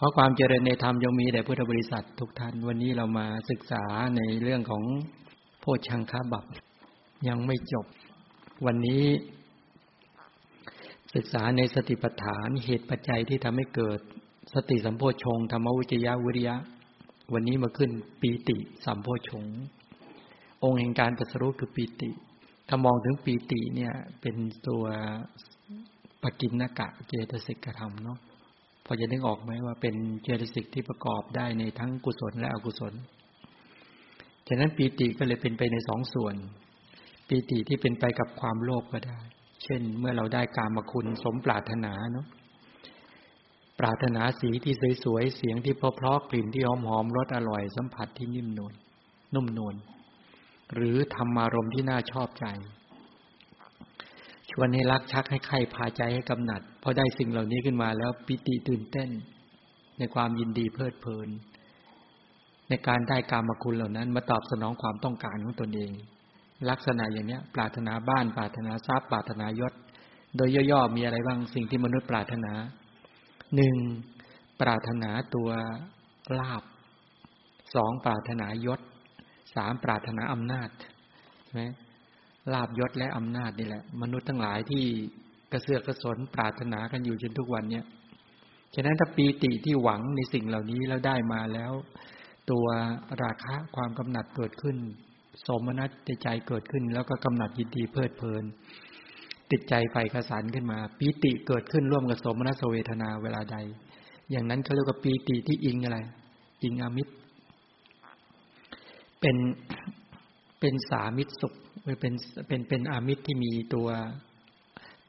ขอความเจริญในธรรมยังมีแด่พุทธบริษัททุกท่าน วันนี้เรามาศึกษาในเรื่องของโพชังคาบับยังไม่จบ วันนี้ ศึกษาในสติปัฏฐานเหตุปัจจัยที่ทำให้เกิด สติสัมโพชงธรรมวิจยะวิริยะ วันนี้มาขึ้นปีติสัมโพชง องค์แห่งการตรัสรู้คือปีติถ้ามองถึงปีติเนี่ยเป็นตัวปกินนกะเจตสิกธรรมเนาะ พอจะนึกออกไหมว่าเป็นเจตสิกที่ประกอบได้ในทั้งกุศลและอกุศล ฉะนั้นปีติก็เลยเป็นไปในสองส่วน ปีติที่เป็นไปกับความโลภก็ได้ เช่น เมื่อเราได้กามคุณสมปรารถนาเนาะ ปรารถนาสีที่สวยๆ เสียงที่เพราะๆกลิ่นที่หอมๆ รสอร่อย สัมผัสที่นิ่มนวล นุ่มนวล หรือธรรมารมที่น่าชอบใจ วันให้รักชักให้ใครพาใจให้กำหนัดพอได้สิ่งเหล่านี้ขึ้นมาแล้วปิติตื่นเต้น ในความยินดีเพลิดเพลิน ในการได้กรรมคุณเหล่านั้น มาตอบสนองความต้องการของตนเอง ลักษณะอย่างนี้ปรารถนาบ้านปรารถนาทรัพย์ปรารถนายศ โดยย่อๆมีอะไรบ้างสิ่งที่มนุษย์ปรารถนาหนึ่งปรารถนาตัวลาบสองปรารถนายศสามปรารถนาอำนาจใช่ไหม ลาบยศและอำนาจนี่แหละ มนุษย์ทั้งหลายที่กระเสือกกระสนปรารถนากันอยู่จนทุกวันเนี้ยฉะนั้นถ้าปีติที่หวังในสิ่งเหล่านี้แล้วได้มาแล้ว ตัวราคะความกำหนัดเกิดขึ้น สมนัตใจเกิดขึ้น แล้วก็กำหนัดยินดีเพลิดเพลิน ติดใจไฟกระสันขึ้นมา ปีติเกิดขึ้นร่วมกับสมนัสเวทนาเวลาใด อย่างนั้นเขาเรียกว่าปีติที่อิงอะไร อิงอมิตร เป็นเป็นสามิตรสุข เป็นเป็นเป็นอามิตรที่มีตัว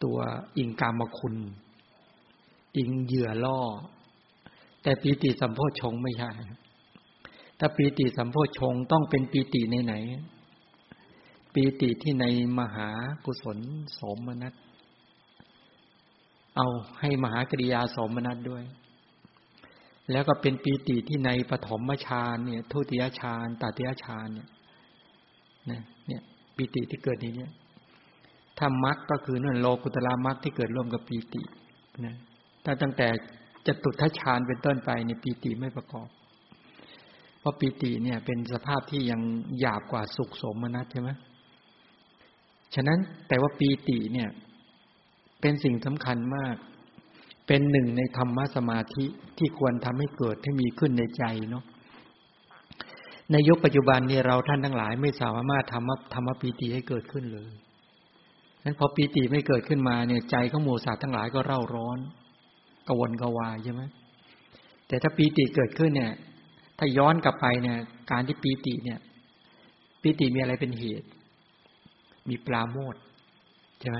ตัวอิงกามคุณ อิงเหยื่อล่อ แต่ปีติสัมโพชงไม่ใช่ ถ้าปีติสัมโพชงต้องเป็นปีติในไหน ปีติที่ในมหากุศลสมนัตเอาให้มหากริยาสมนัตด้วย แล้วก็เป็นปีติที่ในปฐมฌานเนี่ย ทุติยฌานตติยฌานเนี่ยนะเนี่ย ปีติที่เกิดนี้เนี่ยถ้ามรรคก็คือนั่นโลกุตละมรรคที่เกิดร่วมกับปีตินะถ้าตั้งแต่จตุทัชฌานเป็นต้นไปเนี่ยปีติไม่ประกอบ เพราะปีติเนี่ย เป็นสภาพที่ยังหยาบกว่าสุขสมนัตใช่ไหมฉะนั้นแต่ว่าปีติเนี่ย เป็นสิ่งสำคัญมาก เป็นหนึ่งในธรรมะสมาธิที่ควรทำให้เกิดให้มีขึ้นในใจเนาะ ในยุคปัจจุบันนี้เราท่านทั้งหลายไม่สามารถทำธรรมปีติให้เกิดขึ้นเลยนั้นพอปีติไม่เกิดขึ้นมาเนี่ยใจของหมูสัตว์ทั้งหลายก็เร่าร้อนกวนกวายใช่ไหมแต่ถ้าปีติเกิดขึ้นเนี่ย ถ้าย้อนกลับไปเนี่ย การที่ปีติเนี่ยปีติมีอะไรเป็นเหตุ มีปลาโมดใช่ไหม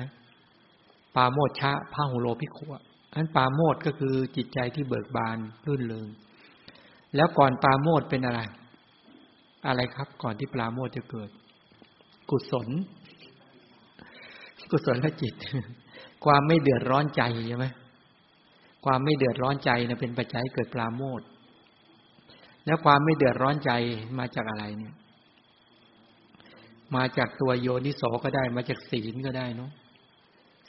ปลาโมดชะพาหุโลพิขวะอันปลาโมดก็คือจิตใจที่เบิกบานรื่นเริงแล้วก่อนปลาโมดเป็นอะไร อะไรครับ ก่อนที่ปราโมทจะเกิด กุศล กุศลและจิต ความไม่เดือดร้อนใจใช่ไหมความไม่เดือดร้อนใจนะเป็นปัจจัยเกิดปราโมทแล้วความไม่เดือดร้อนใจมาจากอะไรเนี่ย มาจากตัวโยนิโสก็ได้ มาจากศีลก็ได้เนาะ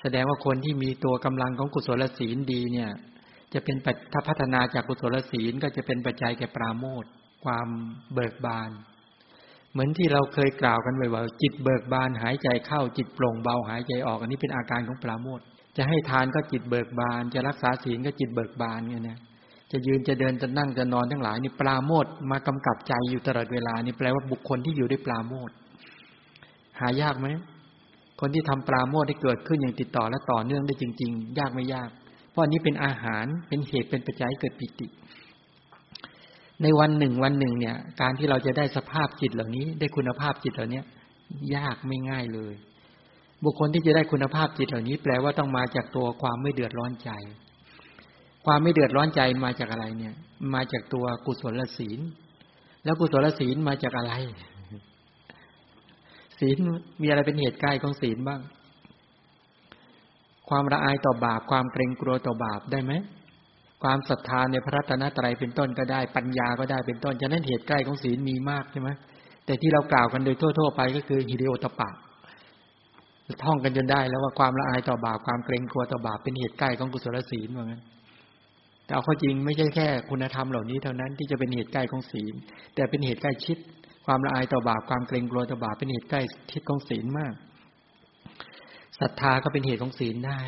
แสดงว่าคนที่มีตัวกำลังของกุศลศีลดีเนี่ย จะเป็นถ้าพัฒนาจากกุศลศีลก็จะเป็นปัจจัยแก่ปราโมท ความเบิกบาน เหมือนที่เราเคยกล่าวกันไว้ว่าจิตเบิกบานหายใจเข้าจิตโปร่งเบาหายใจออก อันนี้เป็นอาการของปราโมทจะให้ทานก็จิตเบิกบาน จะรักษาศีลก็จิตเบิกบานเนี่ยนะจะยืนจะเดินจะนั่งจะนอนทั้งหลายนี่ปราโมทมากำกับใจอยู่ตลอดเวลานี่แปลว่าบุคคลที่อยู่ด้วยปราโมทหายากไหมคนที่ทำปราโมทให้เกิดขึ้นอย่างติดต่อและต่อเนื่องได้จริง ๆ ยากไม่ยาก เพราะอันนี้เป็นอาหารเป็นเหตุเป็นปัจจัยเกิดปิติ ในวันหนึ่งวันหนึ่งเนี่ย การที่เราจะได้สภาพจิตเหล่านี้ ได้คุณภาพจิตเหล่านี้ยากไม่ง่ายเลย บุคคลที่จะได้คุณภาพจิตเหล่านี้ แปลว่าต้องมาจากตัวความไม่เดือดร้อนใจ ความไม่เดือดร้อนใจมาจากอะไรเนี่ย มาจากตัวกุศลศีล แล้วกุศลศีลมาจากอะไร ศีลมีอะไรเป็นเหตุใกล้ของศีลบ้าง ความละอายต่อบาป ความเกรงกลัวต่อบาปได้ไหม ความศรัทธาในพระรัตนตรัยเป็นต้นก็ได้ ปัญญาก็ได้เป็นต้นฉะนั้นเหตุใกล้ของศีลมีมากใช่ไหมแต่ที่เรากล่าวกันโดยทั่ว ๆ ไปก็คือฮิริโอตปะท่องกันจนได้แล้วว่าความละอายต่อบาปความเกรงกลัวต่อบาปเป็นเหตุใกล้ของกุศลศีลเหมือนกันแต่เอาข้อจริงไม่ใช่แค่คุณธรรมเหล่านี้เท่านั้นที่จะเป็นเหตุใกล้ของศีล แต่เป็นเหตุใกล้ชิด ความละอายต่อบาปความเกรงกลัวต่อบาปเป็นเหตุใกล้ชิดของศีลมากศรัทธาก็เป็นเหตุของศีลได้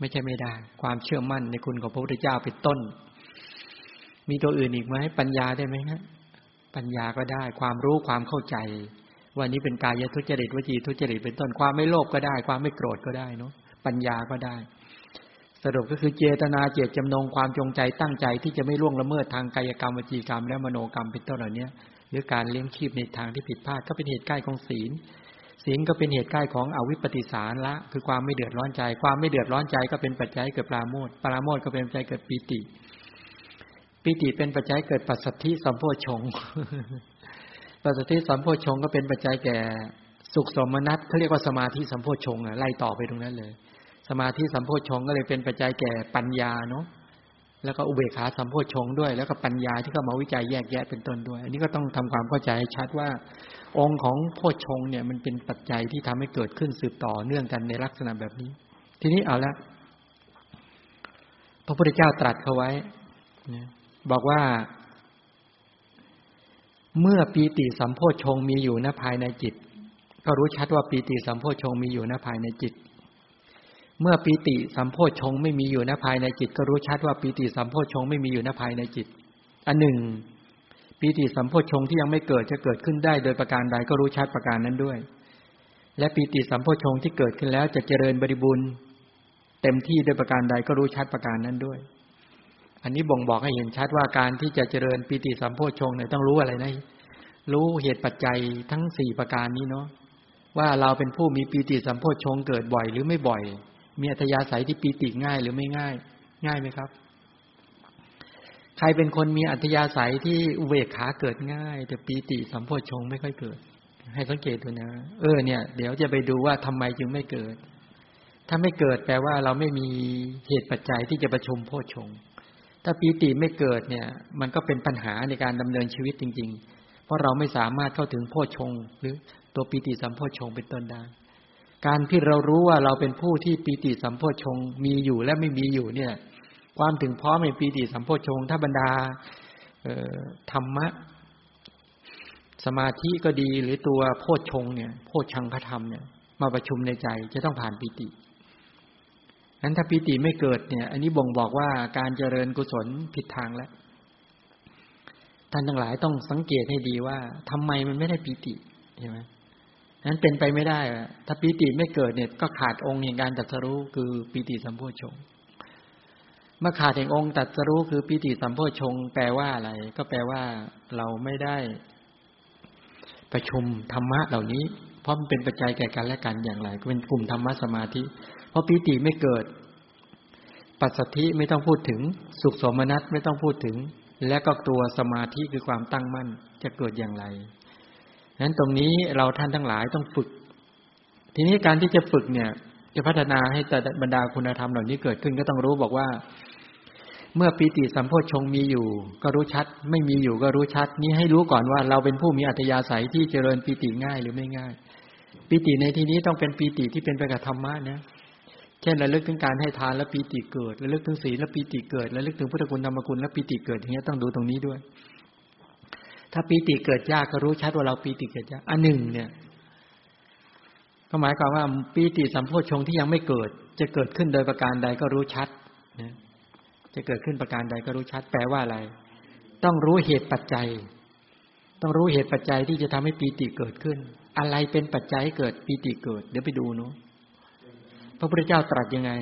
ไม่ใช่ไม่ได้ ความเชื่อมั่นในคุณของพระพุทธเจ้าเป็นต้น มีตัวอื่นอีกไหมปัญญาได้ไหมฮะปัญญาก็ได้ ความรู้ความเข้าใจว่านี้เป็นกายทุจริตวจีทุจริตเป็นต้นความไม่โลภก็ได้ ความไม่โกรธก็ได้เนาะปัญญาก็ได้ สรุปก็คือเจตนาเจตจำนงความจงใจตั้งใจที่จะไม่ล่วงละเมิดทางกายกรรมวจีกรรมและมโนกรรมเป็นต้นเหล่านี้หรือการเลี้ยงชีพในทางที่ผิดพลาดก็เป็นเหตุใกล้ของศีล ศีลก็เป็นเหตุใกล้ของอวิปปิสารละ คือความไม่เดือดร้อนใจ ความไม่เดือดร้อนใจก็เป็นปัจจัยเกิดปราโมทปราโมทก็เป็นปัจจัยเกิดปีติปีติเป็นปัจจัยเกิดปัสสัทธิสัมโพชงปัสสัทธิสัมโพชงก็เป็นปัจจัยแก่สุขสมนัตเขาเรียกว่าสมาธิสัมโพชงอะไล่ต่อไปตรงนั้นเลย สมาธิสัมโพชงก็เลยเป็นปัจจัยแก่ปัญญาเนาะแล้วก็อุเบกขาสัมโพชงด้วย แล้วก็ปัญญาที่เข้ามาวิจัยแยกแยะเป็นต้นด้วย อันนี้ก็ต้องทำความเข้าใจให้ชัดว่า องค์ของโพชงเนี่ยมันเป็นปัจจัยที่ทำให้เกิดขึ้นสืบต่อเนื่องกันในลักษณะแบบนี้ ทีนี้เอาละพระพุทธเจ้าตรัสเขาไว้บอกว่า เมื่อปีติสัมโพชงมีอยู่ณภายในจิต ก็รู้ชัดว่าปีติสัมโพชงมีอยู่ณภายในจิต เมื่อปีติสัมโพชงไม่มีอยู่ณภายในจิต ก็รู้ชัดว่าปีติสัมโพชงไม่มีอยู่ณภายในจิต อันหนึ่ง ปีติสัมโพชงที่ยังไม่เกิดจะเกิดขึ้นได้โดยประการใดก็รู้ชัดประการนั้นด้วย และปีติสัมโพชงที่เกิดขึ้นแล้วจะเจริญบริบูรณ์ เต็มที่โดยประการใดก็รู้ชัดประการนั้นด้วย อันนี้บ่งบอกให้เห็นชัดว่าการที่จะเจริญปีติสัมโพชงเนี่ยต้องรู้อะไรนะรู้เหตุปัจจัยทั้งสี่ประการนี้เนาะว่าเราเป็นผู้มีปีติสัมโพชงเกิดบ่อยหรือไม่บ่อย มีอัธยาศัยที่ปีติง่ายหรือไม่ง่าย ง่ายไหมครับ ใครเป็นคนมีอัธยาศัยที่อุเบกขาเกิดง่าย แต่ปีติสัมโพชงไม่ค่อยเกิด ให้สังเกตดูนะ เออเนี่ย เดี๋ยวจะไปดูว่าทำไมจึงไม่เกิด ถ้าไม่เกิดแปลว่าเราไม่มีเหตุปัจจัยที่จะประชุมโพชงถ้าปีติไม่เกิดเนี่ย มันก็เป็นปัญหาในการดำเนินชีวิตจริง ๆ เพราะเราไม่สามารถเข้าถึงโพชงหรือตัวปีติสัมโพชงเป็นต้นได้การที่เรารู้ว่าเราเป็นผู้ที่ปีติสัมโพชงมีอยู่และไม่มีอยู่เนี่ย ความถึงพร้อมในปีติสัมโพชงถ้าบรรดาธรรมะ สมาธิก็ดีหรือตัวโพชงเนี่ย โพชังคธรรมเนี่ย มาประชุมในใจจะต้องผ่านปีตินั้นถ้าปีติไม่เกิดเนี่ย อันนี้บ่งบอกว่าการเจริญกุศลผิดทางแล้วท่านทั้งหลายต้องสังเกตให้ดีว่าทำไมมันไม่ได้ปีติใช่ไหมนั้นเป็นไปไม่ได้ ถ้าปีติไม่เกิดเนี่ย ก็ขาดองค์แห่งการตัดสรู้คือปีติสัมโพชง เมื่อขาดแห่งองค์ตัดสรู้คือปิติสัมโพชง แปลว่าอะไร ก็แปลว่าเราไม่ได้ ประชุมธรรมะเหล่านี้ เพราะมันเป็นปัจจัยแก่กันและกันอย่างไร ก็เป็นกลุ่มธรรมะสมาธิ เพราะปิติไม่เกิด ปัสสธิไม่ต้องพูดถึง สุขสมนัตไม่ต้องพูดถึง และก็ตัวสมาธิคือความตั้งมั่นจะเกิดอย่างไรนั้นตรงนี้เราท่านทั้งหลายต้องฝึก ทีนี้การที่จะฝึกเนี่ย จะพัฒนาให้แต่บรรดาคุณธรรมเหล่านี้เกิดขึ้นก็ต้องรู้บอกว่า เมื่อปีติสัมโพชงมีอยู่ ก็รู้ชัด ไม่มีอยู่ก็รู้ชัด นี้ให้รู้ก่อนว่าเราเป็นผู้มีอัธยาศัยที่เจริญปีติง่ายหรือไม่ง่ายปีติในที่นี้ต้องเป็นปีติที่เป็นไปกับธรรมะนะเช่นระลึกถึงการให้ทานแล้วปีติเกิดระลึกถึงศีลแล้วปีติเกิดระลึกถึงพุทธคุณธรรมคุณแล้วปีติเกิดอย่างนี้ต้องดูตรงนี้ด้วย ถ้าปีติเกิดยากก็รู้ชัดว่าเราปีติเกิดยากอันหนึ่งเนี่ย ก็หมายความว่าปีติสัมโพชงที่ยังไม่เกิด จะเกิดขึ้นโดยประการใดก็รู้ชัดนะ จะเกิดขึ้นประการใดก็รู้ชัดแปลว่าอะไร ต้องรู้เหตุปัจจัย ต้องรู้เหตุปัจจัยที่จะทำให้ปีติเกิดขึ้น อะไรเป็นปัจจัยให้เกิดปีติเกิด เดี๋ยวไปดูเนาะพระพุทธเจ้าตรัสยังไง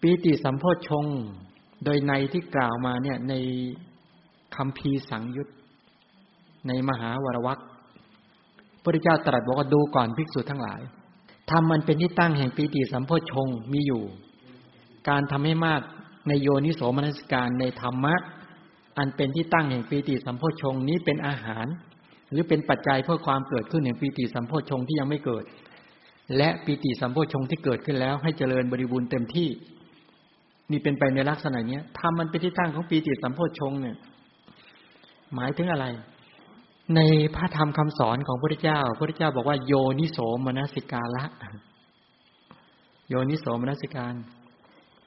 ปีติสัมโพชง โดยในที่กล่าวมาเนี่ย ในคำพีสังยุตในมหาวรวัคพระพุทธเจ้าตรัสบอกว่าดูก่อนภิกษุทั้งหลายทำมันเป็นที่ตั้งแห่งปีติสัมโพชงมีอยู่ การทำให้มากในโยนิโสมนสิการในธรรมะ อันเป็นที่ตั้งแห่งปีติสัมโพชงนี้เป็นอาหาร หรือเป็นปัจจัยเพื่อความเกิดขึ้นแห่งปีติสัมโพชงที่ยังไม่เกิด และปีติสัมโพชงที่เกิดขึ้นแล้ว ให้เจริญบริบูรณ์เต็มที่นี่เป็นไปในลักษณะเนี้ยทำมันเป็นที่ตั้งของปีติสัมโพชงเนี่ย หมายถึงอะไร ในพระธรรมคำสอนของพระพุทธเจ้าพระพุทธเจ้าบอกว่าโยนิโสมนสิกาละ โยนิโสมนสิการ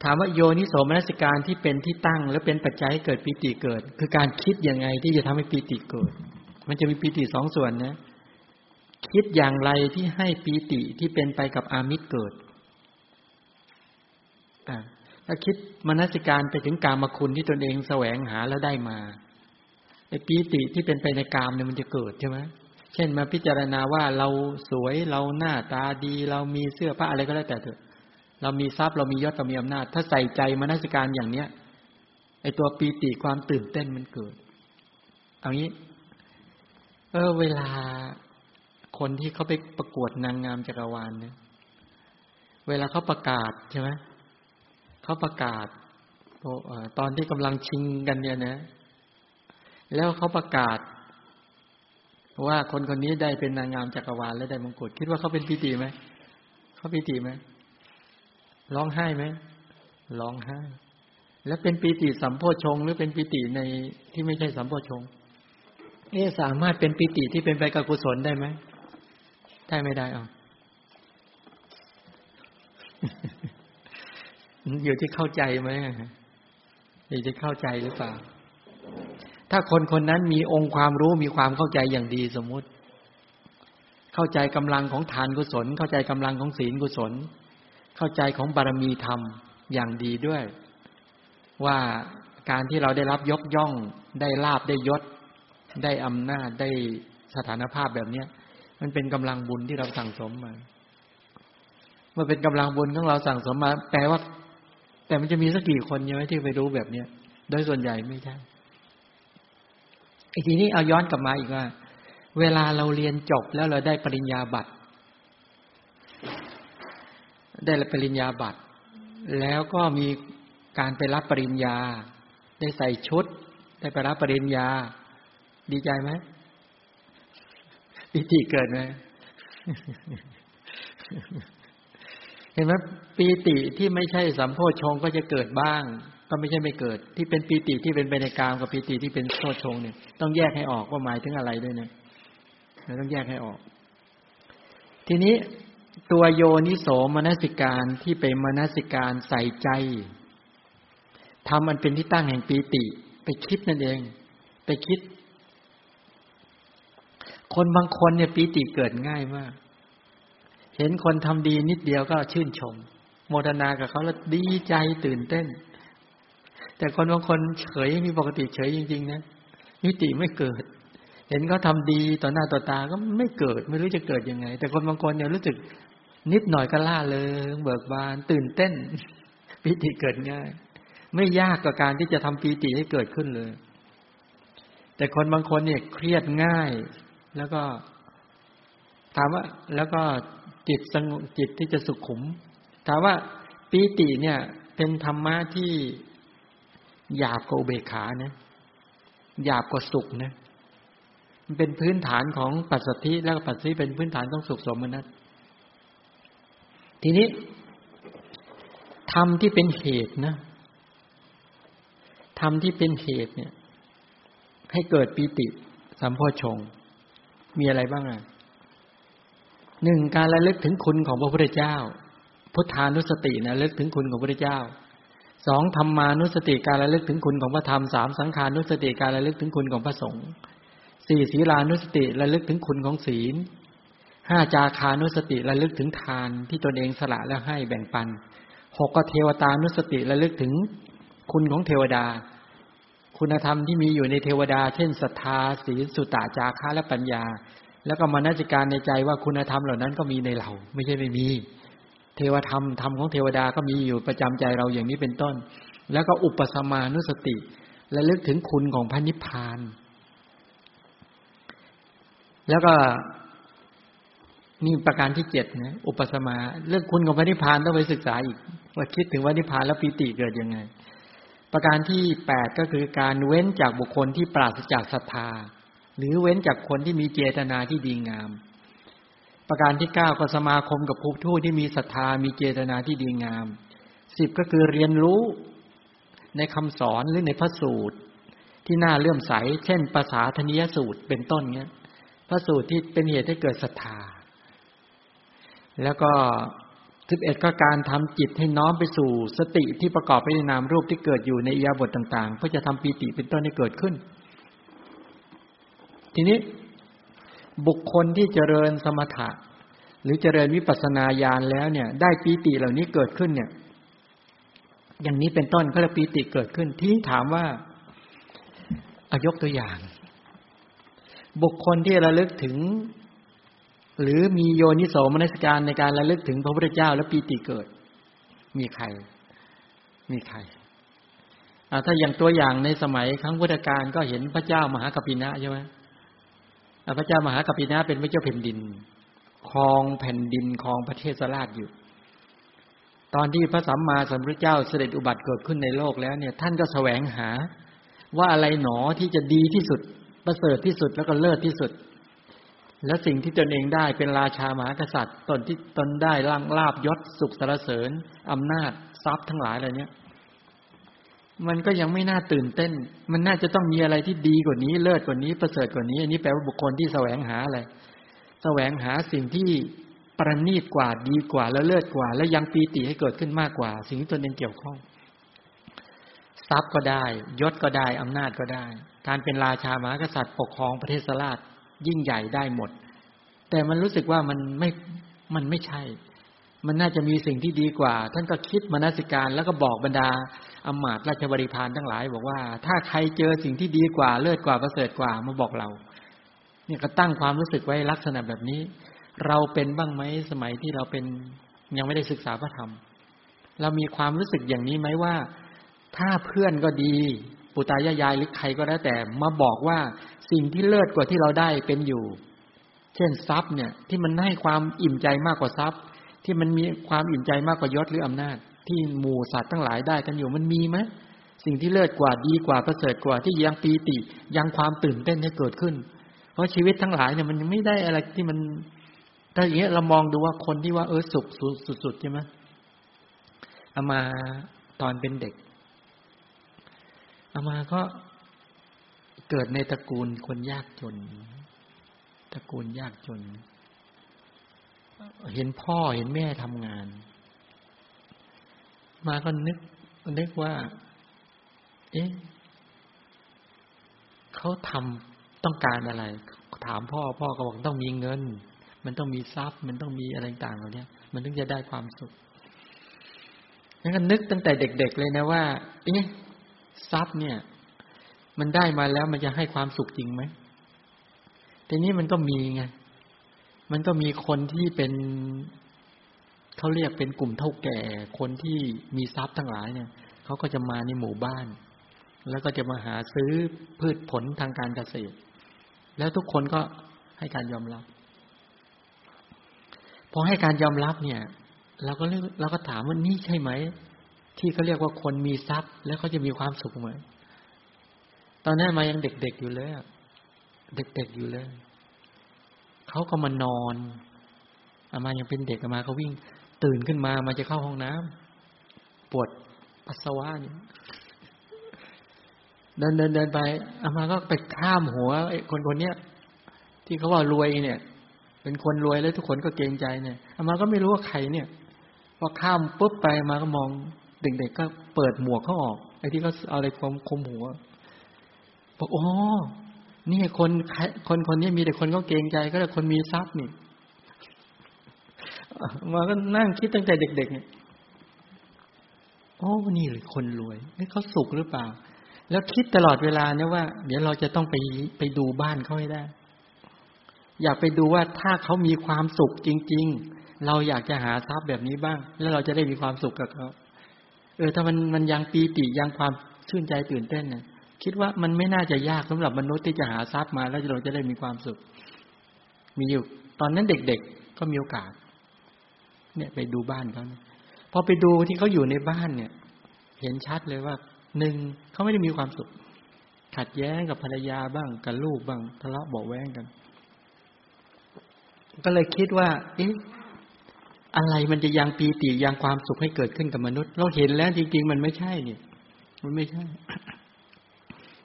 ถามว่าโยนิโสมนสิการที่เป็นที่ตั้ง และเป็นปัจจัยให้เกิดปีติเกิด คือการคิดยังไงที่จะทำให้ปีติเกิด มันจะมีปีติสองส่วนนะ คิดอย่างไรที่ให้ปีติที่เป็นไปกับอามิตรเกิดอ่าถ้าคิดมนสิการไปถึงกามคุณที่ตนเองแสวงหาแล้วได้มาไอ้ปีติที่เป็นไปในกามเนี่ยมันจะเกิดใช่ไหมเช่นมาพิจารณาว่าเราสวยเราหน้าตาดี เรามีเสื้อผ้าอะไรก็แล้วแต่เถอะ เรามีทรัพย์เรามียศเรามีอำนาจ ถ้าใส่ใจมานสิการอย่างเนี้ยไอตัวปีติความตื่นเต้นมันเกิดเอางี้ เออ เวลาคนที่เขาไปประกวดนางงามจักรวาลเนี่ย เวลาเขาประกาศใช่ไหมเขาประกาศตอนที่กำลังชิงกันเนี่ยนะ แล้วเขาประกาศ ว่าคนคนนี้ได้เป็นนางงามจักรวาลและได้มงกุฎคิดว่าเขาเป็นปีติไหมเขาปีติไหม ร้องไห้ไหมร้องไห้ แล้วเป็นปีติสัมโพชง หรือเป็นปีติในที่ไม่ใช่สัมโพชงเอ๊สามารถเป็นปีติที่เป็นไปกับกุศลได้ไหมได้ไม่ได้อะอยู่ที่เข้าใจไหมอยู่ที่เข้าใจหรือเปล่า ถ้าคนคนนั้นมีองค์ความรู้มีความเข้าใจอย่างดีสมมุติ เข้าใจกำลังของทานกุศล เข้าใจกำลังของศีลกุศล เข้าใจของบารมีธรรมอย่างดีด้วย ว่าการที่เราได้รับยกย่อง ได้ลาบได้ยศ ได้อำนาจได้สถานภาพแบบเนี้ยมันเป็นกำลังบุญที่เราสั่งสมมา เมื่อเป็นกำลังบุญของเราสั่งสมมา แปลว่า แต่มันจะมีสักกี่คนยังไม่ที่ไปรู้แบบเนี้ยโดยส่วนใหญ่ไม่ใช่ไอ้ทีนี้เอาย้อนกลับมาอีกว่า เวลาเราเรียนจบแล้วเราได้ปริญญาบัตร ได้ปริญญาบัตร แล้วก็มีการไปรับปริญญา ได้ใส่ชุด ได้ไปรับปริญญา ดีใจไหมปีติเกิดไหมเห็นไหมปีติที่ไม่ใช่สัมโพชงก็จะเกิดบ้าง ก็ไม่ใช่ไม่เกิด ที่เป็นปีติที่เป็นไปในกามกับปีติที่เป็นโพชงเนี่ยต้องแยกให้ออกว่าหมายถึงอะไรด้วยนะเราต้องแยกให้ออก ทีนี้ ตัวโยนิโสมนสิการที่เป็นมนสิการใส่ใจทำมันเป็นที่ตั้งแห่งปีติ ไปคิดนั่นเอง ไปคิด คนบางคนเนี่ยปีติเกิดง่ายมาก เห็นคนทำดีนิดเดียวก็ชื่นชม โมทนากับเขาแล้วดีใจตื่นเต้น แต่คนบางคนเฉยมีปกติเฉยจริง ๆ นะมิติไม่เกิด เห็นเขาทาดีต่อหน้าต่อตาก็ไม่เกิด ไม่รู้จะเกิดยังไง แต่คนบางคนเนี่ยรู้สึก นิดหน่อยก็ล่าเลยเบิกบาน ตื่นเต้น ปิติเกิดง่าย ไม่ยากกับการที่จะทำปีติให้เกิดขึ้นเลย แต่คนบางคนเนี่ยเครียดง่าย แล้วก็ ถามว่า แล้วก็จิตสงบจิตที่จะสุขุม ถามว่าปีติเนี่ย เป็นธรรมะที่หยาบกว่าเบขานะหยาบกว่าสุขนะมันเป็นพื้นฐานของปัสสธิแล้วปัสสธิเป็นพื้นฐานของสุขสมนัต ทีนี้ธรรมที่เป็นเหตุนะธรรมที่เป็นเหตุเนี่ย ให้เกิดปีติสัมโพชง มีอะไรบ้างอะหนึ่งการระลึกถึงคุณของพระพุทธเจ้า พุทธานุสตินะระลึกถึงคุณของพระพุทธเจ้าสองธรรมานุสติการระลึกถึงคุณของพระธรรมสามสังขานุสติการระลึกถึงคุณของพระสงฆ์สี่ศีลานุสติระลึกถึงคุณของศีล ห้าจาคานุสติระลึกถึงทานที่ตนเองสละแล้วให้แบ่งปันหกก็เทวตานุสติระลึกถึงคุณของเทวดา คุณธรรมที่มีอยู่ในเทวดา เช่นศรัทธาศีลสุตตาจาคะและปัญญา แล้วก็มานัจิการในใจว่าคุณธรรมเหล่านั้นก็มีในเรา ไม่ใช่ไม่มี เทวธรรมธรรมของเทวดาก็มีอยู่ประจำใจเราอย่างนี้เป็นต้น แล้วก็อุปสมานุสติและลึกถึงคุณของพระนิพพาน แล้วก็ นี่ประการที่เจ็ดนะอุปสมา เรื่องคุณของพระนิพพานต้องไปศึกษาอีก ว่าคิดถึงว่านิพพานแล้วปีติเกิดยังไง ประการที่แปดก็คือการเว้นจากบุคคลที่ปราศจากศรัทธา หรือเว้นจากคนที่มีเจตนาที่ดีงาม ประการที่เก้าก็สมาคมกับภูทูที่มีศรัทธามีเจตนาที่ดีงามสิบก็คือเรียนรู้ในคำสอนหรือในพระสูตร ที่น่าเลื่อมใส เช่น ภาษาธนิยสูตรเป็นต้นเนี้ยพระสูตรที่เป็นเหตุให้เกิดศรัทธา แล้วก็สิบเอ็ดก็การทำจิตให้น้อมไปสู่ สติที่ประกอบไปในนามรูปที่เกิดอยู่ในอียาบทต่างๆเพื่อจะทำปีติเป็นต้นให้เกิดขึ้น ทีนี้บุคคลที่เจริญสมถะ หรือเจริญวิปัสสนาญาณแล้วเนี่ย ได้ปีติเหล่านี้เกิดขึ้นเนี่ย อย่างนี้เป็นต้นก็เลยปีติเกิดขึ้น ที่ถามว่าอายกตัวอย่าง บุคคลที่ระลึกถึง หรือมีโยนิโสมนสการในการระลึกถึงพระพุทธเจ้าและปีติเกิด มีใคร มีใครถ้าอย่างตัวอย่างในสมัยครั้งพุทธกาลก็เห็นพระเจ้ามหากปินะใช่ไหมพระเจ้ามหากปินะเป็นพระเจ้าแผ่นดินครองแผ่นดินครองประเทศสลาดอยู่ ตอนที่พระสัมมาสัมพุทธเจ้าเสด็จอุบัติเกิดขึ้นในโลกแล้วเนี่ย ท่านก็แสวงหา ว่าอะไรหนอที่จะดีที่สุดประเสริฐที่สุดแล้วก็เลิศที่สุด และสิ่งที่ตนเองได้เป็นราชามหากษัตริย์ ตนที่ตนได้ล่างลาบยศสุขสารเสริญอำนาจทรัพย์ทั้งหลายอะไรเนี้ยมันก็ยังไม่น่าตื่นเต้น มันน่าจะต้องมีอะไรที่ดีกว่านี้เลิศกว่านี้ประเสริฐกว่านี้ อันนี้แปลว่าบุคคลที่แสวงหาอะไรแสวงหาสิ่งที่ประณีตกว่าดีกว่าและเลิศกว่า และยังปีติให้เกิดขึ้นมากกว่า สิ่งที่ตนเองเกี่ยวข้อง ทรัพย์ก็ได้ ยศก็ได้อำนาจก็ได้ การเป็นราชามหากษัตริย์ปกครองประเทศสลาด ยิ่งใหญ่ได้หมด แต่มันรู้สึกว่ามันไม่มันไม่ใช่ มันน่าจะมีสิ่งที่ดีกว่า ท่านก็คิดมนสิการแล้วก็บอกบรรดาอมาตราชบริพารทั้งหลาย บอกว่า ถ้าใครเจอสิ่งที่ดีกว่าเลิศกว่าประเสริฐกว่ามาบอกเรา เนี่ยก็ตั้งความรู้สึกไว้ลักษณะแบบนี้ เราเป็นบ้างไหมสมัยที่เราเป็นยังไม่ได้ศึกษาพระธรรม เรามีความรู้สึกอย่างนี้ไหมว่า ถ้าเพื่อนก็ดี ปุตายายายหรือใครก็แล้วแต่มาบอกว่า สิ่งที่เลิศกว่าที่เราได้เป็นอยู่ เช่นทรัพย์เนี่ย ที่มันให้ความอิ่มใจมากกว่าทรัพย์ ที่มันมีความอิ่มใจมากกว่ายศหรืออำนาจ ที่หมู่สัตว์ทั้งหลายได้กันอยู่มันมีไหมสิ่งที่เลิศกว่าดีกว่าประเสริฐกว่าที่ยังปีติ ยังความตื่นเต้นให้เกิดขึ้น เพราะชีวิตทั้งหลายเนี่ยมันยังไม่ได้อะไรที่มันถ้าอย่างเงี้ยเรามองดูว่าคนที่ว่าเออสุขสุดๆใช่ไหมเอามาตอนเป็นเด็ก เอามาก็ เกิดในตระกูลคนยากจน ตระกูลยากจน เห็นพ่อเห็นแม่ทำงาน มาก็นึกนึกว่า เอ๊ะเขาทำต้องการอะไร ถามพ่อพ่อก็บอกต้องมีเงิน มันต้องมีทรัพย์ มันต้องมีอะไรต่างๆเหล่านี้มันถึงจะได้ความสุขงั้นก็นึกตั้งแต่เด็ก ๆ เลยนะว่า เอ๊ะทรัพย์เนี่ย มันได้มาแล้วมันจะให้ความสุขจริงไหมทีนี้มันก็มีไง มันก็มีคนที่เป็นเขาเรียกเป็นกลุ่มเท่าแก่ คนที่มีทรัพย์ทั้งหลายเนี่ยเขาก็จะมาในหมู่บ้าน แล้วก็จะมาหาซื้อพืชผลทางการเกษตร แล้วทุกคนก็ให้การยอมรับ พอให้การยอมรับเนี่ยเราก็เราก็ถามว่านี่ใช่ไหม ที่เขาเรียกว่าคนมีทรัพย์ แล้วเขาจะมีความสุขไหม ตอนนั้นมายังเด็กๆอยู่เลยเด็กๆอยู่เลยเขาก็มานอนอามายังเป็นเด็กอามาก็วิ่ง ตื่นขึ้นมามาจะเข้าห้องน้ำปวดปัสสาวะเนี่ยเดินเดินเดินไปอามาก็ไปข้ามหัวไอ้คนคนเนี้ยที่เขาว่ารวยเนี่ย เป็นคนรวยแล้วทุกคนก็เกรงใจเนี่ยอามาก็ไม่รู้ว่าใครเนี่ยพอข้ามปุ๊บไปมาก็มองเด็กๆก็เปิดหมวกเขาออกไอ้ที่เขาเอาอะไรคมคมหัว บอกโอ้นี่คนคนคนนี้มีแต่คนเขาเกรงใจ ก็แต่คนมีทรัพย์นี่มาก็นั่งคิดตั้งแต่เด็กๆเนี่ยโอ้นี่เลยคนรวยนี่เขาสุขหรือเปล่า แล้วคิดตลอดเวลาเนี่ยว่า เดี๋ยวเราจะต้องไปไปดูบ้านเขาให้ได้ อยากไปดูว่าถ้าเขามีความสุขจริง ๆ เราอยากจะหาทรัพย์แบบนี้บ้าง แล้วเราจะได้มีความสุขกับเขาเออถ้ามันมันยังปีติยังความชื่นใจตื่นเต้นเนี่ย คิดว่ามันไม่น่าจะยากสำหรับมนุษย์ที่จะหาทรัพย์มาแล้วเราจะได้มีความสุข มีอยู่ ตอนนั้นเด็กๆก็มีโอกาส เนี่ยไปดูบ้านเขาพอไปดูที่เขาอยู่ในบ้านเนี่ย เห็นชัดเลยว่าหนึ่งเขาไม่ได้มีความสุข ขัดแย้งกับภรรยาบ้างกับลูกบ้างทะเลาะเบาแวงกัน ก็เลยคิดว่า เอ๊ะอะไรมันจะยังปีติยังความสุขให้เกิดขึ้นกับมนุษย์ เราเห็นแล้วจริง ๆ มันไม่ใช่เนี่ย มันไม่ใช่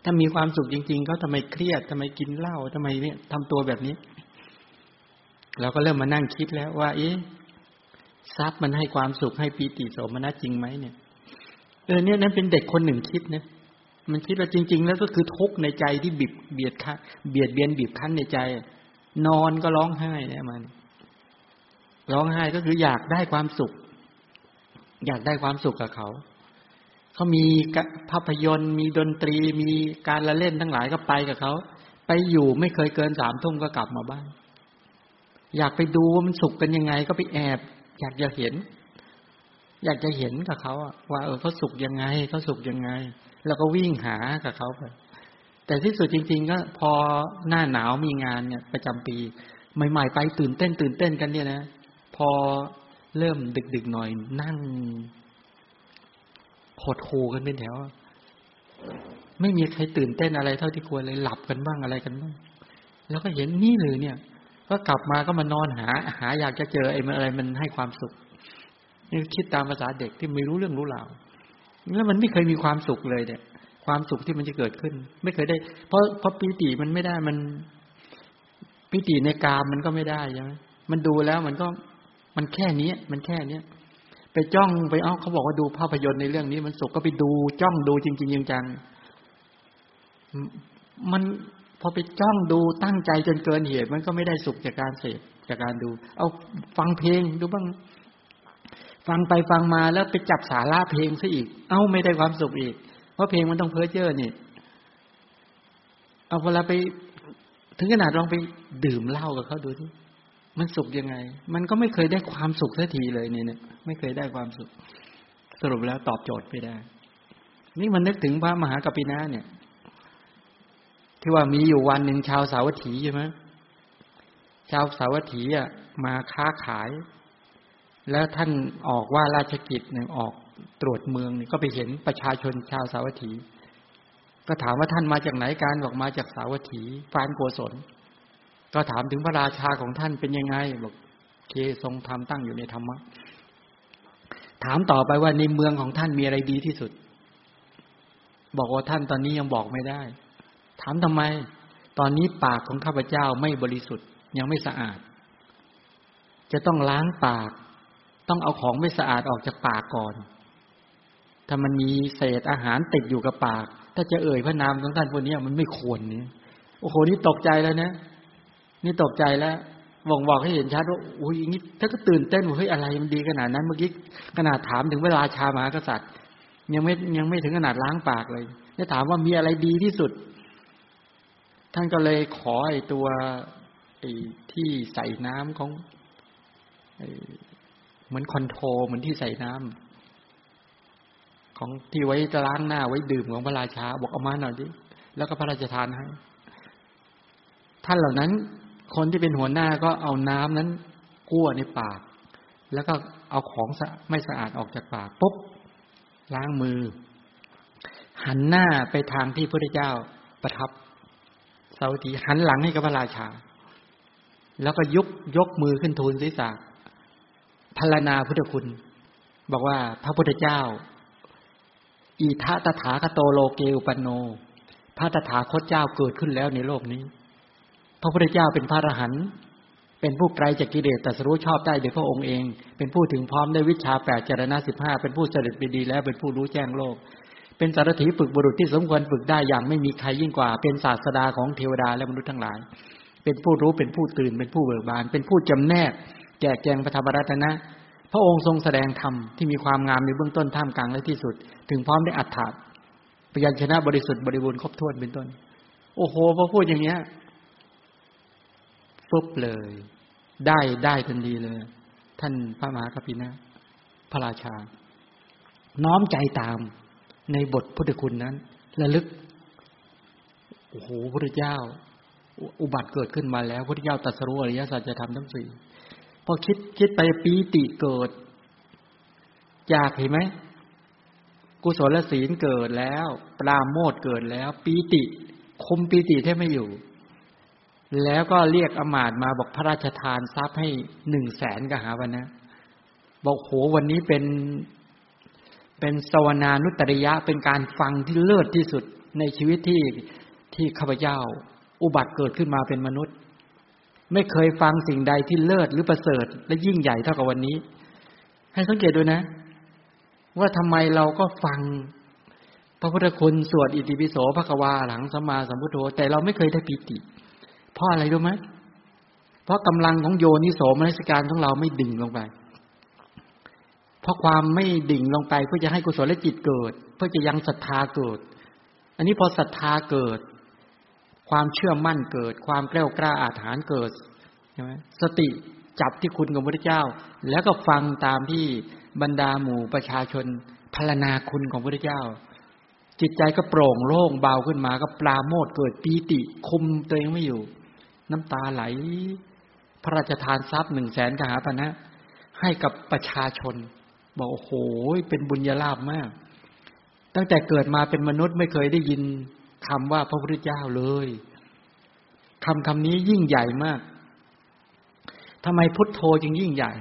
ถ้ามีความสุขจริง ๆเขาทำไมเครียดทำไมกินเหล้าทำไมเนี่ยทำตัวแบบนี้ เราก็เริ่มมานั่งคิดแล้วว่า เอ๊ะทรัพย์มันให้ความสุขให้ปีติโสมนัสจริงไหมเนี่ย เออเนี่ยนั้นเป็นเด็กคนหนึ่งคิดนะมันคิดว่าจริง ๆ แล้วก็คือทุกข์ในใจที่บีบเบียดคั้นเบียดเบียนบีบคั้นในใจ นอนก็ร้องไห้เนี่ยมัน ร้องไห้ก็คืออยากได้ความสุข อยากได้ความสุขกับเขา เขามีภาพยนตร์ มีดนตรีมีการละเล่นทั้งหลายก็ไปกับเขาไปอยู่ไม่เคยเกินสามทุ่มก็กลับมาบ้าน อยากไปดูว่ามันสุขกันยังไงก็ไปแอบ อยากจะเห็น อยากจะเห็นกับเขาว่าเออเขาสุขยังไงเขาสุขยังไง แล้วก็วิ่งหากับเขาไปแต่ที่สุดจริง ๆ ก็พอหน้าหนาวมีงานเนี่ยประจำปี ใหม่ ๆ ไปตื่นเต้นตื่นเต้นกันเนี่ยนะ พอเริ่มดึกๆหน่อยนั่ง หดหูกันเป็นแถวไม่มีใครตื่นเต้นอะไรเท่าที่ควรเลยหลับกันบ้างอะไรกันบ้างแล้วก็เห็นนี่เลยเนี่ย ก็กลับมาก็มานอนหา หาอยากจะเจอไอ้อะไรมันให้ความสุขนี่คิดตามภาษาเด็กที่ไม่รู้เรื่องรู้ราวแล้วมันไม่เคยมีความสุขเลยเนี่ย ความสุขที่มันจะเกิดขึ้น ไม่เคยได้ เพราะเพราะปีติมันไม่ได้มันปีติในกามมันก็ไม่ได้ใช่ไหมมันดูแล้วมันก็มันแค่นี้มันแค่เนี้ย ไปจ้องไปเอาเขาบอกว่าดูภาพยนตร์ในเรื่องนี้ มันสุขก็ไปดูจ้องดูจริง ๆ จังๆมันพอไปจ้องดูตั้งใจจนเกินเหตุ มันก็ไม่ได้สุขจากการเสพจากการดู เอาฟังเพลงดูบ้าง ฟังไปฟังมาแล้วไปจับสาระเพลงซะอีก เอ้าไม่ได้ความสุขอีก เพราะเพลงมันต้องเพ้อเจ้อนี่ เอาเวลาไป ถึงขนาดลองไปดื่มเหล้ากับเขาดูที่ มันสุขยังไง มันก็ไม่เคยได้ความสุขสักทีเลยเนี่ยไม่เคยได้ความสุข สรุปแล้วตอบโจทย์ไม่ได้ นี่มันนึกถึงพระมหากัปปินาเนี่ย ที่ว่ามีอยู่วันหนึ่งชาวสาวัตถีใช่ไหมชาวสาวัตถีอะมาค้าขาย แล้วท่านออกว่าราชกิจเนี่ยออกตรวจเมืองเนี่ยก็ไปเห็นประชาชนชาวสาวัตถี ก็ถามว่าท่านมาจากไหนการบอกมาจากสาวัตถีฟานโกศล ก็ถามถึงพระราชาของท่านเป็นยังไงบอกเคทรงธรรมตั้งอยู่ในธรรมะถามต่อไปว่าในเมืองของท่านมีอะไรดีที่สุด บอกว่าท่านตอนนี้ยังบอกไม่ได้ ถามทำไม ตอนนี้ปากของข้าพเจ้าไม่บริสุทธิ์ ยังไม่สะอาด จะต้องล้างปาก ต้องเอาของไม่สะอาดออกจากปากก่อน ถ้ามันมีเศษอาหารติดอยู่กับปาก ถ้าจะเอ่ยพระนามของท่านพวกนี้มันไม่ควรนี่โอ้โหนี่ตกใจแล้วนะ นี่ตกใจแล้วบอกบอกให้เห็นชัดว่าโอ้ยอย่างนี้ถ้าก็ตื่นเต้นว่าเฮ้ยอะไรมันดีขนาดนั้นเมื่อกี้ขนาดถามถึงเวลาชามหากษัตริย์ ยังไม่ยังไม่ถึงขนาดล้างปากเลยจะถามว่ามีอะไรดีที่สุด ท่านก็เลยขอไอ้ตัวไอ้ที่ใส่น้ำของเหมือนคอนโทรเหมือนที่ใส่น้ำของที่ไว้จะล้างหน้าไว้ดื่มของพระราชา บอกเอามาหน่อยดิแล้วก็พระราชทานให้ท่านเหล่านั้น คนที่เป็นหัวหน้าก็เอาน้ำนั้นกั้วในปาก แล้วก็เอาของไม่สะอาดออกจากปากปุ๊บล้างมือ หันหน้าไปทางที่พระเจ้าประทับเสาตีหันหลังให้กับพระราชา แล้วก็ยกยกมือขึ้นทูลศีรษะพารนาพุทธคุณ บอกว่าพระพุทธเจ้า อีทะตถาคโตโลเกอุปันโน พระตถาคตเจ้าเกิดขึ้นแล้วในโลกนี้ พระพุทธเจ้าเป็นพระอรหันต์เป็นผู้ไกลจากกิเลสแต่สรู้ชอบได้โดยพระองค์เอง เป็นผู้ถึงพร้อมได้วิชาแปดจารณะสิบห้าเป็นผู้เสด็จไปดีแล้วเป็นผู้รู้แจ้งโลก เป็นสารถีฝึกบุรุษที่สมควรฝึกได้อย่างไม่มีใครยิ่งกว่า เป็นศาสดาของเทวดาและมนุษย์ทั้งหลาย เป็นผู้รู้เป็นผู้ตื่นเป็นผู้เบิกบาน เป็นผู้จำแนก แจกแจงพระธรรมรัตนะ พระองค์ทรงแสดงธรรมที่มีความงามในเบื้องต้นท่ามกลางและที่สุด ถึงพร้อมได้อัฏฐะปยัญชนะบริสุทธิ์บริบูรณ์ครบถ้วนเป็นต้น โอ้โหพอพูดอย่างเนี้ย ปุ๊บเลย ได้ได้ทันทีเลย ท่านพระมหากัปปินะ พระราชา น้อมใจตามในบทพุทธคุณนั้นระลึกโอ้โหพระเจ้า อุบัติเกิดขึ้นมาแล้วพระเจ้าตรัสรู้อริยสัจจะทำทั้งสี่พอคิดคิดไปปีติเกิดจากเห็นไหมกุศลศีลเกิดแล้ว ปราโมทเกิดแล้ว ปีติคุมปีติแทบไม่อยู่ แล้วก็เรียกอมาตมาบอกพระราชทานทรัพย์ให้หนึ่งแสนกหาวันนะบอกโหวันนี้เป็นเป็นสวนานุตริยะเป็นการฟังที่เลิศที่สุดในชีวิตที่ที่ข้าพเจ้า อุบัติเกิดขึ้นมาเป็นมนุษย์ ไม่เคยฟังสิ่งใดที่เลิศหรือประเสริฐ และยิ่งใหญ่เท่ากับวันนี้ ให้สังเกตดูนะ ว่าทำไมเราก็ฟัง พระพุทธคุณสวดอิติปิโสภควาหลังสมมาสัมพุทโธแต่เราไม่เคยได้ปีติ เพราะอะไรรู้ไหมเพราะกำลังของโยนิโสมนสิการของเราไม่ดิ่งลงไป เพราะความไม่ดิ่งลงไปเพื่อจะให้กุศลจิตเกิด เพื่อจะยังศรัทธาเกิด อันนี้พอศรัทธาเกิด ความเชื่อมั่นเกิด ความแกล้วกล้าอาถรรพ์เกิดใช่ไหมสติจับที่คุณของพระเจ้า แล้วก็ฟังตามที่บรรดาหมู่ประชาชนพรรณนาคุณของพระเจ้า จิตใจก็โปร่งโล่งเบาขึ้นมาก็ปลาโมดเกิดปีติคุมตัวเองไม่อยู่ น้ำตาไหล พระราชทานทรัพย์หนึ่งแสนกหาปณะให้กับประชาชน บอกโอ้โหเป็นบุญญาลาภมาก ตั้งแต่เกิดมาเป็นมนุษย์ไม่เคยได้ยินคำว่าพระพุทธเจ้าเลยคำคำนี้ยิ่งใหญ่มากทำไมพุทโธจึงยิ่งใหญ่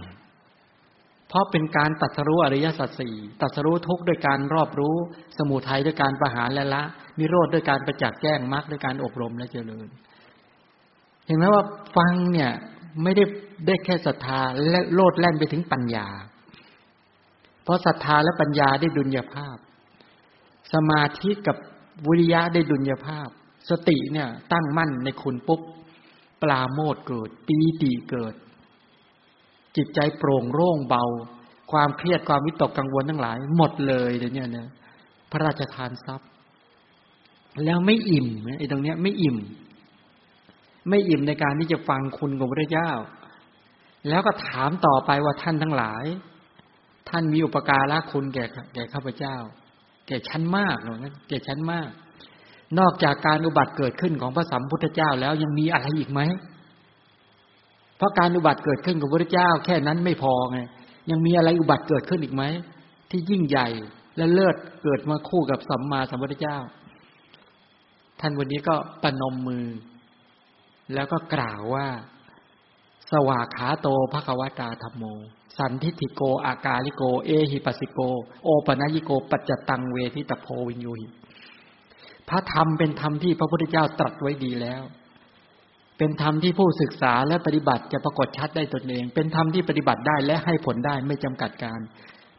เพราะเป็นการตัดสรู้อริยสัจสี่ตัดสรู้ทุกข์ด้วยการรอบรู้ สมุทัยด้วยการประหารและละ นิโรธด้วยการประจักษ์แจ้งมรรคด้วยการอบรมและเจริญ เห็นไหมว่าฟังเนี่ยไม่ได้ได้แค่ศรัทธาและโลดแล่นไปถึงปัญญา เพราะศรัทธาและปัญญาได้ดุลยภาพ สมาธิกับวิริยะได้ดุลยภาพ สติเนี่ยตั้งมั่นในคุณปุ๊บปลาโมดเกิด ปีติเกิด จิตใจโปร่งโล่งเบา ความเครียดความวิตกกังวลทั้งหลาย หมดเลยเดี๋ยวนี้นะพระราชทานทรัพย์ แล้วไม่อิ่มไอ้ตรงเนี้ยไม่อิ่ม ไม่อิ่มในการที่จะฟังคุณของพระเจ้า แล้วก็ถามต่อไปว่าท่านทั้งหลาย ท่านมีอุปการะคุณแก่แก่ข้าพเจ้า แก่ชั้นมากเนาะแก่ชั้นมาก นอกจากการอุบัติเกิดขึ้นของพระสัมพุทธเจ้าแล้วยังมีอะไรอีกไหมเพราะการอุบัติเกิดขึ้นกับพระเจ้า แค่นั้นไม่พอไงยังมีอะไรอุบัติเกิดขึ้นอีกไหมที่ยิ่งใหญ่และเลิศเกิดมาคู่กับสัมมาสัมพุทธเจ้า ท่านวันนี้ก็ปนมมือ แล้วก็กล่าวว่า สวากขาโตภควตาธรรมโม สันทิฐิโก อากาลิโก เอหิปัสสิโก โอปนัญิโก ปัจจตังเวทิตโพวิญญูหิ พระธรรมเป็นธรรมที่พระพุทธเจ้าตรัสไว้ดีแล้ว เป็นธรรมที่ผู้ศึกษาและปฏิบัติจะปรากฏชัดได้ตนเอง เป็นธรรมที่ปฏิบัติได้และให้ผลได้ไม่จำกัดการ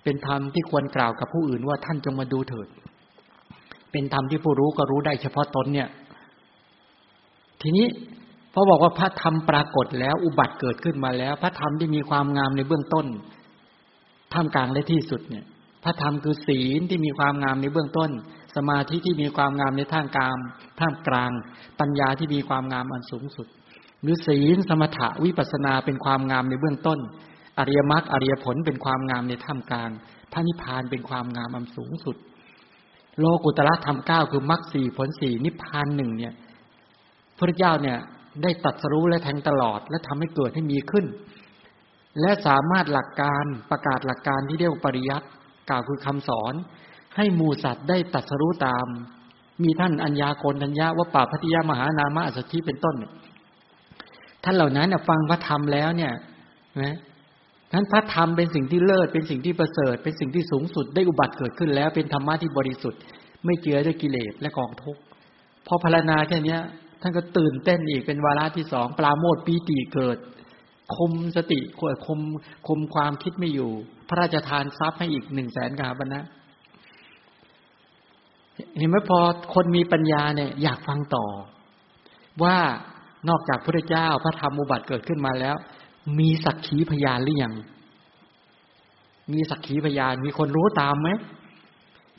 เป็นธรรมที่ควรกล่าวกับผู้อื่นว่าท่านจงมาดูเถิด เป็นธรรมที่ผู้รู้ก็รู้ได้เฉพาะตนเนี่ย ทีนี้ พอบอกว่าพระธรรมปรากฏแล้วอุบัติเกิดขึ้นมาแล้ว พระธรรมที่มีความงามในเบื้องต้นท่ามกลางและที่สุดเนี่ย พระธรรมคือศีลที่มีความงามในเบื้องต้น สมาธิที่มีความงามในท่ามกลางท่ามกลาง ปัญญาที่มีความงามอันสูงสุด หรือศีลสมถะวิปัสนาเป็นความงามในเบื้องต้น อริยมรรคอริยผลเป็นความงามในท่ามกลาง พระนิพพานเป็นความงามอันสูงสุด โลกุตละธรรมเก้าคือมรรคสี่ผลสี่นิพพานหนึ่งเนี่ยพระเจ้าเนี่ย ได้ตัดสรู้และแทงตลอด และทำให้เกิดให้มีขึ้น และสามารถหลักการประกาศหลักการที่เรียกว่าปริยัติกล่าวคือคำสอน ให้หมูสัตว์ได้ตัดสรู้ตาม มีท่านอัญญาโกนัญญาว่าป่าพัทยามหานามะอัสชิเป็นต้น ท่านเหล่านั้นฟังพระธรรมแล้วเนี่ยนะนั้นพระธรรมเป็นสิ่งที่เลิศเป็นสิ่งที่ประเสริฐ เป็นสิ่งที่สูงสุดได้อุบัติเกิดขึ้นแล้วเป็นธรรมะที่บริสุทธิ์ ไม่เจือด้วยกิเลสและกองทุกข์พอพารณาแค่นี้ ท่านก็ตื่นเต้นอีกเป็นวาระที่สองปราโมทปีติเกิด คมสติคมคมความคิดไม่อยู่ พระราชทานทรัพย์ให้อีกหนึ่งแสนกาบนะเห็นไหมพอคนมีปัญญาเนี่ยอยากฟังต่อ ว่านอกจากพระเจ้าพระธรรมอุบัติเกิดขึ้นมาแล้ว มีสักขีพยานหรือยังมีสักขีพยานมีคนรู้ตามไหม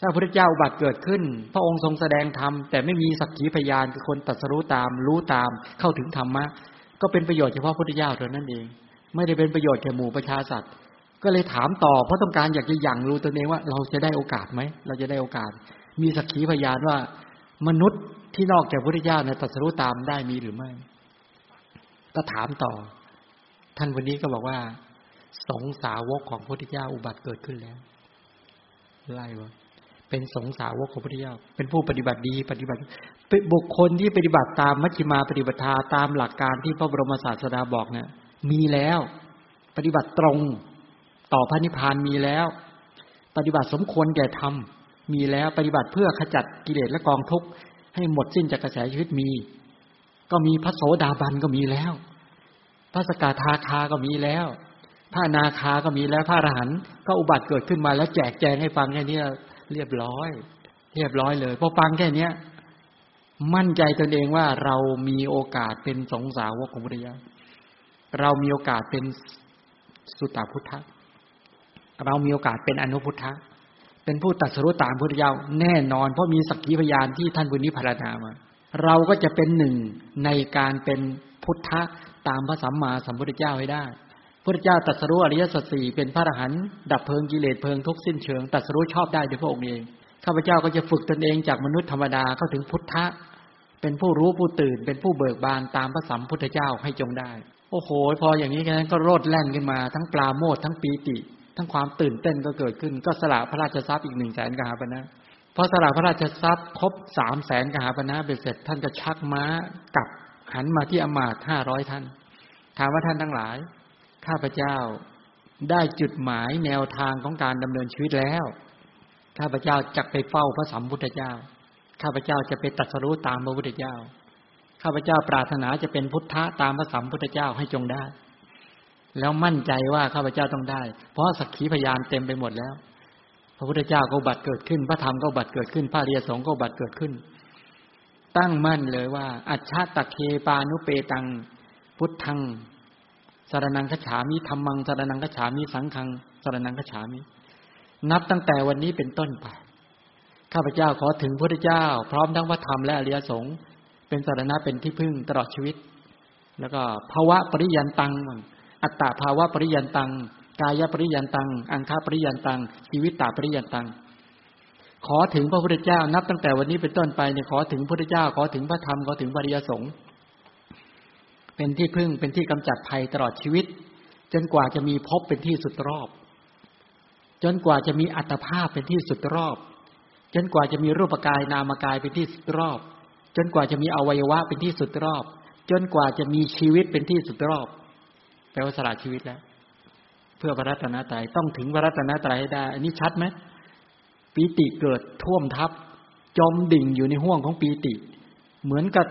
ถ้าพระเจ้าอุบัติเกิดขึ้น พระองค์ทรงแสดงธรรม แต่ไม่มีสักขีพยานคือคนตัดสรู้ตาม รู้ตาม เข้าถึงธรรมะ ก็เป็นประโยชน์เฉพาะพระเจ้าเท่านั้นเอง ไม่ได้เป็นประโยชน์แก่หมู่ประชาสัตว์ก็เลยถามต่อ เพราะต้องการอยากจะยั่งรู้ตัวเองว่า เราจะได้โอกาสไหมเราจะได้โอกาส มีสักขีพยานว่ามนุษย์ที่นอกจากพระพุทธเจ้าในตัดสรู้ตามได้มีหรือไม่ ก็ถามต่อ ท่านวันนี้ก็บอกว่า สงสาวกของพระพุทธเจ้าอุบัติเกิดขึ้นแล้วไล่วะ เป็นสงสาวกของพระพุทธเจ้าเป็นผู้ปฏิบัติดีปฏิบัติเป็นบุคคลที่ปฏิบัติตามมัชฌิมาปฏิบัติตามหลักการที่พระบรมศาสดาบอกเนี่ยมีแล้ว ปฏิบัติตรงต่อพระนิพพานมีแล้ว ปฏิบัติสมควรแก่ธรรมมีแล้วปฏิบัติเพื่อขจัดกิเลสและกองทุกข์ให้หมดสิ้นจากกระแสชีวิตมี ก็มีพระโสดาบันก็มีแล้ว พระสกทาคาก็มีแล้ว พระนาคาก็มีแล้วพระอรหันต์ก็อุบัติเกิดขึ้นมาแล้วแจกแจงให้ฟังแค่นี้ เรียบร้อย เรียบร้อยเลยพอฟังแค่เนี้ย มั่นใจตนเองว่าเรามีโอกาสเป็นสงสาวกของพุทธเจ้าเรามีโอกาสเป็นสุตตพุทธะเรามีโอกาสเป็นอนุพุทธะเป็นผู้ตัดสรุตามพุทธเจ้าแน่นอน เพราะมีสักขีพยานที่ท่านบุญนิพพานามา เราก็จะเป็นหนึ่งในการเป็นพุทธะตามพระสัมมาสัมพุทธเจ้าให้ได้ พระเจ้าตัดสรู้อริยสัจสี่เป็นพระอรหันต์ดับเพลิงกิเลสเพลิงทุกสิ้นเชิงตัดสรู้ชอบได้ด้วยพระองค์เองข้าพเจ้าก็จะฝึกตนเองจากมนุษย์ธรรมดาเข้าถึงพุทธะ เป็นผู้รู้ผู้ตื่นเป็นผู้เบิกบานตามพระสัมพุทธเจ้าให้จงได้ โอ้โห พออย่างนี้แค่นั้นก็โรดแล่นขึ้นมา ทั้งปลาโมดทั้งปีติ ทั้งความตื่นเต้นก็เกิดขึ้น ก็สละพระราชทรัพย์อีกหนึ่งแสนกหาปณะพอสละพระราชทรัพย์ครบสามแสนกหาปณะเบ็ดเสร็จท่านก็ชักม้ากลับหันมาที่อมาตห้าร้อยท่าน ถามว่าท่านทั้งหลาย ข้าพเจ้าได้จุดหมายแนวทางของการดำเนินชีวิตแล้ว ข้าพเจ้าจะไปเฝ้าพระสัมพุทธเจ้า ข้าพเจ้าจะไปตัดสรู้ตามพระพุทธเจ้า ข้าพเจ้าปรารถนาจะเป็นพุทธะตามพระสัมพุทธเจ้าให้จงได้ แล้วมั่นใจว่าข้าพเจ้าต้องได้ เพราะสักขีพยานเต็มไปหมดแล้ว พระพุทธเจ้าก็บัตรเกิดขึ้น พระธรรมก็บัตรเกิดขึ้น พระเรียสงก็บัตรเกิดขึ้น ตั้งมั่นเลยว่า อัจฉตะเคปานุเปตัง พุทธัง สารนังขฉามิธรรมังสารนังขฉามิสังฆังสารนังขฉามิ นับตั้งแต่วันนี้เป็นต้นไป ข้าพเจ้าขอถึงพระเจ้า พร้อมทั้งพระธรรมและอริยสงฆ์เป็นสารณะเป็นที่พึ่งตลอดชีวิต แล้วก็ภาวะปริยันตัง อัตตาภาวะปริยันตัง กายปริยันตัง อังคาปริยันตัง ชีวิตตาปริยันตัง ขอถึงพระพุทธเจ้า นับตั้งแต่วันนี้เป็นต้นไปเนี่ยขอถึงพระพุทธเจ้า ขอถึงพระธรรม ขอถึงปริยสงฆ์ เป็นที่พึ่งเป็นที่กำจัดภัยตลอดชีวิต จนกว่าจะมีพบเป็นที่สุดรอบ จนกว่าจะมีอัตภาพเป็นที่สุดรอบ จนกว่าจะมีรูปกายนามกายเป็นที่สุดรอบ จนกว่าจะมีอวัยวะเป็นที่สุดรอบ จนกว่าจะมีชีวิตเป็นที่สุดรอบแปลว่าสละชีวิตแล้วเพื่อพระรัตนตรัยต้องถึงพระรัตนตรัยให้ได้ อันนี้ชัดไหมปีติเกิดท่วมทับ จมดิ่งอยู่ในห่วงของปีติ เหมือนกับ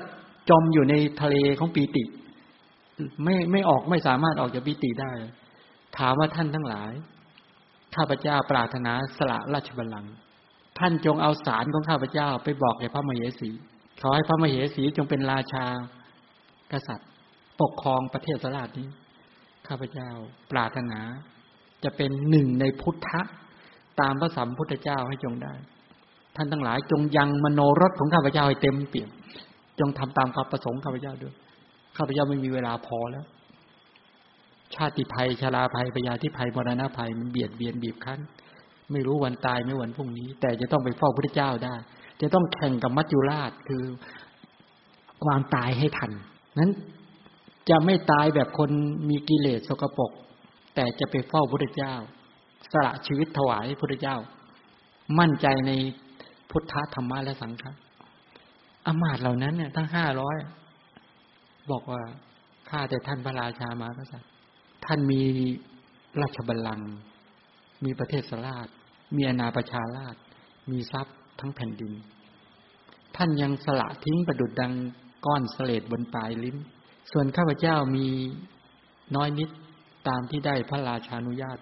จมอยู่ในทะเลของปีติ ไม่ไม่ออกไม่สามารถออกจากปิติได้ ถามว่าท่านทั้งหลาย ข้าพเจ้าปรารถนาสละราชบัลลังก์ท่านจงเอาสารของข้าพเจ้าไปบอกแก่พระมเหสีขอให้พระมเหสีจงเป็นราชากษัตริย์ ปกครองประเทศสลาดนี้ ข้าพเจ้าปรารถนา จะเป็นหนึ่งในพุทธะตามพระสัมพุทธเจ้าให้จงได้ ท่านทั้งหลายจงยังมโนรสของข้าพเจ้าให้เต็มเปี่ยมจงทำตามความประสงค์ข้าพเจ้าด้วย ข้าพเจ้าไม่มีเวลาพอแล้ว ชาติภัยชราภัยปยาที่ภัยมรณะภัยมันเบียดเบียนบีบคั้น ไม่รู้วันตายไม่วันพรุ่งนี้ แต่จะต้องไปเฝ้าพระเจ้าได้ จะต้องแข่งกับมัจจุราชคือความตายให้ทัน นั้นจะไม่ตายแบบคนมีกิเลสสกปรกแต่จะไปเฝ้าพระเจ้า สละชีวิตถวายพระเจ้า มั่นใจในพุทธธรรมะและสังฆะอมาตเหล่านั้นเนี่ยทั้งห้าร้อย บอกว่าข้าแต่ท่านพระราชามากษัตว์ท่านมีราชบัลลังก์มีประเทศสลาดมีอนาประชาราชมีทรัพย์ทั้งแผ่นดิน ท่านยังสละทิ้งประดุดดังก้อนเสลดบนปลายลิ้น ส่วนข้าพเจ้ามีน้อยนิดตามที่ได้พระราชานุญาต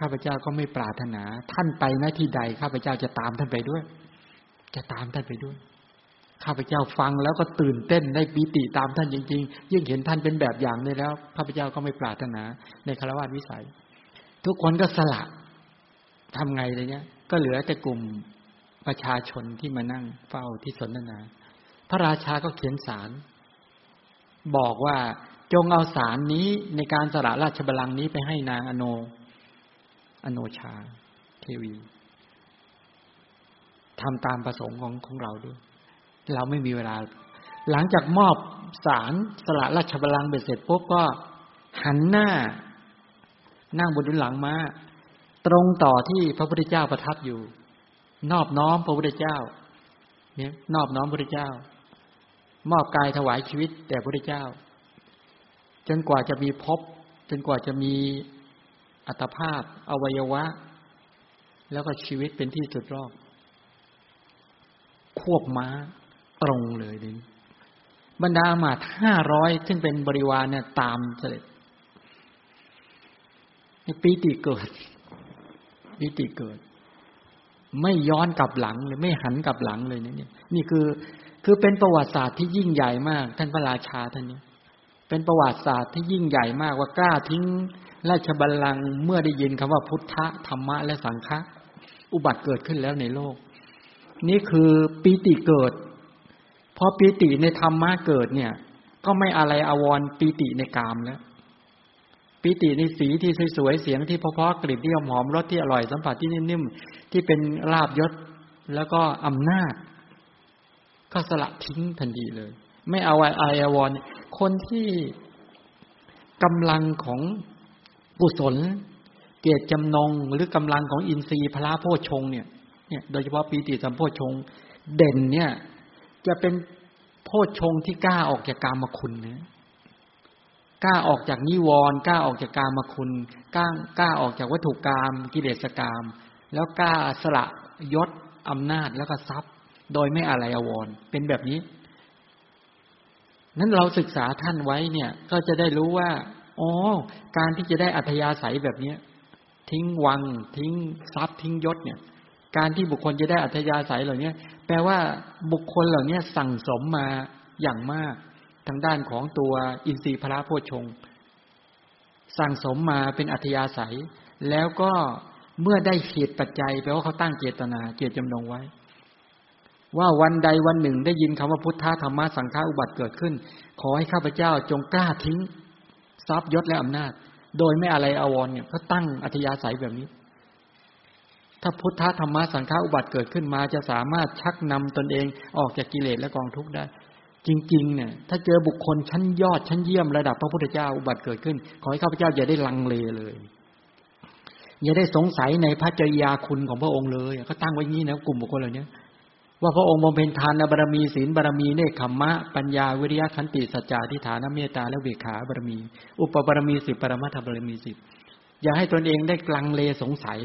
ข้าพเจ้าก็ไม่ปรารถนา ท่านไปหน้าที่ใด ข้าพเจ้าจะตามท่านไปด้วย จะตามท่านไปด้วย ข้าพเจ้าฟังแล้วก็ตื่นเต้นได้ปีติตามท่านจริง ๆ ยิ่งเห็นท่านเป็นแบบอย่างเลยแล้วข้าพเจ้าก็ไม่ปรารถนา ในคารวะวิสัย ทุกคนก็สละทำไงเลยเนี้ย ก็เหลือแต่กลุ่มประชาชนที่มานั่งเฝ้าที่สนทนา พระราชาก็เขียนสาร บอกว่าจงเอาสารนี้ในการสละราชบัลลังก์นี้ไปให้นางอโน อโนชา เทวีทำตามประสงค์ของของเราด้วย เราไม่มีเวลา หลังจากมอบสารสละราชบัลลังก์เบ็ดเสร็จปุ๊บก็หันหน้า นั่งบนดุลหลังมาตรงต่อที่พระพุทธเจ้าประทับอยู่ นอบน้อมพระพุทธเจ้า เนี่ยนอบน้อมพระพุทธเจ้า มอบกายถวายชีวิตแด่พระพุทธเจ้า จนกว่าจะมีพบ จนกว่าจะมีอัตภาพ อวัยวะ แล้วก็ชีวิตเป็นที่สุดรอบควบม้า ตรงเลยดิบรรดามาห้าร้อยซึ่งเป็นบริวารเนี่ยตามเสด็จปีติเกิดปีติเกิด ไม่ย้อนกลับหลังเลยไม่หันกลับหลังเลยเนี่ยนี่คือคือเป็นประวัติศาสตร์ที่ยิ่งใหญ่มาก ท่านพระราชาท่านนี้เป็นประวัติศาสตร์ที่ยิ่งใหญ่มากว่ากล้าทิ้งราชบัลลังก์เมื่อได้ยินคำว่าพุทธธรรมะและสังฆะอุบัติเกิดขึ้นแล้วในโลก นี่คือปีติเกิด อปีติในธรรมะเกิดเนี่ย ก็ไม่อะไรอววรปีติในกามแล้วปีติในสีที่สวยๆเสียงที่เพราะๆกลิ่นที่หอมรสที่อร่อยสัมผัสที่นิ่มๆที่เป็นลาบยศแล้วก็อำนาจ ก็สละทิ้งทันทีเลย ไม่เอาไว้อายอวรคนที่กำลังของกุศล เกียรติจำนงหรือกำลังของอินทรีย์พระโพชงเนี่ยเนี่ย โดยเฉพาะปีติสัมโพชงเด่นเนี่ย จะเป็นโพชงที่กล้าออกจากกามคุณเนี่ยกล้าออกจากนิวรณ์กล้าออกจากกามคุณกล้ากล้าออกจากวัตถุกรรมกิเลสกรรมแล้วกล้าสละยศอำนาจแล้วก็ทรัพย์ โดยไม่อะไรอววรเป็นแบบนี้ นั้นเราศึกษาท่านไว้เนี่ย ก็จะได้รู้ว่าอ๋อการที่จะได้อัธยาศัยแบบเนี้ยทิ้งวัง ทิ้งทรัพย์ทิ้งยศเนี่ย การที่บุคคลจะได้อัธยาศัยเหล่านี้แปลว่าบุคคลเหล่านี้สั่งสมมาอย่างมาก ทางด้านของตัวอินทรีย์พระโพชง สั่งสมมาเป็นอัธยาศัย แล้วก็เมื่อได้เหตุปัจจัยแปลว่าเขาตั้งเจตนา เจตจำนงไว้ ว่าวันใดวันหนึ่งได้ยินคำว่าพุทธธรรมะสังฆาอุบัติเกิดขึ้น ขอให้ข้าพเจ้าจงกล้าทิ้งทรัพย์ยศและอำนาจ โดยไม่อะไรอาวรเนี่ยเขาตั้งอัธยาศัยแบบนี้ ถ้าพุทธธรรมะสังฆาอุบัติเกิดขึ้นมา จะสามารถชักนำตนเองออกจากกิเลสและกองทุกข์ได้ จริง ๆ เนี่ย ถ้าเจอบุคคลชั้นยอดชั้นเยี่ยมระดับพระพุทธเจ้าอุบัติเกิดขึ้น ขอให้ข้าพเจ้าอย่าได้ลังเลเลย อย่าได้สงสัยในพระจริยาคุณของพระองค์เลยเขาตั้งไว้งี้นะกลุ่มบุคคลเหล่านี้ว่าพระองค์บำเพ็ญทานบารมีศีลบารมีเนคขมมะ ปัญญาวิริยะขันติสัจจะทิฏฐานเมตตาและเวขาบารมี อุปบารมีสิบปรมัตถบารมีสิบอย่าให้ตนเองได้กลังเลสงสัย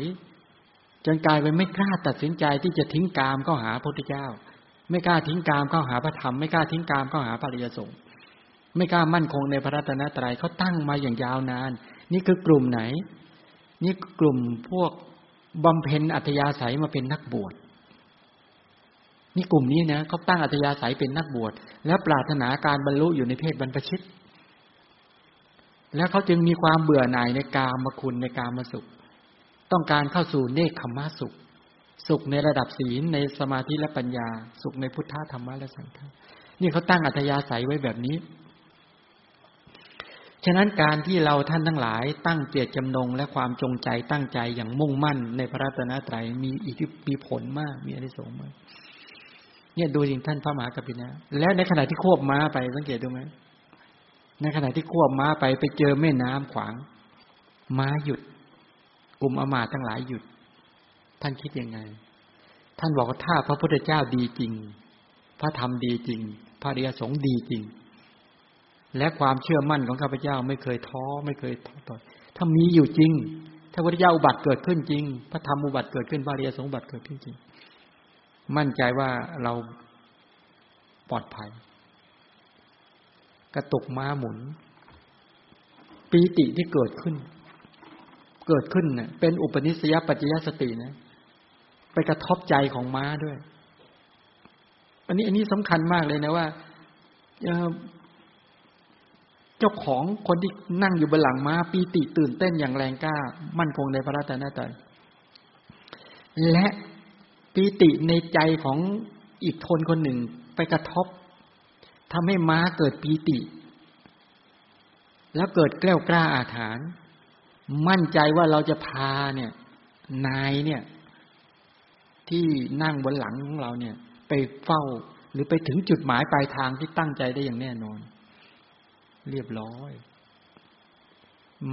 จนกลายเป็นไม่กล้าตัดสินใจที่จะทิ้งกามเข้าหาพระพุทธเจ้า ไม่กล้าทิ้งกามเข้าหาพระธรรมไม่กล้าทิ้งกามเข้าหาพระริยสงฆ์ไม่กล้ามั่นคงในพระรัตนตรัยเขาตั้งมาอย่างยาวนาน นี่คือกลุ่มไหน นี่กลุ่มพวกบำเพ็ญอัธยาศัยมาเป็นนักบวชนี่กลุ่มนี้นะเขาตั้งอัธยาศัยเป็นนักบวชแล้วปรารถนาการบรรลุอยู่ในเพศบรรพชิต แล้วเขาจึงมีความเบื่อหน่ายในกามคุณในกามสุข ต้องการเข้าสู่เนคขมะสุข สุขในระดับศีลในสมาธิและปัญญา สุขในพุทธธรรมะและสังฆะนี่เขาตั้งอัธยาศัยไว้แบบนี้ ฉะนั้นการที่เราท่านทั้งหลาย ตั้งเจตจำนงและความจงใจตั้งใจอย่างมุ่งมั่น ในพระรัตนตรัยมีอิทธิมีผลมาก มีอริสงส์มากเนี่ยดูจริงท่านพระมหากปินะแล้วในขณะที่ควบม้าไปสังเกตดูไหมในขณะที่ควบม้าไปไปเจอแม่น้ำขวาง ม้าหยุด กลุ่มอมาตทั้งหลายหยุด ท่านคิดยังไง ท่านบอกว่าถ้าพระพุทธเจ้าดีจริง พระธรรมดีจริง พระเดียสงดีจริง และความเชื่อมั่นของข้าพเจ้าไม่เคยท้อไม่เคยท้อต่อถ้ามีอยู่จริง ถ้าพระพุทธเจ้าอุบัติเกิดขึ้นจริง พระธรรมอุบัติเกิดขึ้นพระเดียสงอุบัติเกิดขึ้นจริง มั่นใจว่าเราปลอดภัย กระตุกม้าหมุนปีติที่เกิดขึ้น เกิดขึ้นเนะ่ยเป็นอุปนิสัยปัจจยสตินะ ไปกระทบใจของม้าด้วย อันนี้อันนี้สำคัญมากเลยนะว่าเจ้าของคนที่นั่งอยู่บนหลังม้าปีติตื่นเต้นอย่างแรงกล้า มั่นคงในพระราชนาตและปีติในใจของอีกทนคนหนึ่งไปกระทบทำให้ม้าเกิดปีติ แล้วเกิดแกล้วกล้าอาถรรพ์ มั่นใจว่าเราจะพาเนี่ย นายเนี่ย ที่นั่งบนหลังของเราเนี่ย ไปเฝ้าหรือไปถึงจุดหมายปลายทางที่ตั้งใจได้อย่างแน่นอน เรียบร้อย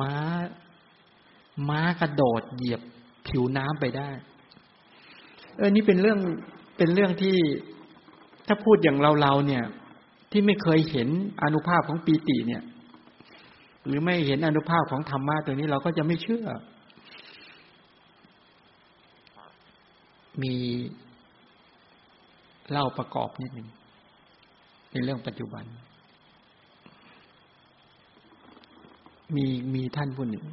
ม้า ม้ากระโดดเหยียบผิวน้ำไปได้ เออ นี่เป็นเรื่องเป็นเรื่องที่ถ้าพูดอย่างเราเราเนี่ย ที่ไม่เคยเห็นอนุภาพของปีติเนี่ย หรือไม่เห็นอนุภาพของธรรมะตัวนี้เราก็จะไม่เชื่อ มีเล่าประกอบนิดหนึ่งในเรื่องปัจจุบัน มีมีท่านผู้หนึ่ง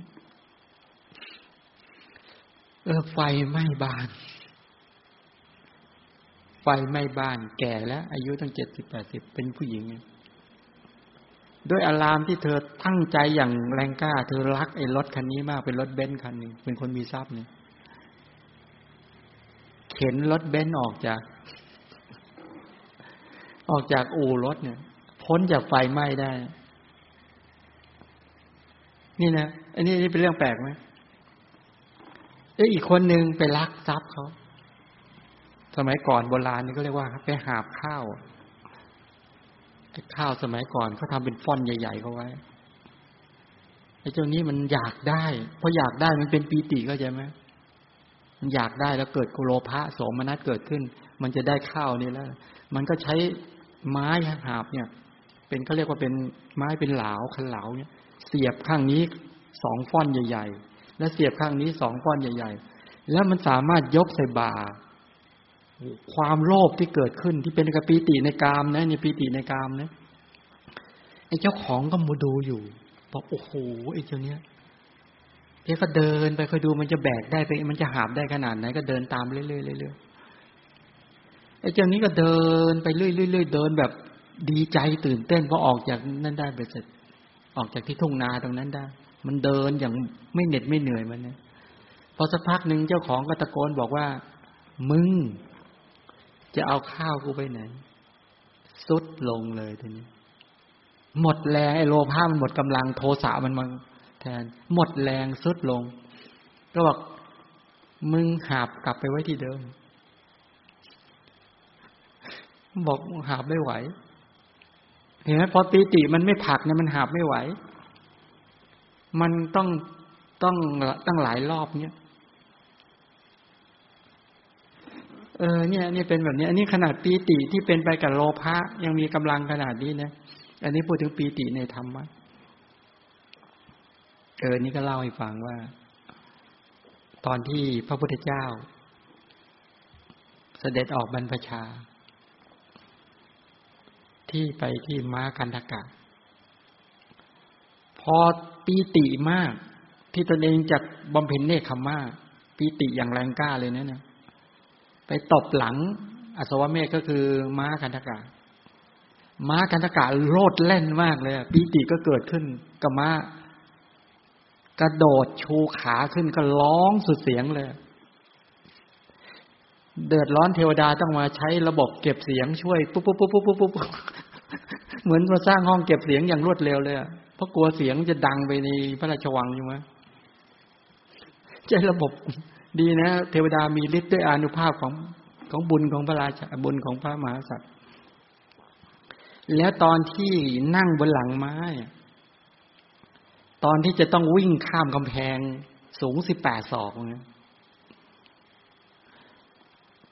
เออไฟไหม้บ้าน ไฟไหม้บ้าน แก่แล้ว อายุตั้งเจ็ดสิบแปดสิบเป็นผู้หญิง ด้วยอารามที่เธอตั้งใจอย่างแรงกล้า เธอรักไอ้รถคันนี้มากเป็นรถเบนซ์คันหนึ่งเป็นคนมีทรัพย์เนี่ยเข็นรถเบนซ์ออกจาก ออกจากอู่รถเนี่ย พ้นจากไฟไหม้ได้ นี่นะอันนี้นี่เป็นเรื่องแปลกไหมแล้อีกคนหนึ่งไปลักทรัพย์เขาสมัยก่อนโบราณนี่ก็เรียกว่า ไปหาบข้าว ข้าวสมัยก่อนเขาทาเป็นฟ่อนใหญ่ๆเขาไว้ไอ้เจ้านี้มันอยากได้เพราะอยากได้มันเป็นปีติก็ใช่ไหมมันอยากได้แล้วเกิดกุโลภะโสมนัสเกิดขึ้น มันจะได้ข้าวนี่แล้ว มันก็ใช้ไม้หาบเนี่ย เป็นเขาเรียกว่าเป็นไม้เป็นเหลาคันเหลาเนี่ย เสียบข้างนี้สองฟ่อนใหญ่ ๆ แล้วเสียบข้างนี้สองฟ่อนใหญ่ ๆ แล้วมันสามารถยกใส่บ่า ความโลภที่เกิดขึ้นที่เป็นกปีติในกามนะนี่ปีติในกามนะไอ้เจ้าของก็มาดูอยู่บอกโอ้โหไอ้เจ้าเนี้ยเดี๋ยก็เดินไปคอยดูมันจะแบกได้ไปมันจะหาบได้ขนาดไหนก็เดินตามเรื่อยๆเรื่อยๆไอ้เจ้านี้ก็เดินไปเรื่อยๆเดินแบบดีใจตื่นเต้นพอออกจากนั่นได้ไปเสร็จออกจากที่ทุ่งนาตรงนั้นได้ มันเดินอย่างไม่เหน็ดไม่เหนื่อยมันนะพอสักพักหนึ่งเจ้าของก็ตะโกนบอกว่า มึง จะเอาข้าวกูไปไหน สุดลงเลยทีนี้ หมดแรงไอ้โลภะมันหมดกำลังโทสะมันมาแทน หมดแรงสุดลง ก็บอกมึงหาบกลับไปไว้ที่เดิม บอกหาบไม่ไหว เห็นไหมพอปีติมันไม่ผักเนี่ยมันหาบไม่ไหว มันต้องต้องตั้งหลายรอบเนี่ย เออเนี่ยนี่เป็นแบบนี้ อันนี้ขนาดปีติที่เป็นไปกับโลภะยังมีกำลังขนาดนี้นะอันนี้พูดถึงปีติในธรรมะเออนี่ก็เล่าให้ฟังว่า ตอนที่พระพุทธเจ้า เสด็จออกบรรพชา ที่ไปที่ม้ากันทกะ พอปีติมาก ที่ตนเองจัดบำเพ็ญเนคขมาปีติอย่างแรงกล้าเลยนะเนี่ย ไปตบหลัง อสวเมฆก็คือม้าคันธกะ ม้าคันธกะโลดเล่นมากเลยปีติก็เกิดขึ้นกับม้ากระโดดชูขาขึ้นก็ร้องสุดเสียงเลย เดือดร้อนเทวดาต้องมาใช้ระบบเก็บเสียงช่วยปุ๊บปุ๊บปุ๊บปุ๊บปุ๊บปุ๊บเหมือนมาสร้างห้องเก็บเสียงอย่างรวดเร็วเลยเพราะกลัวเสียงจะดังไปในพระราชวังอยู่ไหมใช้ระบบ ดีนะ เทวดามีฤทธิ์ด้วยอนุภาพของของบุญของพระราชาบุญของพระมหากษัตริย์ แล้วตอนที่นั่งบนหลังไม้ตอนที่จะต้องวิ่งข้ามกำแพงสูงสิบแปดศอกเนี่ย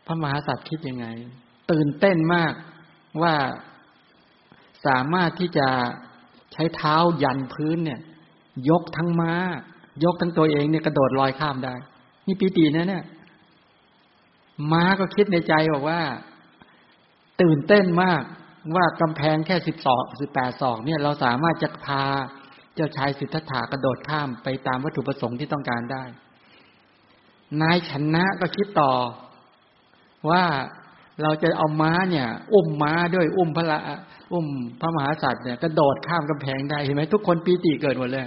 พระมหากษัตริย์คิดยังไง ตื่นเต้นมากว่าสามารถที่จะใช้เท้ายันพื้นเนี่ย ยกทั้งม้า ยกทั้งตัวเองเนี่ยกระโดดลอยข้ามได้ นี่ปีตินะเนี่ยม้าก็คิดในใจบอกว่า ตื่นเต้นมากว่ากำแพงแค่สิบสองสิบแปดสองเนี่ยเราสามารถจะพาเจ้าชายสิทธัตถะกระโดดข้ามไปตามวัตถุประสงค์ที่ต้องการได้ นายชนะก็คิดต่อ ว่าเราจะเอาม้าเนี่ย อุ้มม้าด้วยอุ้มพระอุ้มพระมหาสัตว์เนี่ยกระโดดข้ามกำแพงได้เห็นไหมทุกคนปีติเกิดหมดเลย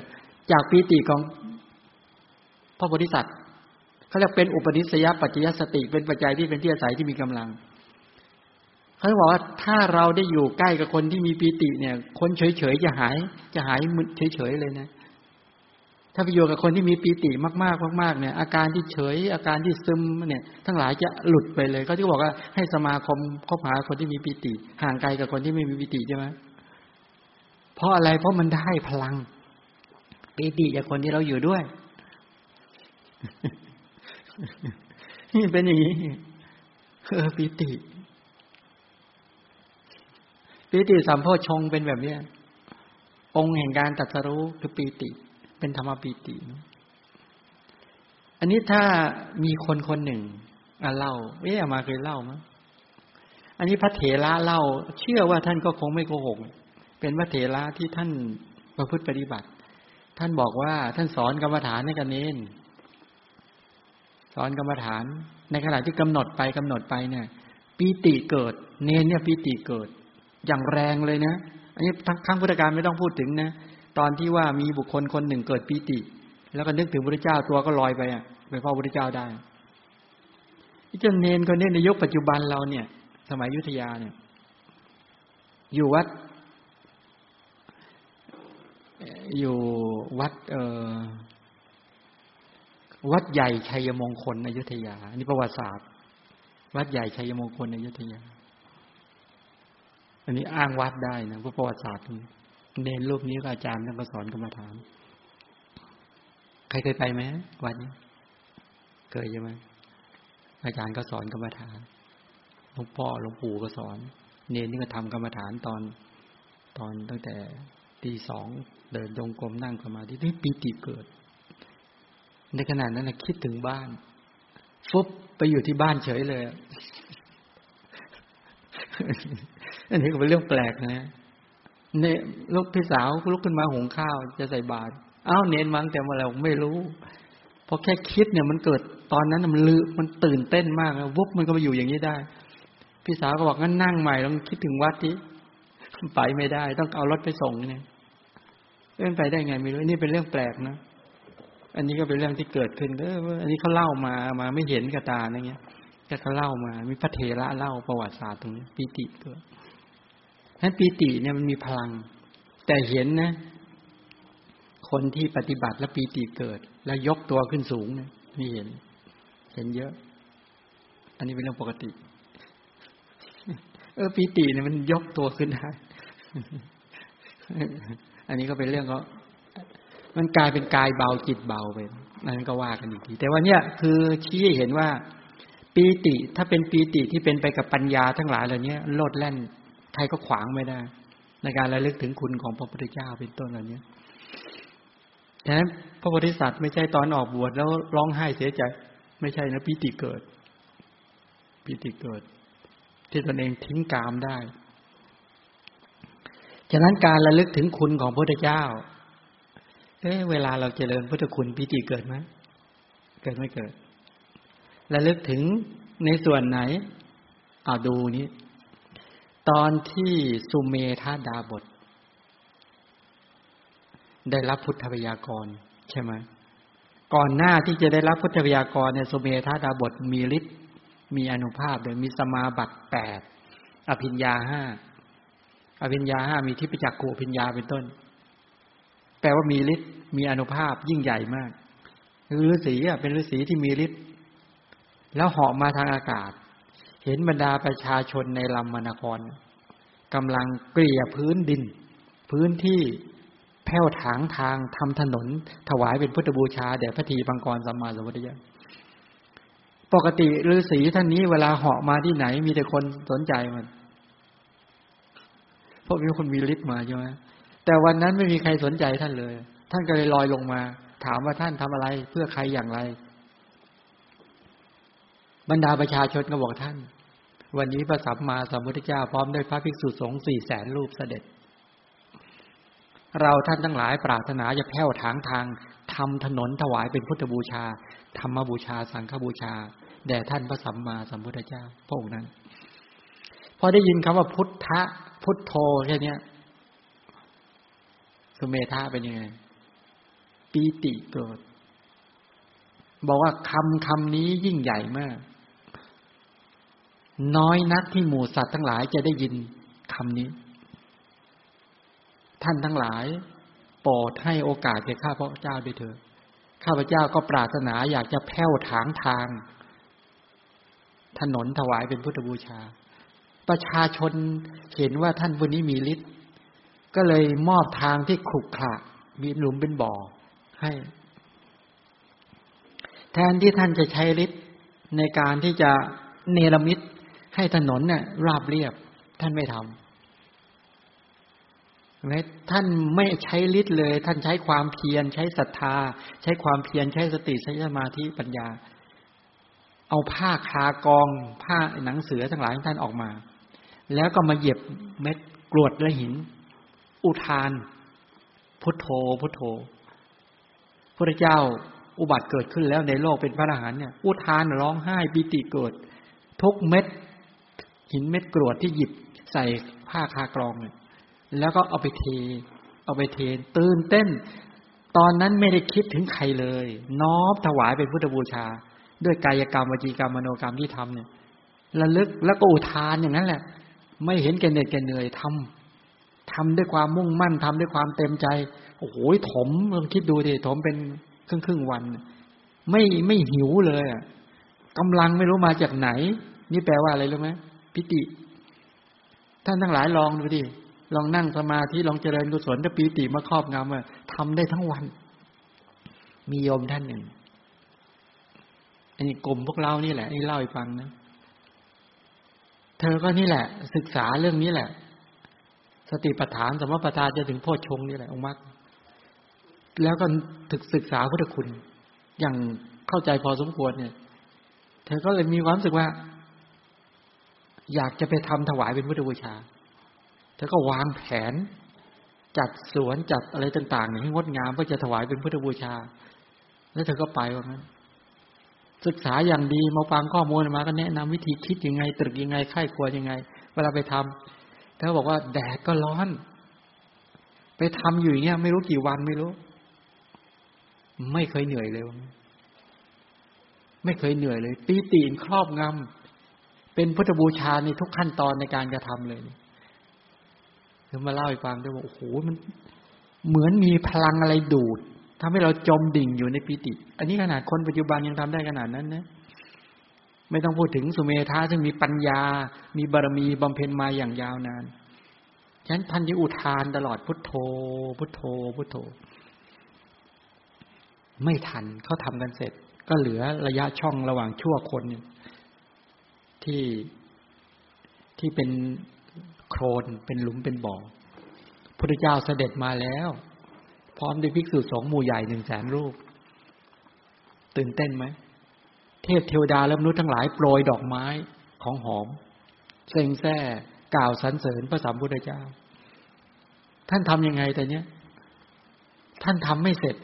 จากปีติของพระโพธิสัตว์ เขาเรียกเป็นอุปนิสัยปัจจยสติ เป็นปัจจัยที่เป็นที่อาศัยที่มีกำลังเขาบอกว่าถ้าเราได้อยู่ใกล้กับคนที่มีปีติเนี่ย คนเฉยๆจะหาย จะหายมึนเฉยๆเลยนะ ถ้าไปอยู่กับคนที่มีปีติมากๆมากๆเนี่ย อาการที่เฉย อาการที่ซึมเนี่ย ทั้งหลายจะหลุดไปเลยเขาที่บอกว่าให้สมาคมคบหาคนที่มีปีติ ห่างไกลกับคนที่ไม่มีปีติใช่ไหมเพราะอะไรเพราะมันได้พลังปีติจากคนที่เราอยู่ด้วย นี่เป็นอย่างนี้เออปีติปีติสัมโพชงเป็นแบบเนี้ย องค์แห่งการตัดสรู้คือปีติ เป็นธรรมปีติ อันนี้ถ้ามีคนคนหนึ่งเล่าเอ๊ะมาเคยเล่ามั้ยอันนี้พระเถระเล่า เชื่อว่าท่านก็คงไม่โกหก เป็นพระเถระที่ท่านประพฤติปฏิบัติ ท่านบอกว่าท่านสอนกรรมฐานให้กันเน้น สอนกรรมฐาน ในขณะที่กำหนดไปกำหนดไปเนี่ยปีติเกิด เนนเนี่ยปีติเกิด อย่างแรงเลยนะอันนี้ทั้งข้างพุทธการไม่ต้องพูดถึงนะตอนที่ว่ามีบุคคลคนหนึ่งเกิดปีติ แล้วก็นึกถึงพระเจ้าตัวก็ลอยไปอะไปเฝ้าพระเจ้าได้ที่จะเนนคนนี้ในยุคปัจจุบันเราเนี่ย สมัยยุทธยาเนี่ย อยู่วัด อยู่วัด เออ วัดใหญ่ชัยมงคลในยุทธยาอันนี้ประวัติศาสตร์ วัดใหญ่ชัยมงคลในยุทธยา อันนี้อ้างวัดได้นะเพราะประวัติศาสตร์เนนรูปนี้ก็อาจารย์ท่านก็สอนกรรมฐานใครเคยไปไหมวัดนี้เคยใช่ไหมอาจารย์ก็สอนกรรมฐานหลวงพ่อหลวงปู่ก็สอน เนนนี่ก็ทำกรรมฐานตอนตอนตั้งแต่ตีสองเดินจงกรมนั่งสมาธิที่ปีติเกิด ในขณะนั้นนะคิดถึงบ้านฟุบไปอยู่ที่บ้านเฉยเลย อันนี้ก็เป็นเรื่องแปลกนะเนี่ยลูกพี่สาวลุกขึ้นมาหุงข้าว จะใส่บาตรอ้าวเน้นมั้งแต่เมื่อไรไม่รู้พอแค่คิดเนี่ยมันเกิดตอนนั้นมันลือมันตื่นเต้นมากวุบมันก็มาอยู่อย่างนี้ได้ พี่สาวก็บอกงั้นนั่งใหม่ลองคิดถึงวัดที่ไปไม่ได้ ต้องเอารถไปส่งเนี่ยเป็นไปได้ไงไม่รู้นี่เป็นเรื่องแปลกนะ อันนี้ก็เป็นเรื่องที่เกิดขึ้นเอออันนี้เขาเล่ามามาไม่เห็นกับตาอะไรเงี้ยแต่เขาเล่ามา มีพระเถระเล่าประวัติศาสตร์ตรงนี้ปีติเกิดนั้นปีติเนี่ยมันมีพลัง แต่เห็นนะ คนที่ปฏิบัติแล้วปีติเกิด แล้วยกตัวขึ้นสูงเนี่ยไม่เห็น เห็นเยอะ อันนี้เป็นเรื่องปกติ เออปีติเนี่ยมันยกตัวขึ้นได้อันนี้ก็เป็นเรื่องก็ มันกลายเป็นกายเบาจิตเบาไปนั่นก็ว่ากันอีกทีแต่ว่าเนี่ยคือชี้เห็นว่าปีติถ้าเป็นปีติที่เป็นไปกับปัญญาทั้งหลายเหล่านี้โลดแล่นใครก็ขวางไม่ได้ ในการระลึกถึงคุณของพระพุทธเจ้าเป็นต้นเหล่านี้ฉะนั้นพระโพธิสัตว์ไม่ใช่ตอนออกบวชแล้วร้องไห้เสียใจ ไม่ใช่นะปีติเกิดปีติเกิด ที่ตนเองทิ้งกามได้ ฉะนั้นการระลึกถึงคุณของพระพุทธเจ้า เอ๊เวลาเราเจริญพุทธคุณปีติเกิดไหมเกิดไม่เกิดระลึกถึงในส่วนไหนเอาดูนี้ ตอนที่สุเมธาดาบท ได้รับพุทธพยากร ใช่ไหมก่อนหน้าที่จะได้รับพุทธพยากรเนี่ยสุเมธาดาบทมีฤทธิ์มีอนุภาพโดยมีสมาบัติแปดอภิญญาห้าอภิญญาห้ามีทิพจักขูอภิญญาเป็นต้น แปลว่ามีฤทธิ์มีอนุภาพยิ่งใหญ่มากฤาษีอะเป็นฤาษีที่มีฤทธิ์แล้วเหาะมาทางอากาศ เห็นบรรดาประชาชนในลำมนครกำลังเกลี่ยพื้นดิน พื้นที่แผ้วถางทางทำถนน ถวายเป็นพุทธบูชาแด่พระทีบังกรสัมมาสัมพุทธเจ้าปกติฤาษีท่านนี้เวลาเหาะมาที่ไหนมีแต่คนสนใจมัน เพราะมีคนมีฤทธิ์มาใช่ไหม แต่วันนั้นไม่มีใครสนใจท่านเลย ท่านก็เลยลอยลงมา ถามว่าท่านทำอะไร เพื่อใครอย่างไร บรรดาประชาชนก็บอกท่าน วันนี้พระสัมมาสัมพุทธเจ้าพร้อมด้วยพระภิกษุสงฆ์สี่แสนรูปเสด็จ เราท่านทั้งหลายปรารถนาจะแผ่วถางทางทำถนนถวายเป็นพุทธบูชา ธรรมบูชา สังฆบูชา แด่ท่านพระสัมมาสัมพุทธเจ้าพระองค์นั้น พอได้ยินคำว่าพุทธพุทโธแค่นี้ สุเมธาเป็นยังไงปีติเกิด บอกว่าคำคำนี้ยิ่งใหญ่มาก น้อยนักที่หมู่สัตว์ทั้งหลายจะได้ยินคำนี้ ท่านทั้งหลายโปรดให้โอกาสแก่ข้าพระเจ้าด้วยเถิดข้าพเจ้าก็ปรารถนาอยากจะแผ้วถางทาง ถนนถวายเป็นพุทธบูชา ประชาชนเห็นว่าท่านผู้นี้มีฤทธิ์ ก็เลยมอบทางที่ขรุขระมีหลุมเป็นบ่อให้ แทนที่ท่านจะใช้ฤทธิ์ในการที่จะเนรมิตให้ถนนเนี่ยราบเรียบ ท่านไม่ทำไหมท่านไม่ใช้ฤทธิ์เลย ท่านใช้ความเพียรใช้ศรัทธา ใช้ความเพียรใช้สติใช้สมาธิปัญญา เอาผ้าคากอง ผ้าหนังเสือทั้งหลายท่านออกมา แล้วก็มาเหยียบเม็ดกรวดและหิน อุทาน พุทโธ พุทโธพระเจ้าอุบัติเกิดขึ้นแล้วในโลกเป็นพระอรหันต์เนี่ย อุทานร้องไห้ปิติเกิด ทุกเม็ด หินเม็ดกรวดที่หยิบใส่ผ้าคากรองเนี่ยแล้วก็เอาไปเท เอาไปเทตื่นเต้น ตอนนั้นไม่ได้คิดถึงใครเลย น้อมถวายเป็นพุทธบูชา ด้วยกายกรรมวจีกรรมมโนกรรมที่ทำเนี่ยระลึกแล้วก็อุทานอย่างนั้นแหละ ไม่เห็นแก่เหน็ดแก่เหนื่อยทำ ทำด้วยความมุ่งมั่นทำด้วยความเต็มใจ โอ้โหถมลองคิดดูดิถมเป็นครึ่งครึ่งวัน ไม่ไม่หิวเลยอะกำลังไม่รู้มาจากไหน นี่แปลว่าอะไรรู้ไหมพิติ ท่านทั้งหลายลองดูดิลองนั่งสมาธิลองเจริญกุศลถ้าปีติมาครอบงำอะทำได้ทั้งวัน มีโยมท่านหนึ่งอันนี้กลุ่มพวกเรานี่แหละนี่เล่าให้ฟังนะเธอก็นี่แหละ ศึกษาเรื่องนี้แหละ สติปัฏฐานสมปัฏฐานจะถึงโพชฌงนี่แหละองค์มรรคแล้วก็ถึกศึกษาพุทธคุณ อย่างเข้าใจพอสมควรเนี่ย เธอก็เลยมีความรู้สึกว่า อยากจะไปทำถวายเป็นพุทธบูชา เธอก็วางแผน จัดสวนจัดอะไรต่างๆให้งดงามเพื่อจะถวายเป็นพุทธบูชา แล้วเธอก็ไปว่างั้นศึกษาอย่างดีมาฟังข้อมูลมาก็แนะนำวิธีคิดยังไงตรึกยังไงไข้ควรยังไง เวลาไปทำ เธอบอกว่าแดดก็ร้อน ไปทำอยู่อย่างเงี้ย ไม่รู้กี่วันไม่รู้ ไม่เคยเหนื่อยเลย ไม่เคยเหนื่อยเลยปีตีนครอบงำเป็นพุทธบูชาในทุกขั้นตอนในการกระทำเลยเธอมาเล่าให้ฟังด้วยว่าโอ้โหมันเหมือนมีพลังอะไรดูดทำให้เราจมดิ่งอยู่ในปิติ อันนี้ขนาดคนปัจจุบันยังทำได้ขนาดนั้นนะ ไม่ต้องพูดถึงสุเมธาซึ่งมีปัญญา มีบารมีบำเพ็ญมาอย่างยาวนานฉะนั้นท่านที่อุทานตลอดพุทโธ พุทโธ พุทโธ ไม่ทันเขาทำกันเสร็จ ก็เหลือระยะช่องระหว่างชั่วคนที่ที่เป็นโครนเป็นหลุมเป็นบ่อพุทธเจ้าเสด็จมาแล้ว พร้อมด้วยภิกษุสองหมู่ใหญ่หนึ่งแสนรูป ตื่นเต้นไหม เทพเทวดาและมนุษย์ทั้งหลายโปรยดอกไม้ของหอม เซ็งแซ่กล่าวสรรเสริญพระสัมพุทธเจ้า ท่านทำยังไงแต่เนี้ย ท่านทำไม่เสร็จ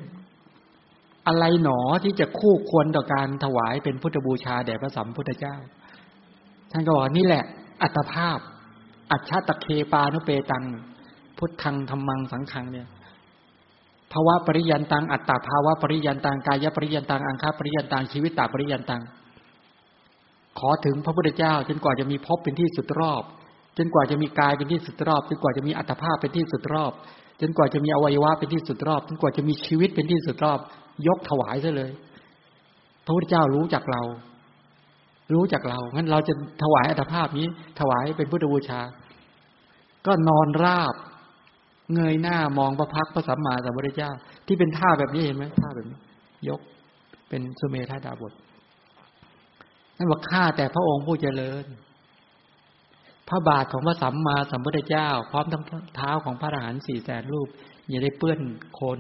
อะไรหนอที่จะคู่ควรต่อการถวายเป็นพุทธบูชาแด่พระสัมพุทธเจ้า ท่านก็บอกนี่แหละ อัตภาพ อัจฉตะเคปานุเปตัง พุทธังธรรมังสังขังเนี่ย ภาวะปริยันตังอัตตาภาวะปริยันตังกายปริยันตังอังคาปริยันตังชีวิตตาปริยันตัง ขอถึงพระพุทธเจ้า จนกว่าจะมีภพเป็นที่สุดรอบ จนกว่าจะมีกายเป็นที่สุดรอบ จนกว่าจะมีอัตภาพเป็นที่สุดรอบ จนกว่าจะมีอวัยวะเป็นที่สุดรอบ จนกว่าจะมีชีวิตเป็นที่สุดรอบ ยกถวายซะเลย พระพุทธเจ้ารู้จักเรา รู้จักเรางั้นเราจะถวายอัตภาพนี้ ถวายเป็นพุทธบูชา ก็นอนราบ เงยหน้ามองพระพักพระสัมมาสัมพุทธเจ้า ที่เป็นท่าแบบนี้เห็นไหมท่าแบบนี้ยกเป็นสุเมธาดาบทนั่นว่าข้าแต่พระองค์ผู้เจริญ พระบาทของพระสัมมาสัมพุทธเจ้า พร้อมทั้งเท้าของพระอรหันต์สี่แสนรูป อย่าได้เปื้อนโคน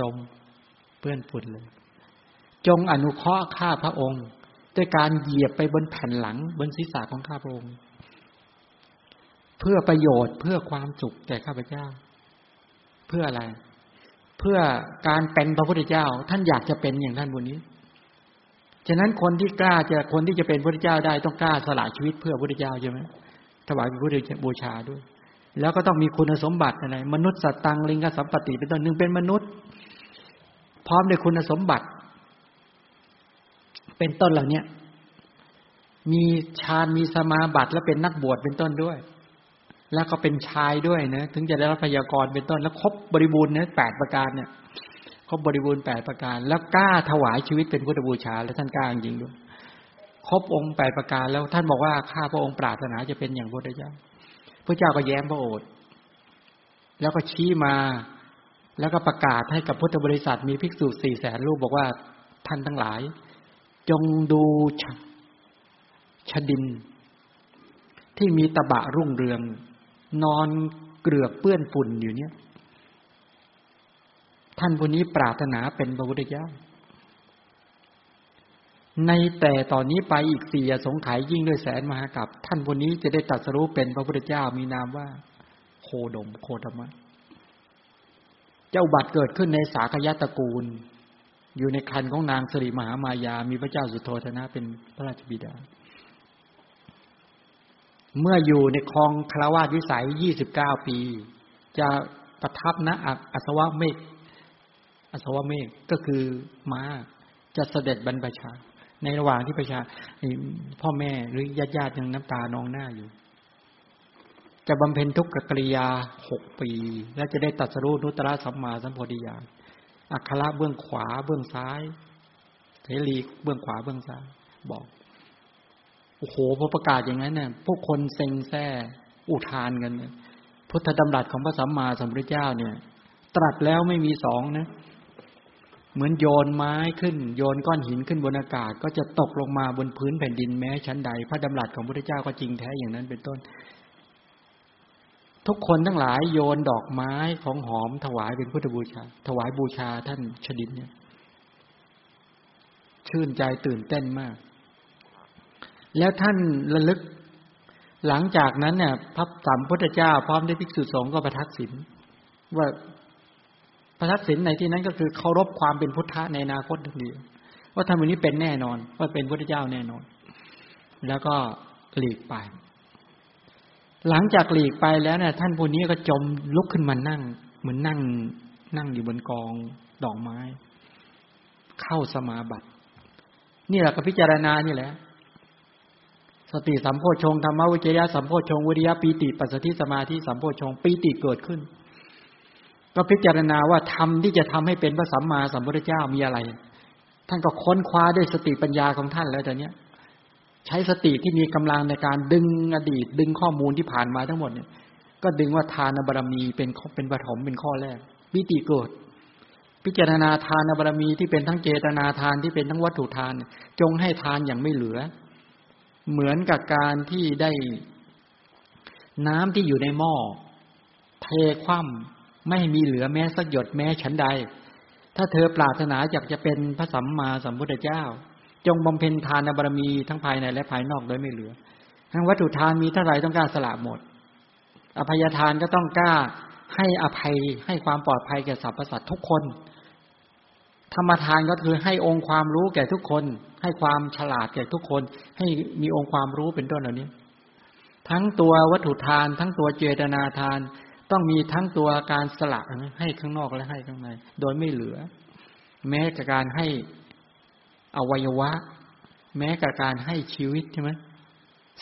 ตมเปื้อนฝุ่นเลย จงอนุเคราะห์ข้าพระองค์ ด้วยการเหยียบไปบนแผ่นหลัง บนศีรษะของข้าพระองค์ เพื่อประโยชน์เพื่อความสุขแก่ข้าพเจ้า เพื่ออะไร เพื่อการเป็นพระพุทธเจ้า ท่านอยากจะเป็นอย่างท่านบุญนี้ ฉะนั้นคนที่กล้าจะคนที่จะเป็นพระพุทธเจ้าได้ต้องกล้าสละชีวิตเพื่อพระพุทธเจ้าใช่ไหมถวายเป็นพุทธบูชาด้วย แล้วก็ต้องมีคุณสมบัติอะไร มนุษย์สัตตังลิงกสัมปติเป็นต้นหนึ่งเป็นมนุษย์ พร้อมด้วยคุณสมบัติ เป็นต้นเหล่านี้มีฌานมีสมาบัติและเป็นนักบวชเป็นต้นด้วย แล้วก็เป็นชายด้วยนะถึงจะได้รับพยากรเป็นต้นแล้วครบบริบูรณ์เนี่ยแปดประการเนี่ยครบบริบูรณ์แปดประการ แล้วกล้าถวายชีวิตเป็นพุทธบูชา แล้วท่านกล้าจริงด้วยครบองค์แปดประการแล้วท่านบอกว่าข้าพระองค์ปรารถนาจะเป็นอย่างพระพุทธเจ้าพระเจ้าก็แย้มพระโอษฐ์แล้วก็ชี้มา แล้วก็ประกาศให้กับพุทธบริษัทมีภิกษุสี่แสนรูปบอกว่าท่านทั้งหลาย จงดูชดิน ที่มีตะบะรุ่งเรือง นอนเกลือกเปื้อนฝุ่นอยู่เนี่ย ท่านผู้นี้ปรารถนาเป็นพระพุทธเจ้า ในแต่ตอนนี้ไปอีกสี่สงไขยยิ่งด้วยแสนมหากับ ท่านผู้นี้จะได้ตัดสรู้เป็นพระพุทธเจ้ามีนามว่า โคดมโคธรรมะเจ้าบัตรเกิดขึ้นในสากยะตระกูล อยู่ในคันของนางสริมหามายา มีพระเจ้าสุโธธนะเป็นพระราชบิดา เมื่ออยู่ในคลองคารวาสวิสัยยี่สิบเก้าปี จะประทับนะอัศวะเมฆอัศวะเมฆก็คือม้าจะเสด็จบรรพชา ในระหว่างที่ประชาพ่อแม่หรือญาติญาติยังน้ำตานองหน้าอยู่ จะบำเพ็ญทุกขกริยาหกปี และจะได้ตัดสรู้นุตตะสัมมาสัมโพธิญาณอัคระเบื้องขวาเบื้องซ้ายเทลีเบื้องขวาเบื้องซ้ายบอก อ้โหพอประกาศอย่างนั้นเนี่ยพวกคนเซ็งแซ่อุทานกันพุทธดำรัสของพระสัมมาสัมพุทธเจ้าเนี่ย ตรัสแล้วไม่มีสองนะเหมือนโยนไม้ขึ้น โยนก้อนหินขึ้นบนอากาศ ก็จะตกลงมาบนพื้นแผ่นดินแม้ชั้นใด พระดำรัสของพระเจ้าก็จริงแท้อย่างนั้นเป็นต้น ทุกคนทั้งหลายโยนดอกไม้ของหอมถวายเป็นพุทธบูชา ถวายบูชาท่านชดินเนี่ย ชื่นใจตื่นเต้นมาก แล้วท่านระลึก หลังจากนั้นเนี่ยพระสัมพุทธเจ้า พร้อมด้วยภิกษุสงฆ์ก็ประทักษิณว่าประทักษิณในที่นั้นก็คือเคารพความเป็นพุทธะในอนาคตทันทีว่าท่านวันนี้เป็นแน่นอน ว่าเป็นพุทธเจ้าแน่นอน แล้วก็หลีกไป หลังจากหลีกไปแล้วเนี่ยท่านผู้นี้ก็จมลุกขึ้นมานั่ง เหมือนนั่ง นั่งอยู่บนกองดอกไม้ เข้าสมาบัตินี่แหละก็พิจารณานี่แหละ สติสัมโพชงธรรมวิจยะสัมโพชงวิริยะปีติปัสสติสมาธิสัมโพชงปีติเกิดขึ้น ก็พิจารณาว่าธรรมที่จะทำให้เป็นพระสัมมาสัมพุทธเจ้ามีอะไร ท่านก็ค้นคว้าด้วยสติปัญญาของท่านแล้วแต่เนี้ย ใช้สติที่มีกำลังในการดึงอดีต ดึงข้อมูลที่ผ่านมาทั้งหมดเนี่ย ก็ดึงว่าทานบารมีเป็นเป็นปฐมเป็นข้อแรกวิติเกิดพิจารณาทานบารมีที่เป็นทั้งเจตนาทานที่เป็นทั้งวัตถุทาน จงให้ทานอย่างไม่เหลือ เหมือนกับการที่ได้น้ำที่อยู่ในหม้อเทคว่ำไม่มีเหลือแม้สักหยดแม้ฉันใด ถ้าเธอปรารถนาอยากจะเป็นพระสัมมาสัมพุทธเจ้า จงบำเพ็ญทานบารมีทั้งภายในและภายนอกโดยไม่เหลือ ทั้งวัตถุทานมีเท่าไรต้องกล้าสละหมด อภัยทานก็ต้องกล้าให้อภัยให้ความปลอดภัยแก่สรรพสัตว์ทุกคน ธรรมทานก็คือให้องค์ความรู้แก่ทุกคน ให้ความฉลาดแก่ทุกคน ให้มีองค์ความรู้เป็นต้นเหล่านี้ ทั้งตัววัตถุทาน ทั้งตัวเจตนาทาน ต้องมีทั้งตัวการสละให้ข้างนอกและให้ข้างใน โดยไม่เหลือ แม้กับการให้อวัยวะ แม้กับการให้ชีวิตใช่ไหม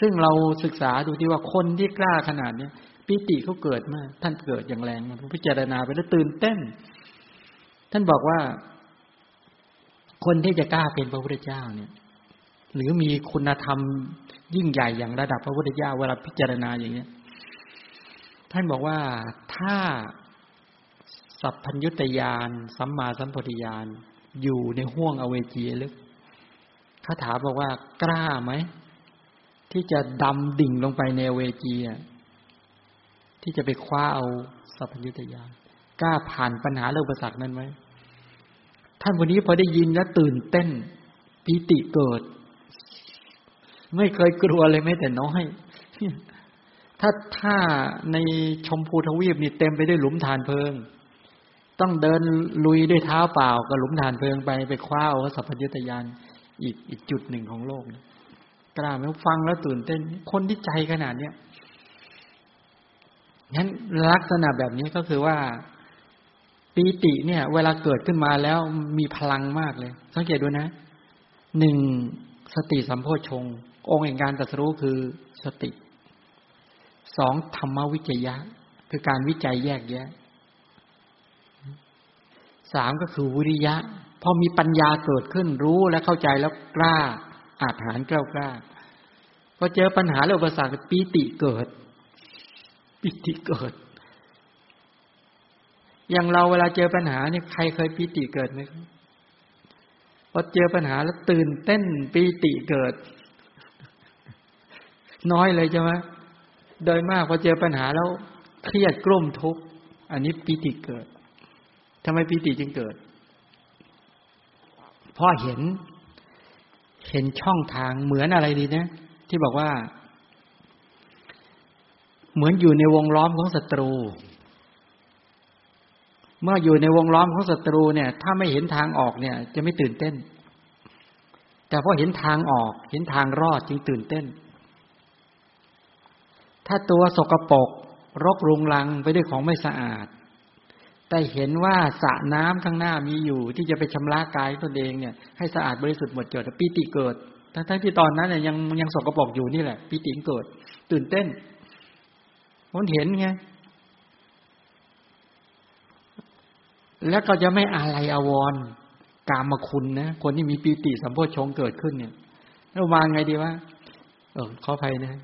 ซึ่งเราศึกษาดูที่ว่าคนที่กล้าขนาดเนี้ยปิติเขาเกิดมาท่านเกิดอย่างแรงพิจารณาไปแล้วตื่นเต้น ท่านบอกว่า คนที่จะกล้าเป็นพระพุทธเจ้าเนี่ย หรือมีคุณธรรมยิ่งใหญ่อย่างระดับพระพุทธเจ้าเวลาพิจารณาอย่างเนี้ยท่านบอกว่าถ้าสัพพัญญุตยานสัมมาสัมปทิยานอยู่ในห่วงอเวจีลึกคาถาบอกว่ากล้าไหม ที่จะดำดิ่งลงไปในเวจีที่จะไปคว้าเอาสัพพัญญุตยานกล้าผ่านปัญหาเรื่องประสักนั้นไหม ท่านวันนี้พอได้ยินแล้วตื่นเต้นปีติเกิด ไม่เคยกลัวเลยแม้แต่น้อย ถ้าถ้าในชมพูทวีปนี่เต็มไปด้วยหลุมฐานเพลิง ต้องเดินลุยด้วยเท้าเปล่ากับหลุมฐานเพลิงไปไปคว้าเอาสัพพยตยานอีกอีกจุดหนึ่งของโลกกล้าไหมฟังแล้วตื่นเต้น คนที่ใจขนาดเนี้ยงั้นลักษณะแบบนี้ก็คือว่า ปีติเนี่ย เวลาเกิดขึ้นมาแล้วมีพลังมากเลย สังเกตดูนะหนึ่งสติสัมโพชงองค์แห่งการตรัสรู้คือสติสองธรรมวิจยะ คือการวิจัยแยกแยะสามก็คือวิริยะ พอมีปัญญาเกิดขึ้นรู้และเข้าใจแล้วกล้า อาจหารกล้ากล้าพอเจอปัญหาแล้วอุปสรรคปีติเกิดปีติเกิด อย่างเราเวลาเจอปัญหาเนี่ยใครเคยปีติเกิดไหมพอเจอปัญหาแล้วตื่นเต้นปีติเกิด น้อยเลยใช่ไหมโดยมากพอเจอปัญหาแล้วเครียดกลุ่มทุกข์อันนี้ปีติเกิดทำไมปีติจึงเกิดเพราะเห็น เห็นช่องทางเหมือนอะไรดีนะ ที่บอกว่า เหมือนอยู่ในวงล้อมของศัตรู เมื่ออยู่ในวงล้อมของศัตรูเนี่ย ถ้าไม่เห็นทางออกเนี่ย จะไม่ตื่นเต้น แต่พอเห็นทางออก เห็นทางรอดจึงตื่นเต้น ถ้าตัวสกปรกรกรุงรังไปด้วยของไม่สะอาด แต่เห็นว่าสระน้ำข้างหน้ามีอยู่ ที่จะไปชำระกายตนเองเนี่ย ให้สะอาดบริสุทธิ์หมดจดปีติเกิด ทั้งที่ตอนนั้นเนี่ยยังยังสกปรกอยู่นี่แหละปีติเกิด ตื่นเต้นมันเห็นไง แล้วก็จะไม่อะไรอาวรกามคุณนะคนที่มีปีติสัมโพชงเกิดขึ้นเนี่ยแล้ววางไงดีว่าเออขออภัยนะ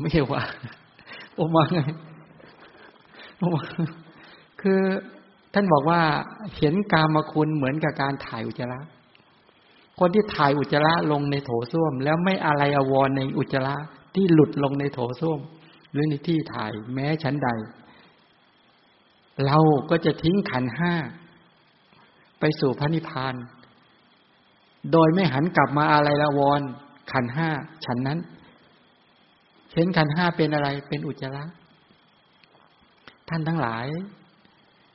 ไม่ใช่ว่าโอมาไงโอมาคือท่านบอกว่าเห็นกามคุณเหมือนกับการถ่ายอุจจาระ คนที่ถ่ายอุจจาระลงในโถส้วม แล้วไม่อะไรอววรในอุจจาระที่หลุดลงในโถส้วม หรือในที่ถ่ายแม้ชั้นใด เราก็จะทิ้งขันห้า ไปสู่พระนิพพาน โดยไม่หันกลับมาอะไรละวรขันห้าฉันนั้น เห็นขันห้าเป็นอะไรเป็นอุจจาระ ท่านทั้งหลาย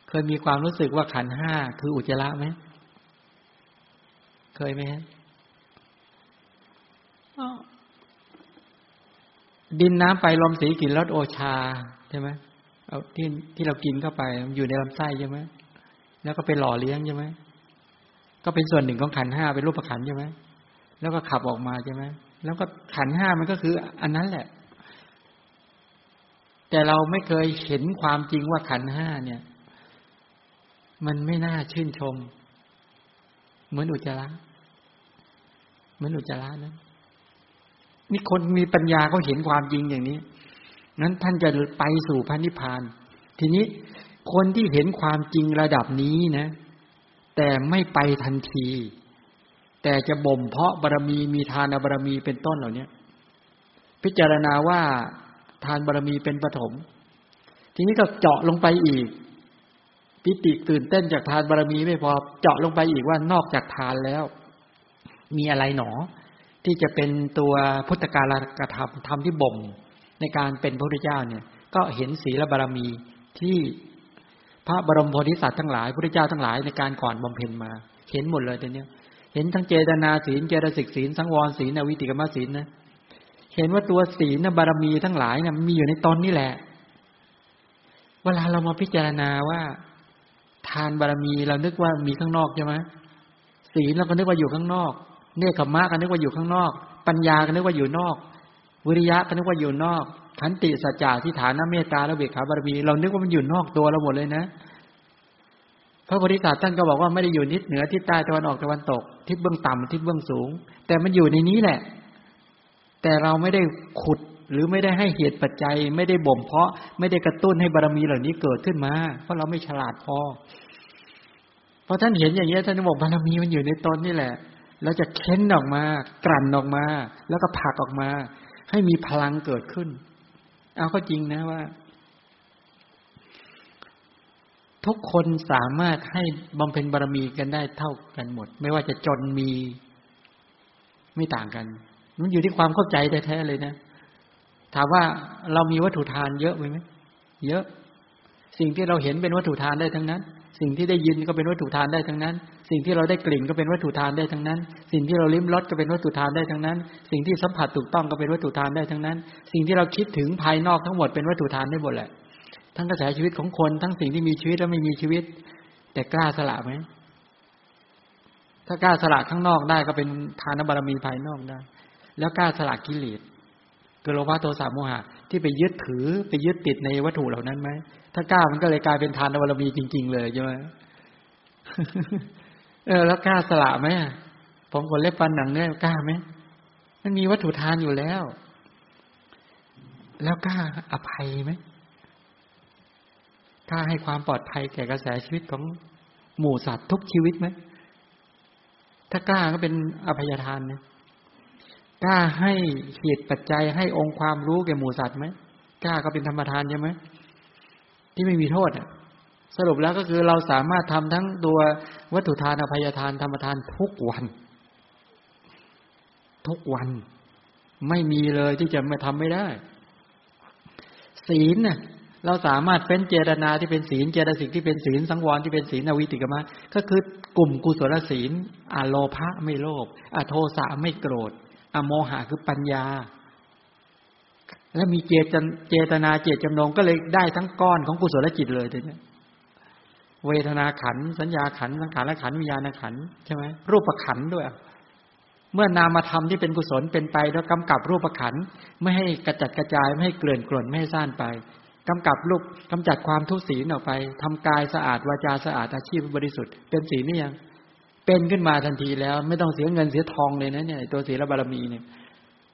เคยมีความรู้สึกว่าขันห้าคืออุจจาระไหมเคยไหมดินน้ำไปลมสีกลิ่นรสโอชาใช่ไหม เอาที่ที่เรากินเข้าไปมันอยู่ในลำไส้ใช่ไหมแล้วก็ไปหล่อเลี้ยงใช่ไหมก็เป็นส่วนหนึ่งของขันห้าเป็นรูปขันใช่ไหมแล้วก็ขับออกมาใช่ไหมแล้วก็ขันห้ามันก็คืออันนั้นแหละ แต่เราไม่เคยเห็นความจริงว่าขันห้าเนี่ย มันไม่น่าชื่นชม เหมือนอุจจาระเหมือนอุจจาระนะนี่คนมีปัญญาเขาเห็นความจริงอย่างนี้ นั้นท่านจะไปสู่พระนิพพาน ทีนี้คนที่เห็นความจริงระดับนี้นะ แต่ไม่ไปทันที แต่จะบ่มเพาะบารมีมีทานบารมีเป็นต้นเหล่านี้พิจารณาว่าทานบารมีเป็นปฐมทีนี้ก็เจาะลงไปอีก ปิติตื่นเต้นจากทานบารมีไม่พอเจาะลงไปอีกว่านอกจากทานแล้ว มีอะไรหนอ ที่จะเป็นตัวพุทธการกระทำทำที่บ่ม ในการเป็นพระพุทธเจ้าเนี่ย ก็เห็นศีลบารมีที่พระบรมโพธิสัตว์ทั้งหลายพระพุทธเจ้าทั้งหลายในการก่อนบำเพ็ญมา เห็นหมดเลยตอนนี้เห็นทั้งเจตนาศีลเจตสิกศีลสังวรศีลอวิติกรรมศีลนะเห็นว่าตัวศีลบารมีทั้งหลายเนี่ยมีอยู่ในตอนนี้แหละ เวลาเรามาพิจารณาว่า ทานบารมีเรานึกว่ามีข้างนอกใช่ไหมศีลเราก็นึกว่าอยู่ข้างนอก เนคขมะก็นึกว่าอยู่ข้างนอก ปัญญาก็นึกว่าอยู่นอก วิริยะก็นึกว่าอยู่นอก ขันติสัจจะที่ฐานเมตตาและเบิกขาบารมีเรานึกว่ามันอยู่นอกตัวเราหมดเลยนะ พระโพธิสัตว์ท่านก็บอกว่าไม่ได้อยู่ทิศเหนือทิศใต้ตะวันออกตะวันตกทิศเบื้องต่ำทิศเบื้องสูง แต่มันอยู่ในนี้แหละ แต่เราไม่ได้ขุดหรือไม่ได้ให้เหตุปัจจัย ไม่ได้บ่มเพาะไม่ได้กระตุ้นให้บารมีเหล่านี้เกิดขึ้นมา เพราะเราไม่ฉลาดพอพอท่านเห็นอย่างนี้ท่านบอกบารมีมันอยู่ในตนนี่แหละเราจะเค้นออกมา กลั่นออกมา แล้วก็ผักออกมา ให้มีพลังเกิดขึ้น เอาก็จริงนะว่า ทุกคนสามารถให้บำเพ็ญบารมีกันได้เท่ากันหมด ไม่ว่าจะจนมีไม่ต่างกัน มันอยู่ที่ความเข้าใจแท้ๆเลยนะถามว่าเรามีวัตถุทานเยอะไหมเยอะ สิ่งที่เราเห็นเป็นวัตถุทานได้ทั้งนั้น สิ่งที่ได้ยินก็เป็นวัตถุทานได้ทั้งนั้น สิ่งที่เราได้กลิ่นก็เป็นวัตถุทานได้ทั้งนั้น สิ่งที่เราลิ้มรสก็เป็นวัตถุทานได้ทั้งนั้น สิ่งที่สัมผัสถูกต้องก็เป็นวัตถุทานได้ทั้งนั้น สิ่งที่เราคิดถึงภายนอกทั้งหมดเป็นวัตถุทานได้หมดแหละ ทั้งกระแสชีวิตของคนทั้งสิ่งที่มีชีวิตและไม่มีชีวิต แต่กล้าสละไหมถ้ากล้าสละข้างนอกได้ก็เป็นทานบารมีภายนอกได้ แล้วกล้าสละกิเลสคือโลภะโทสะโมหะที่ไปยึดถือไปยึดติดในวัตถุเหล่านั้นไหม ถ้ากล้ามันก็เลยกลายเป็นทานบารมีจริง ๆ เลยใช่ไหมเออ แล้วกล้าสละไหมผมคนเล็บฟันหนังเนี่ยกล้าไหมมันมีวัตถุทานอยู่แล้ว แล้วกล้าอภัยไหมกล้าให้ความปลอดภัยแก่กระแสชีวิตของหมู่สัตว์ทุกชีวิตไหมถ้ากล้าก็เป็นอภัยทานนี่ยกล้าให้เหตุปัจจัยให้องค์ความรู้แก่หมู่สัตว์ไหมกล้าก็เป็นธรรมทานใช่ไหม ที่ไม่มีโทษสรุปแล้วก็คือเราสามารถทำทั้งตัววัตถุทานอภัยทานธรรมทานทุกวัน ทุกวัน ไม่มีเลยที่จะมาทำไม่ได้ ศีลน่ะเราสามารถเฟ้นเจตนาที่เป็นศีลเจตสิกที่เป็นศีลสังวรที่เป็นศีลอวิติกมะก็คือกลุ่มกุศลศีลอโลภะไม่โลภอโทสะไม่โกรธ อโมหะคือปัญญา และมีเจตเจตนาเจตจำนงก็เลยได้ทั้งก้อนของกุศลจิตเลยทีนี้เวทนาขัน สัญญาขันสังขารขันวิญญาณขันใช่ไหมรูปขันด้วย เมื่อนามธรรมที่เป็นกุศลเป็นไปแล้วกำกับรูปขันไม่ให้กระจัดกระจายไม่ให้เกลื่อนกล่นไม่ให้ซ่านไปกำกับรูปกำจัดความทุศีลออกไปทำกายสะอาดวาจาสะอาดอาชีพบริสุทธิ์เป็นศีลนี่ยัง เป็นขึ้นมาทันทีแล้ว ไม่ต้องเสียเงินเสียทองเลยนะเนี่ยตัวศีลบารมีเนี่ย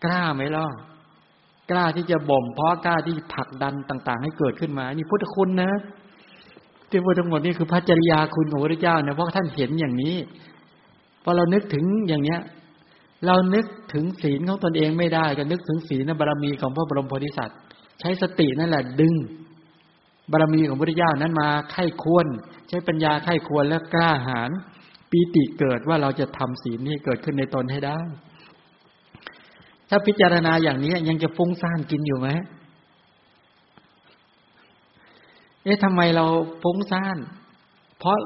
กล้าไหมล่ะ กล้าที่จะบ่มเพาะกล้าที่ผลักดันต่าง ๆ ให้เกิดขึ้นมา นี่พุทธคุณนะที่พูดทั้งหมดนี่คือพระจริยาคุณของพระเจ้าเนี่ยเพราะท่านเห็นอย่างนี้พอเรานึกถึงอย่างเนี้ย เรานึกถึงศีลของตนเองไม่ได้ก็นึกถึงศีลบารมีของพระบรมโพธิสัตว์ ใช้สตินั่นแหละดึง บารมีของพระเจ้านั้นมาไข้ควร ใช้ปัญญาไข้ควรและกล้าหาญปีติเกิดว่าเราจะทำศีลนี้เกิดขึ้นในตนให้ได้ ถ้าพิจารณาอย่างนี้ยังจะฟุ้งซ่านกินอยู่ไหมเอ๊ะทำไมเราฟุ้งซ่าน เพราะ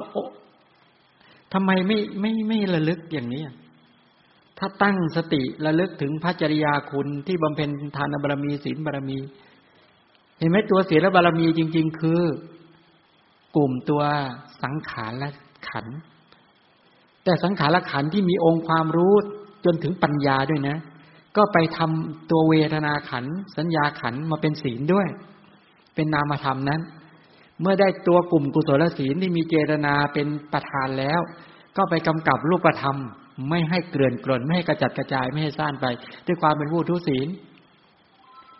ทำไมไม่ไม่ไม่ระลึกอย่างนี้ถ้าตั้งสติระลึกถึงพระจริยาคุณที่บำเพ็ญทานบารมีศีลบารมี เห็นไหมตัวศีลบารมีจริง ๆ คือกลุ่มตัวสังขารและขัน แต่สังขารและขันที่มีองค์ความรู้จนถึงปัญญาด้วยนะ ก็ไปทำตัวเวทนาขัน สัญญาขันมาเป็นศีลด้วย เป็นนามธรรมนั้น เมื่อได้ตัวกลุ่มกุศลศีลที่มีเจตนาเป็นประธานแล้ว ก็ไปกำกับรูปธรรม ไม่ให้เกลื่อนกล่นไม่ให้กระจัดกระจายไม่ให้ซ่านไป ด้วยความเป็นผู้ทุศีล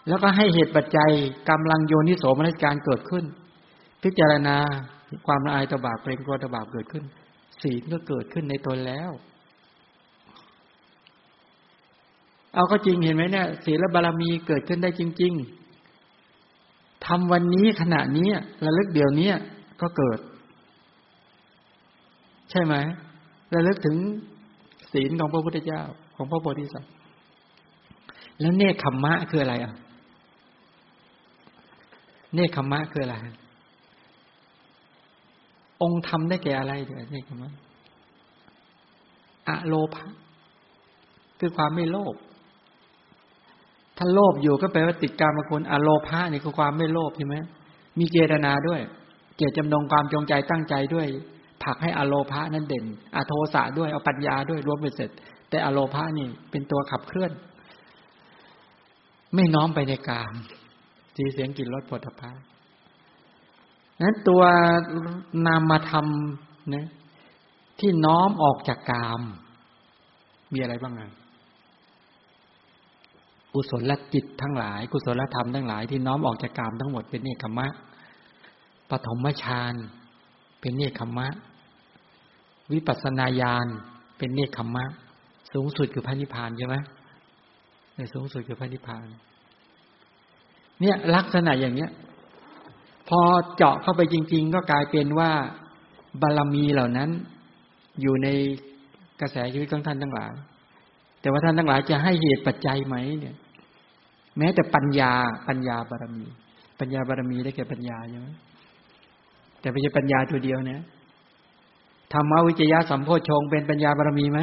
แล้วก็ให้เหตุปัจจัยกำลังโยนิโสมนสิการเกิดขึ้น พิจารณาความละอายตบาปเกรงกลัวตบาปเกิดขึ้น ศีลก็เกิดขึ้นในตนแล้ว เอาก็จริงเห็นไหมเนี่ยศีลบารมีเกิดขึ้นได้จริง ๆทำวันนี้ขณะนี้ระลึกเดี๋ยวนี้ก็เกิด ใช่ไหมระลึกถึงศีลของพระพุทธเจ้า ของพระโพธิสัตว์แล้วเนคขมมะคืออะไรอะ เนคขมะคืออะไร องค์ธรรมได้แก่อะไรเดี๋ยวเนคขมะอะโลภะคือความไม่โลภ ถ้าโลภอยู่ก็แปลว่าติดการมาคนอโลภะนี่คือความไม่โลภใช่ไหมมีเจตนาด้วย เจตจำนงความจงใจตั้งใจด้วยผลักให้อโลภะนั้นเด่นอโทสะด้วยเอาปัญญาด้วยรวมเป็นเสร็จ แต่อโลภะนี่เป็นตัวขับเคลื่อน ไม่น้อมไปในกามสีเสียงกลิ่นรสผลิภัณฑ์นั้นตัวนามธรรมนะที่น้อมออกจากกาม มีอะไรบ้างอะ กุศลจิตทั้งหลาย กุศลธรรมทั้งหลายที่น้อมออกจากกามทั้งหมดเป็นเนคขมะปฐมฌานเป็นเนคขมะ วิปัสนาญาณเป็นเนคขมะ สูงสุดคือพระนิพพานใช่ไหมในสูงสุดคือพระนิพพาน เนี่ยลักษณะอย่างเนี้ย พอเจาะเข้าไปจริง ๆ ก็กลายเป็นว่าบารรมีเหล่านั้นอยู่ในกระแสชีวิตของท่านทั้งหลาย แต่ว่าท่านทั้งหลายจะให้เหตุปัจจัยไหมเนี่ย แม้แต่ปัญญาปัญญาบารมี ปัญญาบารมีได้แก่ปัญญาใช่ไหมแต่ไม่ใช่ปัญญาตัวเดียวนะธรรมวิจยะสัมโพชงเป็นปัญญาบารมีไหม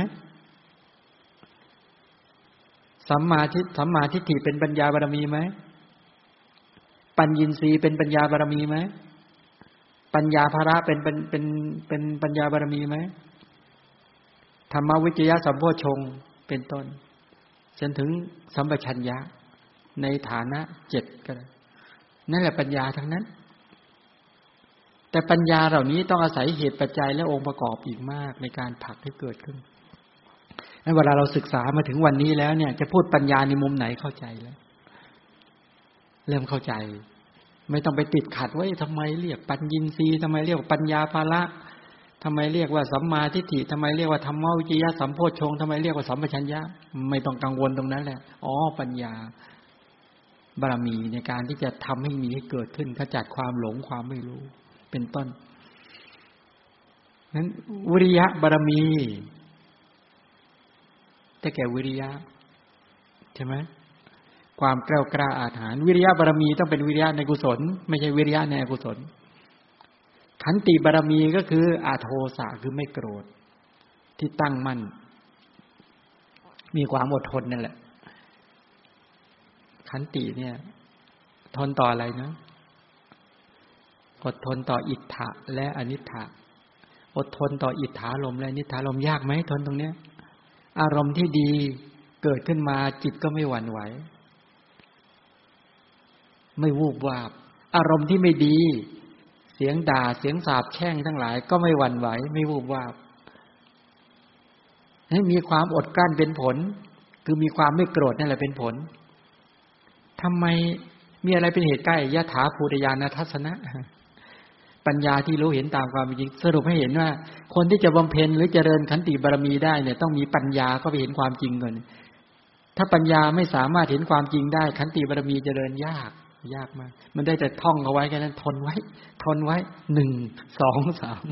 สัมมาทิสัมมาทิฏฐิเป็นปัญญาบารมีไหมปัญญินทรีย์เป็นปัญญาบารมีไหมปัญญาภระเป็นเป็นเป็นเป็นปัญญาบารมีไหมธรรมวิจยะสัมโพชง เป็นต้น จนถึงสัมปชัญญะในฐานะเจ็ดก็ได้นั่นแหละปัญญาทั้งนั้น แต่ปัญญาเหล่านี้ต้องอาศัยเหตุปัจจัยและองค์ประกอบอีกมากในการผลักให้เกิดขึ้นนั้นเวลาเราศึกษามาถึงวันนี้แล้วเนี่ย จะพูดปัญญาในมุมไหนเข้าใจแล้ว เริ่มเข้าใจ ไม่ต้องไปติดขัดว่าทำไมเรียกปัญญินทรีย์ทำไมเรียกปัญญาภาระ ทำไมเรียกว่าสัมมาทิฏฐิทำไมเรียกว่าธรรมวิจยะสัมโพชงทำไมเรียกว่าสัมปชัญญะ ไม่ต้องกังวลตรงนั้นแหละอ๋อปัญญาบารมีในการที่จะทำให้มีให้เกิดขึ้นขจัดความหลงความไม่รู้ เป็นต้นนั้นวิริยะบารมี แต่แก่วิริยะใช่ไหมความกล้ากล้าอาถรรพ์วิริยะบารมีต้องเป็นวิริยะในกุศล ไม่ใช่วิริยะในอกุศล ขันติบารมีก็คืออาโทสะคือไม่โกรธ ที่ตั้งมั่น มีความอดทนนั่นแหละ ขันติเนี่ย ทนต่ออะไรนะอดทนต่ออิทธะและอนิถะอดทนต่ออิทธาลมและนิธาลมยากไหมทนตรงเนี้ย อารมณ์ที่ดีเกิดขึ้นมาจิตก็ไม่หวั่นไหว ไม่วูบวาบ อารมณ์ที่ไม่ดี เสียงด่าเสียงสาบแช่งทั้งหลาย ก็ไม่หวั่นไหว ไม่วูบวาบให้มีความอดกลั้นเป็นผล คือมีความไม่โกรธนั่นแหละเป็นผลทำไมมีอะไรเป็นเหตุใกล้ยะถาภูตยานทัศนะ ปัญญาที่รู้เห็นตามความจริง สรุปให้เห็นว่า คนที่จะบำเพ็ญหรือเจริญขันติบารมีได้เนี่ย ต้องมีปัญญาก็ไปเห็นความจริงก่อนถ้าปัญญาไม่สามารถเห็นความจริงได้ ขันติบารมีเจริญยาก ยากมาก มันได้แต่ท่องเอาไว้แค่นั้น ทนไว้ ทนไว้หนึ่งสองสาม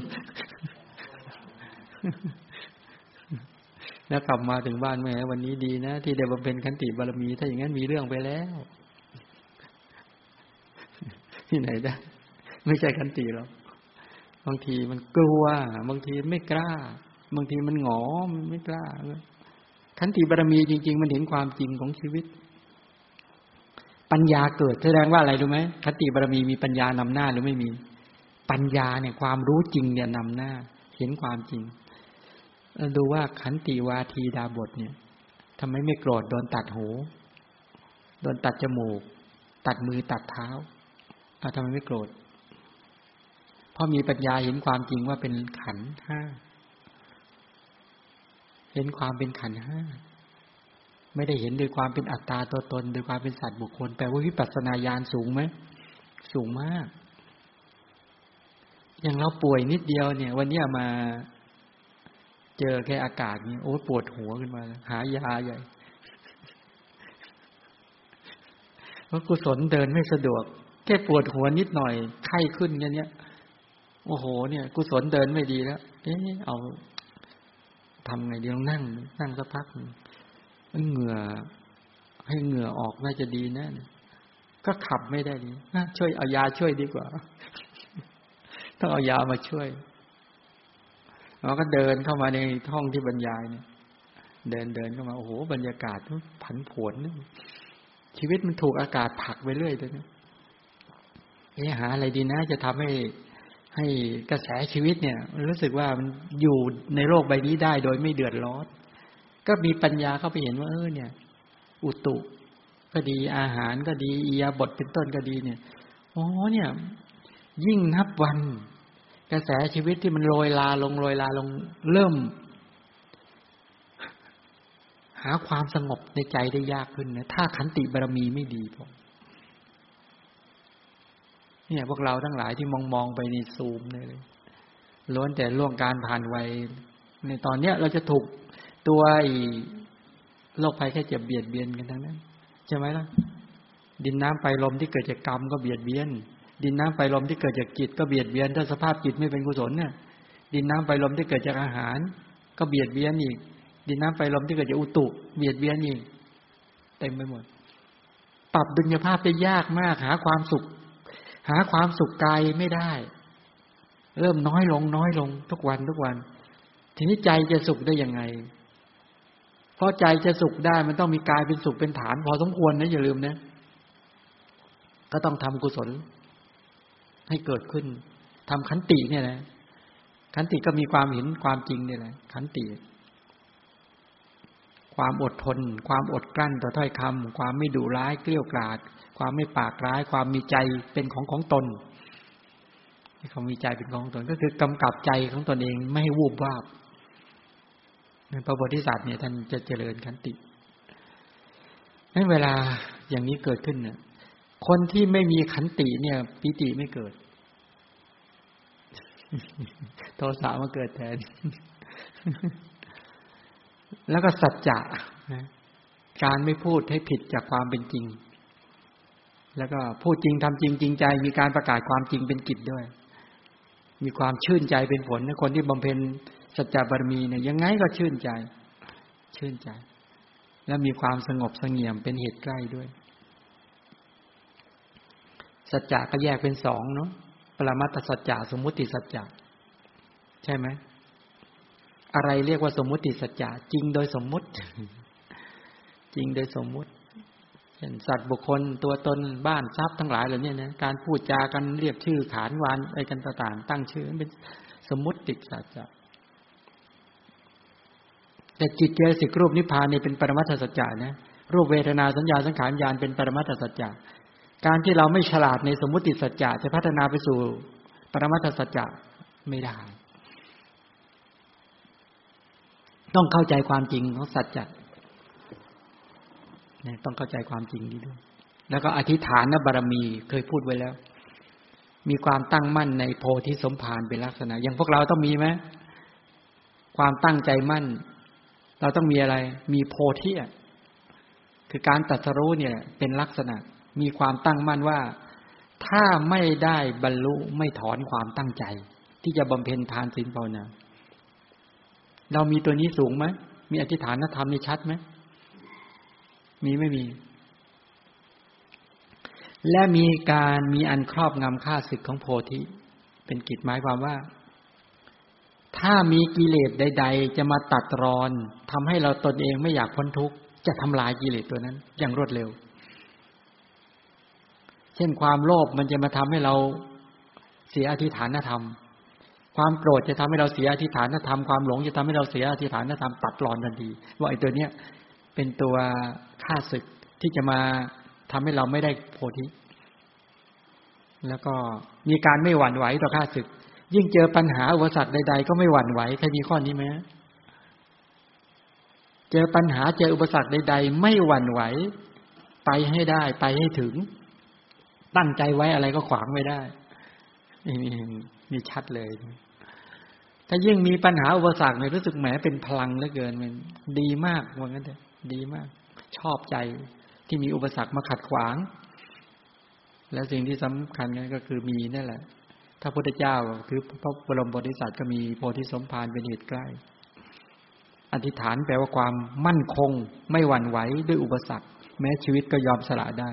แล้วกลับมาถึงบ้านแม่วันนี้ดีนะ ที่ได้บำเพ็ญขันติบารมี ถ้าอย่างนั้นมีเรื่องไปแล้ว ที่ไหนได้ ไม่ใช่ขันติหรอกบางทีมันกลัว บางทีไม่กล้า บางทีมันหงอมันไม่กล้าขันติบารมีจริง ๆ มันเห็นความจริงของชีวิต ปัญญาเกิดแสดงว่าอะไรรู้ไหมขันติบารมีมีปัญญานำหน้าหรือไม่มี ปัญญาเนี่ยความรู้จริงเนี่ยนำหน้า เห็นความจริงดูว่าขันติวาทีดาบทเนี่ยทำไมไม่โกรธโดนตัดหู โดนตัดจมูก ตัดมือตัดเท้าอาทำไมไม่โกรธเพราะมีปัญญาเห็นความจริงว่าเป็นขันห้าเห็นความเป็นขันห้า ไม่ได้เห็นโดยความเป็นอัตตาตัวตน โดยความเป็นสัตว์บุคคลแปลว่าวิปัสสนาญาณสูงไหมสูงมาก อย่างเราป่วยนิดเดียวเนี่ย วันนี้มาเจอแค่อากาศนี่โอ้ปวดหัวขึ้นมา หายาใหญ่เพราะกุศลเดินไม่สะดวก แค่ปวดหัวนิดหน่อยไข้ขึ้นแค่นี้ยโอ้โห เนี่ย กุศลเดินไม่ดีแล้วเอ๊ะเอาทำไงดีลองนั่ง นั่งสักพัก เหงื่อ ให้เหงื่อออกน่าจะดีแน่ก็ขับไม่ได้ดีช่วยเอายาช่วยดีกว่าต้องเอายามาช่วยเราก็เดินเข้ามาในห้องที่บรรยายเนี่ย เดินเดินเข้ามาโอ้โหบรรยากาศผันผวนชีวิตมันถูกอากาศผักไปเรื่อยเลยเนี่ยเอหาอะไรดีนะ จะทำให้ให้กระแสชีวิตเนี่ย รู้สึกว่ามันอยู่ในโลกใบนี้ได้โดยไม่เดือดร้อน ก็มีปัญญาเข้าไปเห็นว่าเออเนี่ย อุตุก็ดีอาหารก็ดีอียาบทเป็นต้นก็ดีเนี่ยอ๋อเนี่ย ยิ่งนับวัน กระแสชีวิตที่มันโรยลาลงโรยลาลงเริ่ม หาความสงบในใจได้ยากขึ้นนะถ้าขันติบารมีไม่ดีพอเนี่ย พวกเราทั้งหลายที่มองมองไปในซูมเลยล้วนแต่ล่วงการผ่านวัยในตอนเนี้ยเราจะถูก ตัวโรคภัยแค่เจ็บเบียดเบียนกันทั้งนั้นใช่ไหมล่ะ ดินน้ำไฟลมที่เกิดจากกรรมก็เบียดเบียน ดินน้ำไฟลมที่เกิดจากจิตก็เบียดเบียน ถ้าสภาพจิตไม่เป็นกุศลเนี่ย ดินน้ำไฟลมที่เกิดจากอาหาร ก็เบียดเบียนอีก ดินน้ำไฟลมที่เกิดจากอุตุเบียดเบียนอีกเต็มไปหมด ปรับดุลยภาพได้ยากมาก หาความสุข หาความสุขกายไม่ได้ เริ่มน้อยลงน้อยลงทุกวันทุกวัน ทีนี้ใจจะสุขได้ยังไง เพราะใจจะสุขได้มันต้องมีกายเป็นสุขเป็นฐาน พอสมควรนะอย่าลืมนะ ก็ต้องทำกุศล ให้เกิดขึ้นทำขันติเนี่ยนะขันติก็มีความเห็นความจริงเนี่ยแหละขันติ ความอดทน ความอดกลั้นต่อถ้อยคำความไม่ดุร้ายเกลี้ยกล่อมความไม่ปากร้าย ความมีใจเป็นของของตนที่เขามีใจเป็นของตนก็คือกำกับใจของตนเองไม่ให้วูบวาบ พระโพธิสัตว์เนี่ยท่านจะเจริญขันตินั้นเวลาอย่างนี้เกิดขึ้นเนี่ยคนที่ไม่มีขันติเนี่ยปิติไม่เกิด โทสะมาเกิดแทน แล้วก็สัจจะนะการไม่พูดให้ผิดจากความเป็นจริง แล้วก็พูดจริงทำจริงจริงใจ มีการประกาศความจริงเป็นกิจด้วย มีความชื่นใจเป็นผลคนที่บำเพ็ญ สัจจะบารมีเนี่ยยังไงก็ชื่นใจ ชื่นใจ และมีความสงบสงเงียมเป็นเหตุใกล้ด้วย สัจจะก็แยกเป็นสองเนาะปรมัตถสัจจะสมมุติสัจจะใช่ไหมอะไรเรียกว่าสมมุติสัจจะจริงโดยสมมุติ จริงโดยสมมุติเช่นสัตว์บุคคลตัวตนบ้านทรัพย์ทั้งหลายเหล่านี้นะการพูดจากันเรียกชื่อขานวานอะไรกันต่างๆตั้งชื่อเป็นสมมุติสัจจะ แต่จิตเจสิกรูปนิพพานนี่เป็นปรมัตถสัจจะนะรูปเวทนาสัญญาสังขารญาณเป็นปรมัตถสัจจะการที่เราไม่ฉลาดในสมมุติสัจจะจะพัฒนาไปสู่ปรมัตถสัจจะไม่ได้ ต้องเข้าใจความจริงของสัจจะต้องเข้าใจความจริงนี้ด้วย แล้วก็อธิษฐานบารมีเคยพูดไว้แล้ว มีความตั้งมั่นในโพธิสมภารเป็นลักษณะ อย่างพวกเราต้องมีไหมความตั้งใจมั่น เราต้องมีอะไร มีโพธิคือการตัดสรู้เนี่ย เป็นลักษณะ มีความตั้งมั่นว่า ถ้าไม่ได้บรรลุไม่ถอนความตั้งใจ ที่จะบำเพ็ญทานศีลภาวนาเรามีตัวนี้สูงไหมมีอธิษฐานธรรมนี่ชัดไหมมีไม่มี และมีการมีอันครอบงำค่าศึกของโพธิ เป็นกิจหมายความว่า ถ้ามีกิเลสใด ๆ จะมาตัดรอนทำให้เราตนเองไม่อยากพ้นทุกข์จะทำลายกิเลสตัวนั้น อย่างรวดเร็ว เช่นความโลภมันจะมาทำให้เราเสียอธิฐานธรรม ความโกรธจะทำให้เราเสียอธิฐานธรรม ความหลงจะทำให้เราเสียอธิฐานธรรมตัดรอนทันทีว่าไอ้ตัวเนี้ยเป็นตัวฆ่าศึกที่จะมาทำให้เราไม่ได้โพธิแล้วก็มีการไม่หวั่นไหวต่อฆ่าศึก ยิ่งเจอปัญหาอุปสรรคใด ๆ ก็ไม่หวั่นไหวใครมีข้อนี้ไหมเจอปัญหาเจออุปสรรคใด ๆ ไม่หวั่นไหว ไปให้ได้ ไปให้ถึง ตั้งใจไว้อะไรก็ขวางไม่ได้นี่มีชัดเลย ถ้ายิ่งมีปัญหาอุปสรรคเนี่ยรู้สึกแหมเป็นพลังเหลือเกินมันดีมากว่างั้นเถอะดีมาก ชอบใจที่มีอุปสรรคมาขัดขวาง และสิ่งที่สำคัญก็คือมีนั่นแหละ ถ้าพุทธเจ้าคือพระบรมบริษัทก็มีโพธิสมภารเป็นเหตุใกล้ อธิษฐานแปลว่าความมั่นคง ไม่หวั่นไหวด้วยอุปสรรค แม้ชีวิตก็ยอมสละได้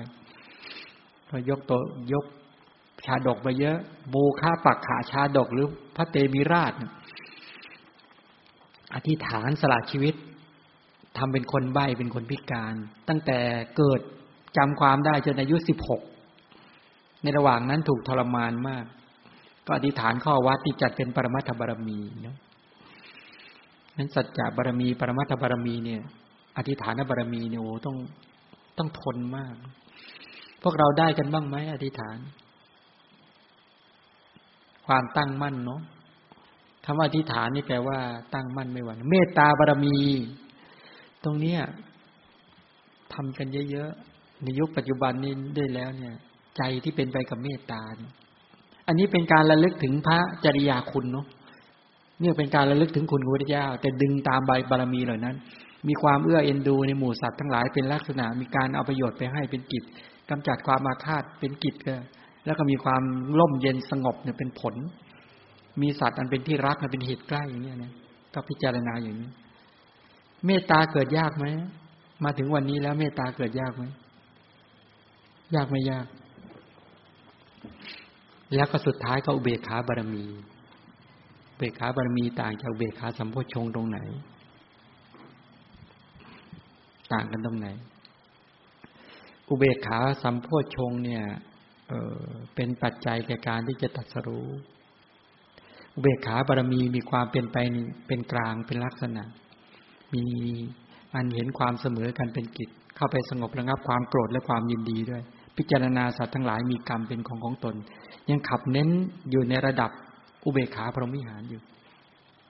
พอยกตัวยกชาดกไปเยอะโบค่าปักขาชาดกหรือพระเตมีราช อธิษฐานสละชีวิตทำเป็นคนใบ้เป็นคนพิการ ตั้งแต่เกิดจำความได้จนอายุสิบหกในระหว่างนั้นถูกทรมานมาก ก็อธิษฐานข้อวัดที่จัดเป็นปรมัตถบารมีเนาะนั้นสัจจะบารมี ปรมัตถบารมีเนี่ย อธิษฐานบารมีเนี่ยโอ้ต้องต้องทนมาก พวกเราได้กันบ้างไหมอธิษฐาน ความตั้งมั่นเนาะคำว่าอธิษฐานนี่แปลว่า ตั้งมั่นไม่หวั่นเมตตาบารมี ตรงนี้ทำกันเยอะๆในยุคปัจจุบันนี้ได้แล้วเนี่ย ใจที่เป็นไปกับเมตตา อันนี้เป็นการระลึกถึงพระจริยาคุณเนาะเนี่ยเป็นการระลึกถึงคุณพระพุทธเจ้า แต่ดึงตามใบบารมีเหล่านั้น มีความเอื้อเอ็นดูในหมู่สัตว์ทั้งหลายเป็นลักษณะ มีการเอาประโยชน์ไปให้เป็นกิจกำจัดความมาคาดเป็นกิจก็แล้วก็มีความร่มเย็นสงบเนี่ยเป็นผล มีสัตว์อันเป็นที่รักเป็นเหตุใกล้อย่างนี้นะก็พิจารณาอย่างนี้ เมตตาเกิดยากไหมมาถึงวันนี้แล้วเมตตาเกิดยากไหมยากไม่ยาก แล้วก็สุดท้ายก็อุเบกขาบารมีเบกขาบารมีต่างจากเบกขาสัมโพชงตรงไหน ต่างกันตรงไหน อุเบกขาสัมโพชงเนี่ย เออเป็นปัจจัยแก่การที่จะตัดสรู้ อุเบกขาบารมีมีความเป็นไปเป็นกลางเป็นลักษณะ มีอันเห็นความเสมอกันเป็นกิจ เข้าไปสงบระงับความโกรธและความยินดีด้วย พิจารณาสัตว์ทั้งหลายมีกรรมเป็นของของตน ยังขับเน้นอยู่ในระดับอุเบกขาพรหมิหารอยู่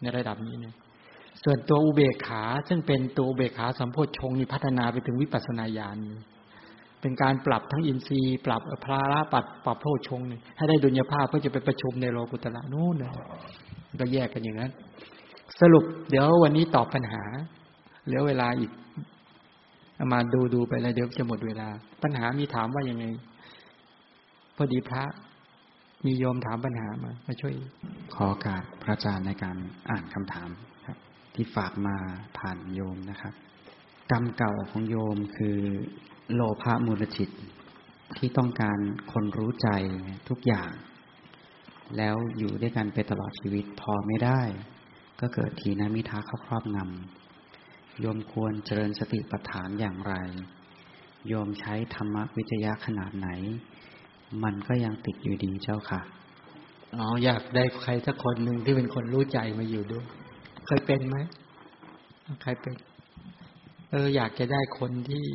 ในระดับนี้เนี่ยส่วนตัวอุเบกขา ซึ่งเป็นตัวอุเบกขาสัมโพชฌงนี่พัฒนาไปถึงวิปัสสนาญาณเป็นการปรับทั้งอินทรีย์ ปรับพระราปัดปรับโพชฌงนี่ให้ได้ดุลยภาพเพื่อจะไปประชุมในโลกุตระนู่นเลยก็แยกกันอย่างนั้น สรุปเดี๋ยววันนี้ตอบปัญหาเหลือเวลาอีก มาดูดูไปแล้วเดี๋ยวจะหมดเวลา ปัญหามีถามว่ายังไง พอดีพระ มีโยมถามปัญหามามาช่วย ขอการพระอาจารย์ในการอ่านคำถามครับ ที่ฝากมาผ่านโยมนะครับ กรรมเก่าของโยมคือโลภะมูลจิตที่ที่ต้องการคนรู้ใจทุกอย่าง แล้วอยู่ด้วยกันไปตลอดชีวิตพอไม่ได้ ก็เกิดทีนมิทาเข้าครอบงำ โยมควรเจริญสติปัฏฐานอย่างไร โยมใช้ธรรมวิจยะขนาดไหน มันก็ยังติดอยู่ดีเจ้าค่ะ อ๋อ อยากได้ใครสักคนหนึ่งที่เป็นคนรู้ใจมาอยู่ด้วย เคยเป็นไหม ใครเป็น เออ อยากจะได้คนที่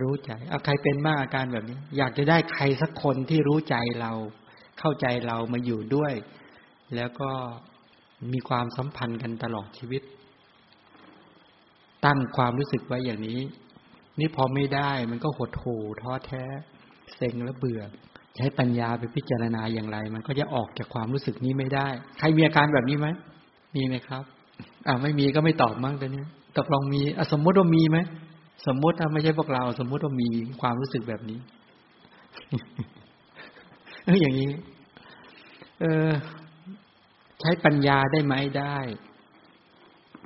รู้ใจ เอาใครเป็นมากอาการแบบนี้ อยากจะได้ใครสักคนที่รู้ใจเรา เข้าใจเรามาอยู่ด้วย แล้วก็มีความสัมพันธ์กันตลอดชีวิต ตั้งความรู้สึกไว้อย่างนี้ นี่พอไม่ได้มันก็หดหู่ท้อแท้ เซ็งและเบื่อใช้ปัญญาไปพิจารณาอย่างไร มันก็จะออกจากความรู้สึกนี้ไม่ได้ ใครมีอาการแบบนี้ไหมมีไหมครับอ่าไม่มีก็ไม่ตอบมั้งแต่เนี้ตกลองมีอสมมติว่ามีไหมสมมติถ้าไม่ใช่พวกเรา สมมติว่ามีความรู้สึกแบบนี้เอออย่างนี้ เออ ใช้ปัญญาได้ไหมได้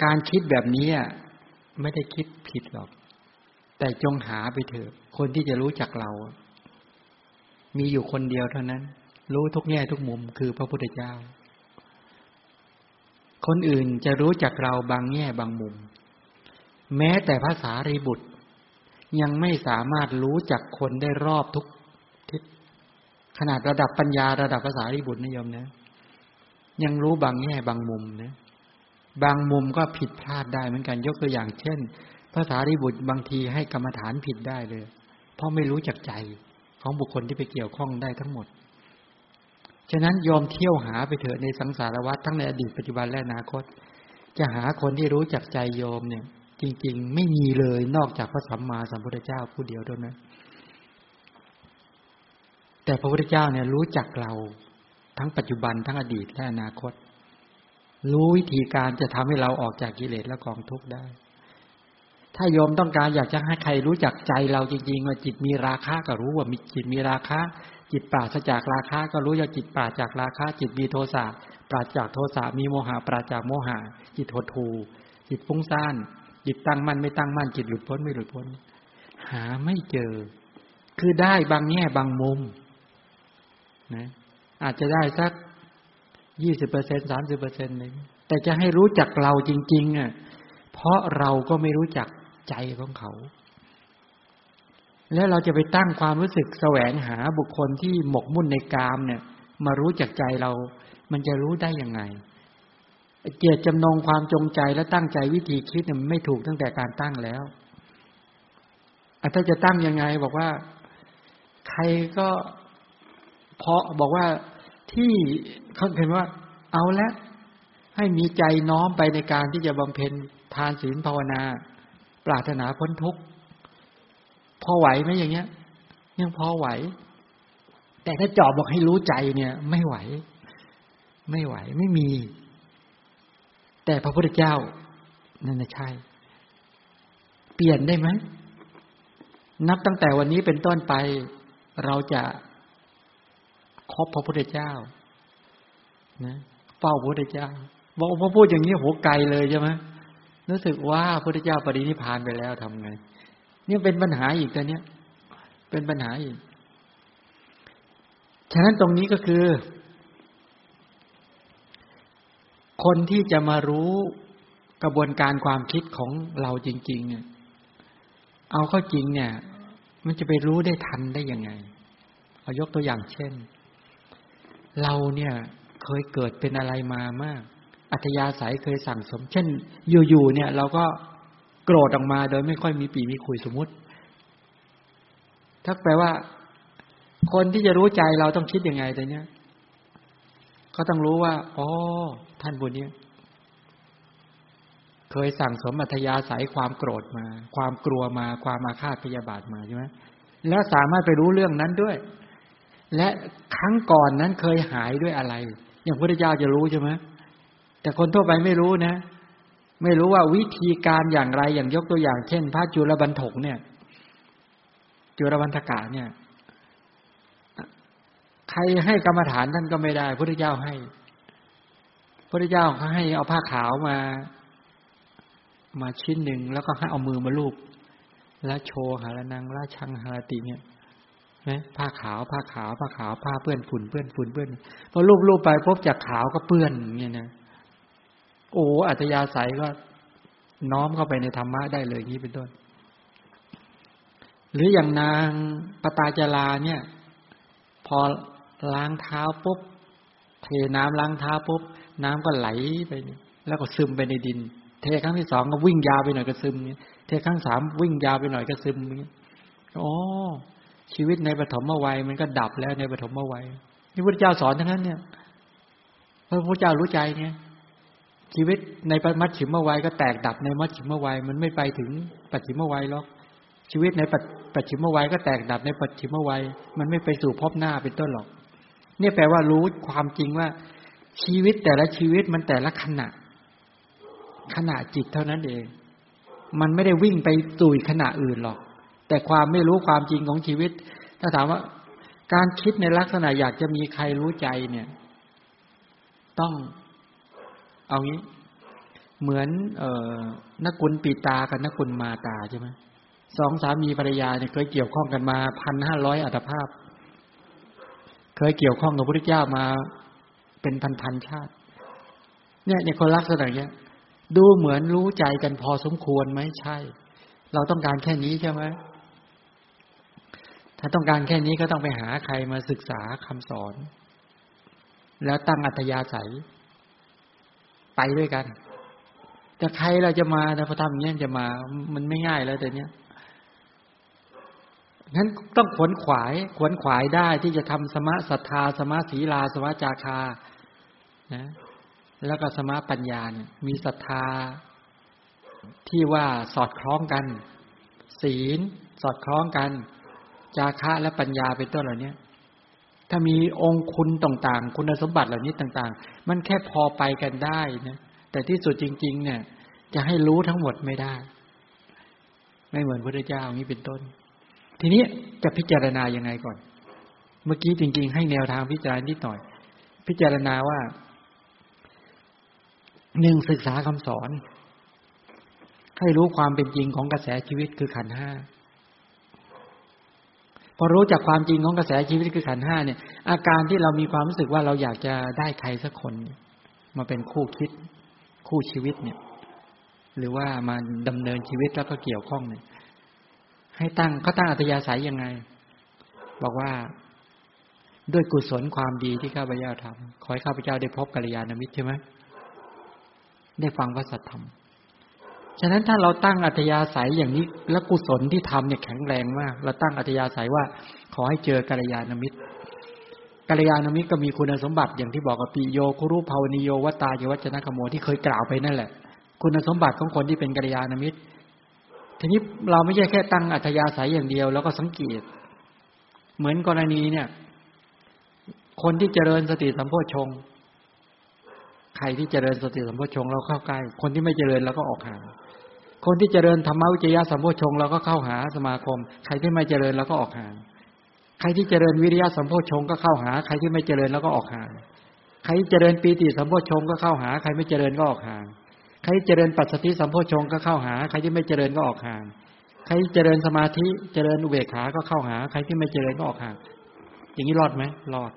การคิดแบบนี้ ไม่ได้คิดผิดหรอก แต่จงหาไปเถอะ คนที่จะรู้จักเรา มีอยู่คนเดียวเท่านั้น รู้ทุกแง่ทุกมุมคือพระพุทธเจ้า คนอื่นจะรู้จักเราบางแง่บางมุม แม้แต่ภาษารีบุตร ยังไม่สามารถรู้จักคนได้รอบทุกทิศขนาดระดับปัญญาระดับภาษารีบุตรนิยมนะยังรู้บางแง่บางมุมนะ บางมุมก็ผิดพลาดได้เหมือนกัน ยกตัวอย่างเช่นภาษารีบุตรบางทีให้กรรมฐานผิดได้เลย เพราะไม่รู้จักใจของบุคคลที่ไปเกี่ยวข้องได้ทั้งหมด ฉะนั้นยอมเที่ยวหาไปเถอะในสังสารวัฏทั้งในอดีตปัจจุบันและอนาคต จะหาคนที่รู้จักใจโยมเนี่ย จริง ๆ ไม่มีเลยนอกจากพระสัมมาสัมพุทธเจ้าผู้เดียวเท่านั้นแต่พระพุทธเจ้าเนี่ยรู้จักเราทั้งปัจจุบันทั้งอดีตและอนาคต รู้วิธีการจะทำให้เราออกจากกิเลสและกองทุกข์ได้ ถ้าโยมต้องการอยากจะให้ใครรู้จักใจเราจริงๆว่าจิตมีราคะก็รู้ว่ามีจิตมีราคะ จิตปราศจากราคะ ก็รู้ว่าจิตปราศจากราคะ จิตมีโทสะปราศจากโทสะมีโมหะปราศจากโมหะ จิตหดหูจิตฟุ้งซ่านจิตตั้งมั่นไม่ตั้งมั่นจิตหลุดพ้นไม่หลุดพ้น หาไม่เจอ คือได้บางแง่บางมุมนะอาจจะได้สัก ยี่สิบเปอร์เซ็นสามสิบเปอร์เซ็นต์เลยแต่จะให้รู้จักเราจริง ๆอะเพราะเราก็ไม่รู้จักใจของเขา แล้วเราจะไปตั้งความรู้สึกแสวงหาบุคคลที่หมกมุ่นในกามเนี่ย มารู้จักใจเรา มันจะรู้ได้ยังไงเกียรติจำนงความจงใจและตั้งใจวิธีคิดเนี่ยไม่ถูกตั้งแต่การตั้งแล้วถ้าจะตั้งยังไงบอกว่า ใครก็เพราะบอกว่า ที่เขาเห็นว่า เอาละให้มีใจน้อมไปในการที่จะบำเพ็ญทานศีลภาวนา ปรารถนาพ้นทุกข์พอไหวไหมอย่างเงี้ย ยังพอไหว แต่ถ้าจอบบอกให้รู้ใจเนี่ย ไม่ไหว ไม่ไหวไม่มี แต่พระพุทธเจ้า นั่นนะใช่ เปลี่ยนได้ไหมนับตั้งแต่วันนี้เป็นต้นไป เราจะ คบพระพุทธเจ้า นะเฝ้าพระพุทธเจ้าบอกพอพูดอย่างนี้โหไกลเลยใช่ไหมรู้สึกว่าพระพุทธเจ้าปรินิพานไปแล้วทำไงนี่เป็นปัญหาอีกตัวเนี้ย เป็นปัญหาอีก ฉะนั้นตรงนี้ก็คือ คนที่จะมารู้กระบวนการความคิดของเราจริง ๆ เนี่ย เอาเข้าจริงเนี่ย มันจะไปรู้ได้ทันได้ยังไง เอายกตัวอย่างเช่น เราเนี่ยเคยเกิดเป็นอะไรมามาก อัธยาศัยเคยสั่งสม เช่น อยู่ๆเนี่ย เราก็โกรธออกมาโดยไม่ค่อยมีปีมีคุยสมมติถ้าแปลว่า คนที่จะรู้ใจเราต้องคิดยังไงแต่เนี้ยก็ต้องรู้ว่าอ๋อท่านบุญนี้เคยสั่งสมอัธยาศัยความโกรธมา ความกลัวมา ความมาฆาตพยาบาทมาใช่ไหมแล้วสามารถไปรู้เรื่องนั้นด้วย และครั้งก่อนนั้นเคยหายด้วยอะไร อย่างพระเจ้าจะรู้ใช่ไหมแต่คนทั่วไปไม่รู้นะ ไม่รู้ว่าวิธีการอย่างไรอย่างยกตัวอย่าง เช่น พระจุลบรรทกเนี่ย จุลบรรทกะเนี่ย ใครให้กรรมฐานท่านก็ไม่ได้พระเจ้าให้พระเจ้าเขาให้เอาผ้าขาวมา มาชิ้นหนึ่งแล้วก็ให้เอามือมาลูบละโชหารนังละชังหารติเนี่ย นะผ้าขาวผ้าขาวผ้าขาวผ้าเปื้อนฝุ่นเปื้อนฝุ่นเปื้อนพอรูปรูปไปพบจากขาวก็เปื้อนเนี่ยนะโอ้อัตยาศัยก็น้อมเข้าไปในธรรมะได้เลยนี้เป็นต้น หรืออย่างนางปตาจาราเนี่ย พอล้างเท้าปุ๊บเทน้ำล้างเท้าปุ๊บน้ำก็ไหลไปแล้วก็ซึมไปในดิน เทครั้งที่สองก็วิ่งยาวไปหน่อยก็ซึมเทครั้งสามวิ่งยาวไปหน่อยก็ซึมอ๋อ ชีวิตในปฐมวัยมันก็ดับแล้วในปฐมวัยที่พระเจ้าสอนทั้งนั้นเนี่ยพระพุทธเจ้ารู้ใจเนี่ยชีวิตในมัชชิมวัยก็แตกดับในมัชชิมวัยมันไม่ไปถึงปัจฉิมวัยหรอก ชีวิตในปัจฉิมวัยก็แตกดับในปัจฉิมวัยมันไม่ไปสู่พบหน้าเป็นต้นหรอก เนี่ยแปลว่ารู้ความจริงว่า ชีวิตแต่ละชีวิตมันแต่ละขณะ ขณะจิตเท่านั้นเอง มันไม่ได้วิ่งไปสู่ขณะอื่นหรอก แต่ความไม่รู้ความจริงของชีวิต ถ้าถามว่า การคิดในลักษณะอยากจะมีใครรู้ใจเนี่ย ต้องเอางี้ เหมือน เอ่อนักกุลปีตากับนักกุลมาตาใช่ไหมสองสามีภรรยาเนี่ยเคยเกี่ยวข้องกันมาพันห้าร้อยอัตภาพ เคยเกี่ยวข้องกับพระพุทธเจ้ามาเป็นพันพันชาติ เนี่ยในคนลักษณะเนี้ยดูเหมือนรู้ใจกันพอสมควรไหมใช่ เราต้องการแค่นี้ใช่ไหม ถ้าต้องการแค่นี้ก็ต้องไปหาใครมาศึกษาคำสอน แล้วตั้งอัธยาศัย ไปด้วยกัน แต่ใครเราจะมาแต่พอทำอย่างนี้จะมา มันไม่ง่ายแล้วแต่เนี้ยงั้นต้องขวนขวาย ขวนขวายได้ที่จะทำสมาศรัทธา สมาศีลา สมาจาคา นะ แล้วก็สมาปัญญาเนี่ย มีศรัทธาที่ว่าสอดคล้องกัน ศีล สอดคล้องกัน จาคะและปัญญาเป็นต้นเหล่านี้ถ้ามีองค์คุณต่างๆ คุณสมบัติเหล่านี้ต่าง ๆ มันแค่พอไปกันได้นะแต่ที่สุดจริง ๆ เนี่ย จะให้รู้ทั้งหมดไม่ได้ ไม่เหมือนพระเจ้าอย่างนี้เป็นต้น ทีนี้จะพิจารณายังไงก่อน เมื่อกี้จริง ๆ ให้แนวทางพิจารณานิดหน่อย พิจารณาว่าหนึ่งศึกษาคำสอน ให้รู้ความเป็นจริงของกระแสชีวิตคือขันห้า พอรู้จากความจริงของกระแสชีวิตคือขันห้าเนี่ย อาการที่เรามีความรู้สึกว่าเราอยากจะได้ใครสักคน มาเป็นคู่คิด คู่ชีวิตเนี่ย หรือว่ามาดำเนินชีวิตแล้วก็เกี่ยวข้องเนี่ยให้ตั้งเขาตั้งอัตยาศัยยังไง บอกว่าด้วยกุศลความดีที่ข้าพเจ้าทำขอให้ข้าพเจ้าได้พบกัลยาณมิตรใช่ไหมได้ฟังพระสัทธรรม ฉะนั้นถ้าเราตั้งอัธยาศัยอย่างนี้ และกุศลที่ทำเนี่ยแข็งแรงมาก เราตั้งอัธยาศัยว่า ขอให้เจอกัลยาณมิตรกัลยาณมิตรก็มีคุณสมบัติอย่างที่บอกกับปิโยคุรุภาวนิโยวตาเยวัจนะกโมที่เคยกล่าวไปนั่นแหละ คุณสมบัติของคนที่เป็นกัลยาณมิตร ทีนี้เราไม่ใช่แค่ตั้งอัธยาศัยอย่างเดียว แล้วก็สังเกต เหมือนกรณีเนี่ย คนที่เจริญสติสัมโพชงใครที่เจริญสติสัมโพชงเราเข้าใกล้ คนที่ไม่เจริญเราก็ออกห่าง คนที่เจริญธรรมวิจยะสัมโพชงเราก็เข้าหาสมาคม ใครที่ไม่เจริญเราก็ออกห่างใครที่เจริญวิริยะสัมโพชงก็เข้าหา ใครที่ไม่เจริญเราก็ออกห่างใครเจริญปีติสัมโพชงก็เข้าหา ใครไม่เจริญก็ออกห่างใครเจริญปัจสติสัมโพชงก็เข้าหา ใครที่ไม่เจริญก็ออกห่างใครเจริญสมาธิเจริญอุเบกขาก็เข้าหา ใครที่ไม่เจริญก็ออกห่างอย่างนี้รอดไหมรอด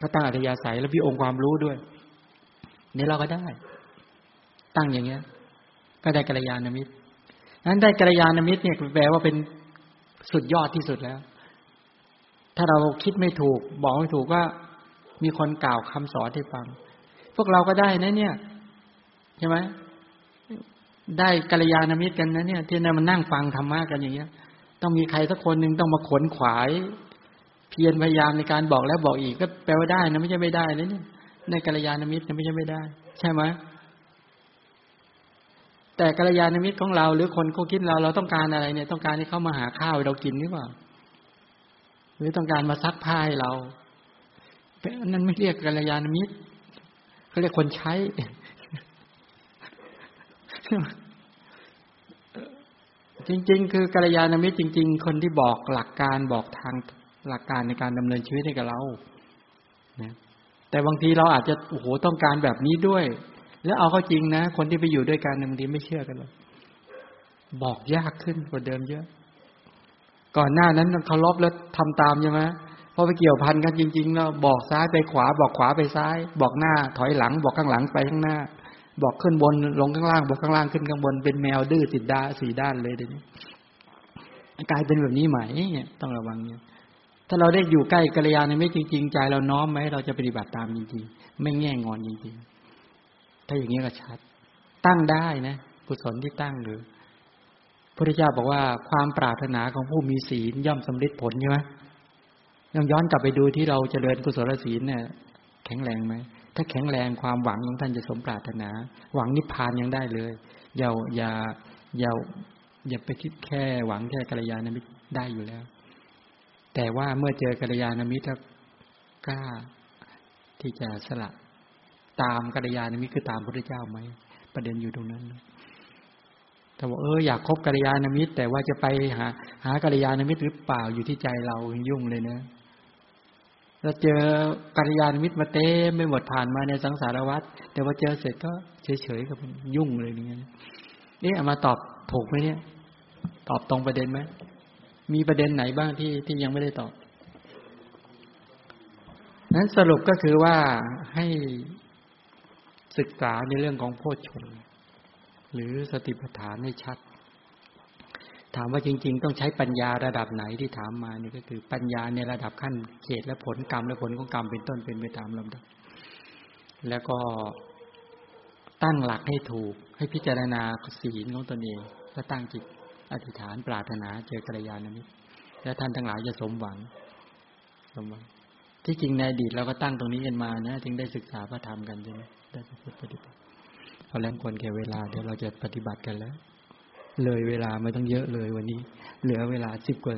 ก็ตั้งอัธยาศัยแล้วมีองค์ความรู้ด้วยนี่เราก็ได้ ตั้งอย่างเงี้ย ได้กัลยาณมิตรนั้นได้กัลยาณมิตรเนี่ยแปลว่าเป็นสุดยอดที่สุดแล้ว ถ้าเราคิดไม่ถูก บอกไม่ถูกว่ามีคนกล่าวคำสอนให้ฟัง พวกเราก็ได้นะเนี่ยใช่ไหมได้กัลยาณมิตรกันนะเนี่ยที่นั่นมันนั่งฟังธรรมะกันอย่างเงี้ย ต้องมีใครสักคนหนึ่งต้องมาขนขวาย เพียรพยายามในการบอกแล้วบอกอีกก็แปลว่าได้นะไม่ใช่ไม่ได้นะเนี่ยในกัลยาณมิตรไม่ใช่ไม่ได้ ใช่ไหม แต่กัลยาณมิตรของเรา หรือคนเขาคิดเราเราต้องการอะไรเนี่ย ต้องการให้เขามาหาข้าวเรากินหรือเปล่า หรือต้องการมาซักผ้าให้เรานั่นไม่เรียกกัลยาณมิตรเขาเรียกคนใช้จริง ๆ คือกัลยาณมิตรจริง ๆ คนที่บอกหลักการบอกทางหลักการในการดำเนินชีวิตให้กับเรานะแต่บางทีเราอาจจะโอ้โหต้องการแบบนี้ด้วย แล้วเอาเข้าจริงนะ คนที่ไปอยู่ด้วยกันบางทีไม่เชื่อกันหรอกบอกยากขึ้นกว่าเดิมเยอะ ก่อนหน้านั้นเคารพแล้วทำตามใช่ไหมพอไปเกี่ยวพันกันจริงๆแล้วบอกซ้ายไปขวา บอกขวาไปซ้าย บอกหน้า ถอยหลัง บอกข้างหลังไปข้างหน้า บอกขึ้นบนลงข้างล่าง บอกข้างล่างขึ้นข้างบนเป็นแมวดื้อสิดดาสี่ด้านเลยเดี๋ยวนี้กลายเป็นแบบนี้ไหมต้องระวังเนี่ยถ้าเราได้อยู่ใกล้กัลยาณมิตรจริง ๆ ใจเราน้อมไหมเราจะปฏิบัติตามจริงๆ ไม่แง่งอนจริงๆ ถ้าอย่างนี้ก็ชัด ตั้งได้นะกุศลที่ตั้งหรือพระพุทธเจ้าบอกว่าความปรารถนาของผู้มีศีลย่อมสำเร็จผลใช่ไหมยังย้อนกลับไปดูที่เราเจริญกุศลศีลเนี่ย แข็งแรงไหมถ้าแข็งแรงความหวังของท่านจะสมปรารถนา หวังนิพพานยังได้เลยอย่าอย่าอย่าอย่าไปคิดแค่หวังแค่กัลยาณมิตรได้อยู่แล้ว แต่ว่าเมื่อเจอกัลยาณมิตรกล้าที่จะสละ ตามกัลยาณมิตรคือตามพระเจ้าไหมประเด็นอยู่ตรงนั้นแต่ว่าเอออยากคบกัลยาณมิตร แต่ว่าจะไปหา หากัลยาณมิตรหรือเปล่าอยู่ที่ใจเรายุ่งเลยนะเราเจอกัลยาณมิตรมาเต้ไม่หมดผ่านมาในสังสารวัฏแต่ว่าเจอเสร็จก็เฉยๆกับมันยุ่งเลยอย่างนี่นี่เอามาตอบถูกไหมเนี่ย ตอบตรงประเด็นไหมมีประเด็นไหนบ้างที่ที่ยังไม่ได้ตอบนั้นสรุปก็คือว่าให้ ศึกษาในเรื่องของโพชฌงหรือสติปัฏฐานให้ชัด ถามว่าจริง ๆ ต้องใช้ปัญญาระดับไหนที่ถามมานี่ก็คือปัญญาในระดับขั้นเขตและผลกรรมและผลของกรรมเป็นต้นเป็นไปตามลำดับ แล้วก็ตั้งหลักให้ถูกให้พิจารณาศีลของตนเองและตั้งจิตอธิษฐานปรารถนาเจอกัลยาณมิตรและท่านทั้งหลายจะสมหวังสมหวังที่จริงในอดีตเราก็ตั้งตรงนี้กันมานะจึงได้ศึกษาพระธรรมกันใช่ไหม ได้ปฏิบัติพอแล้วควรแก่เวลาเดี๋ยวเราจะปฏิบัติกันแล้ว เลยเวลาไม่ต้องเยอะเลยวันนี้ เหลือเวลาสิบกว่า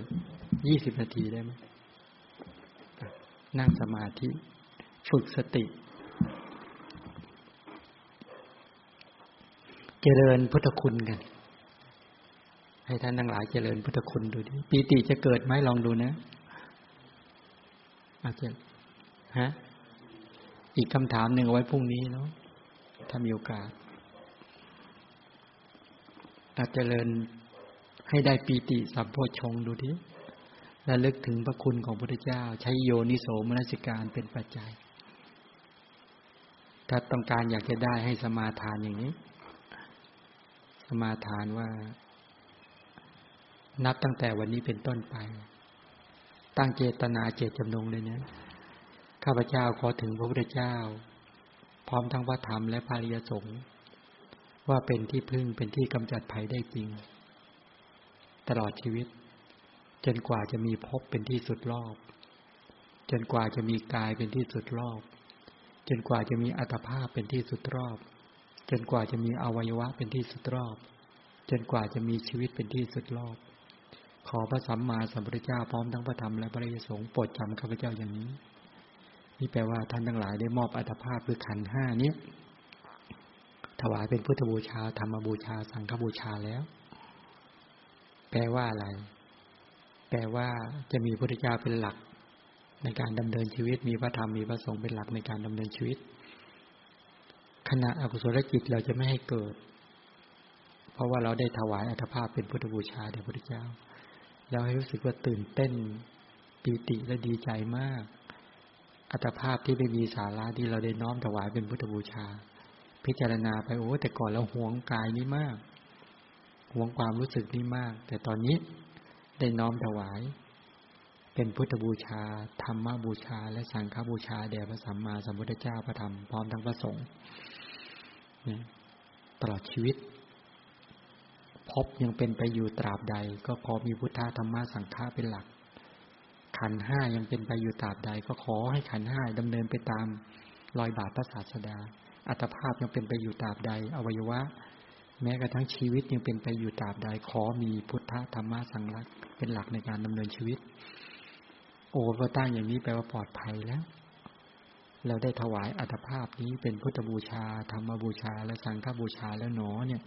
ยี่สิบนาทีได้ไหมนั่งสมาธิ ฝึกสติ เจริญพุทธคุณกัน ให้ท่านทั้งหลายเจริญพุทธคุณดูดิปีติจะเกิดไหมลองดูนะอาจจะฮะ อีกคำถามหนึ่งเอาไว้พรุ่งนี้เนาะถ้ามีโอกาสอาจเจริญให้ได้ปีติสัมโพชงดูดิและลึกถึงพระคุณของพระพุทธเจ้า ใช้โยนิโสมนสิการเป็นปัจจัย ถ้าต้องการอยากจะได้ให้สมาทานอย่างนี้ สมาทานว่า นับตั้งแต่วันนี้เป็นต้นไป ตั้งเจตนาเจตจำนงเลยเนะ ข้าพเจ้าขอถึงพระพุทธเจ้า พร้อมทั้งพระธรรมและพระริยสงฆ์ว่าเป็นที่พึ่งเป็นที่กำจัดภัยได้จริง ตลอดชีวิต จนกว่าจะมีพบเป็นที่สุดรอบ จนกว่าจะมีกายเป็นที่สุดรอบ จนกว่าจะมีอัตภาพเป็นที่สุดรอบ จนกว่าจะมีอวัยวะเป็นที่สุดรอบ จนกว่าจะมีชีวิตเป็นที่สุดรอบ ขอพระสัมมาสัมพุทธเจ้าพร้อมทั้งพระธรรมและพระยสงฆ์โปรดจำข้าพเจ้าอย่างนี้ นี่แปลว่าท่านทั้งหลายได้มอบอัตภาพคือขันห้านี้ถวายเป็นพุทธบูชาธรรมบูชา สังฆบูชาแล้ว แปลว่าอะไร แปลว่าจะมีพระพุทธเจ้าเป็นหลัก ในการดำเนินชีวิต มีพระธรรมมีพระสงฆ์เป็นหลักในการดำเนินชีวิต ขณะอกุศลจิตเราจะไม่ให้เกิด เพราะว่าเราได้ถวายอัตภาพเป็นพุทธบูชาแด่พระพุทธเจ้าแล้วให้รู้สึกว่าตื่นเต้นปีติและดีใจมาก อัตภาพที่ไม่มีสาระที่เราได้น้อมถวายเป็นพุทธบูชา พิจารณาไปโอ้แต่ก่อนเราหวงกายนี้มากหวงความรู้สึกนี้มาก แต่ตอนนี้ได้น้อมถวาย เป็นพุทธบูชา ธรรมบูชา และสังฆบูชาแด่พระสัมมาสัมพุทธเจ้าพระธรรมพร้อมทั้งพระสงฆ์ตลอดชีวิต พบยังเป็นไปอยู่ตราบใด ก็ขอมีพุทธธรรมะสังฆาเป็นหลัก ขันห้ายังเป็นไปอยู่ตราบใด ก็ขอให้ขันห้าดำเนินไปตามรอยบาทพระศาสดา อัตภาพยังเป็นไปอยู่ตราบใด อวัยวะ แม้กระทั่งชีวิตยังเป็นไปอยู่ตราบใด ขอมีพุทธธรรมะสังรักเป็นหลักในการดำเนินชีวิต โอ้พอตั้งอย่างนี้แปลว่าปลอดภัยแล้ว เราได้ถวายอัตภาพนี้เป็นพุทธบูชา ธรรมบูชา และสังฆบูชาแล้วหนอเนี่ย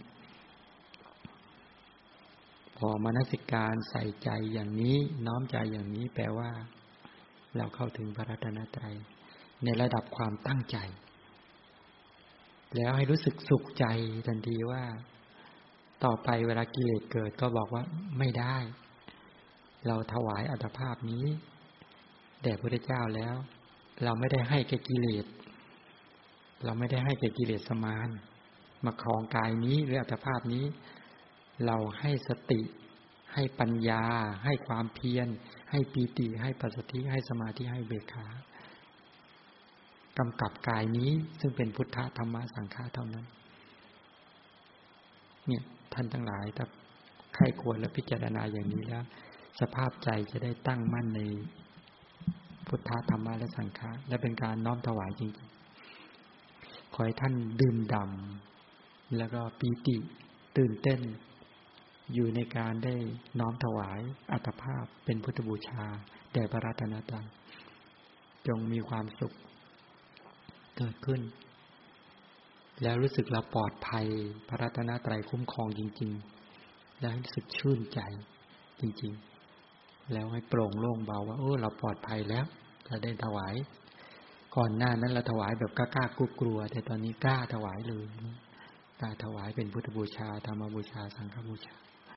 พอมนสิการใส่ใจอย่างนี้น้อมใจอย่างนี้แปลว่า เราเข้าถึงพระรัตนตรัย ในระดับความตั้งใจ แล้วให้รู้สึกสุขใจทันทีว่า ต่อไปเวลากิเลสเกิดก็บอกว่าไม่ได้ เราถวายอัตภาพนี้ แด่พระเจ้าแล้ว เราไม่ได้ให้แก่กิเลส เราไม่ได้ให้แก่กิเลสสมานมาครองกายนี้หรืออัตภาพนี้ เราให้สติ ให้ปัญญา ให้ความเพียร ให้ปีติ ให้ปัสสติให้สมาธิให้เบกขากำกับกายนี้ซึ่งเป็นพุทธธรรมสังฆาเท่านั้น เนี่ยท่านทั้งหลายถ้าใครควรและพิจารณาอย่างนี้แล้ว สภาพใจจะได้ตั้งมั่นในพุทธธรรมะและสังฆาและเป็นการน้อมถวายจริงๆ ขอให้ท่านดื่มดำแล้วก็ปีติตื่นเต้น อยู่ในการได้น้อมถวายอัตภาพเป็นพุทธบูชาแด่พระรัตนตรัยจงมีความสุขเกิดขึ้น แล้วรู้สึกเราปลอดภัยพระรัตนตรัยคุ้มครองจริง ๆ แล้วรู้สึกชื่นใจจริง ๆ แล้วให้โปร่งโล่งเบาว่าเออเราปลอดภัยแล้วเราได้ถวาย ก่อนหน้านั้นเราถวายแบบกล้ากลัวกลัว แต่ตอนนี้กล้าถวายเลยกล้าถวายเป็นพุทธบูชาธรรมบูชาสังฆบูชา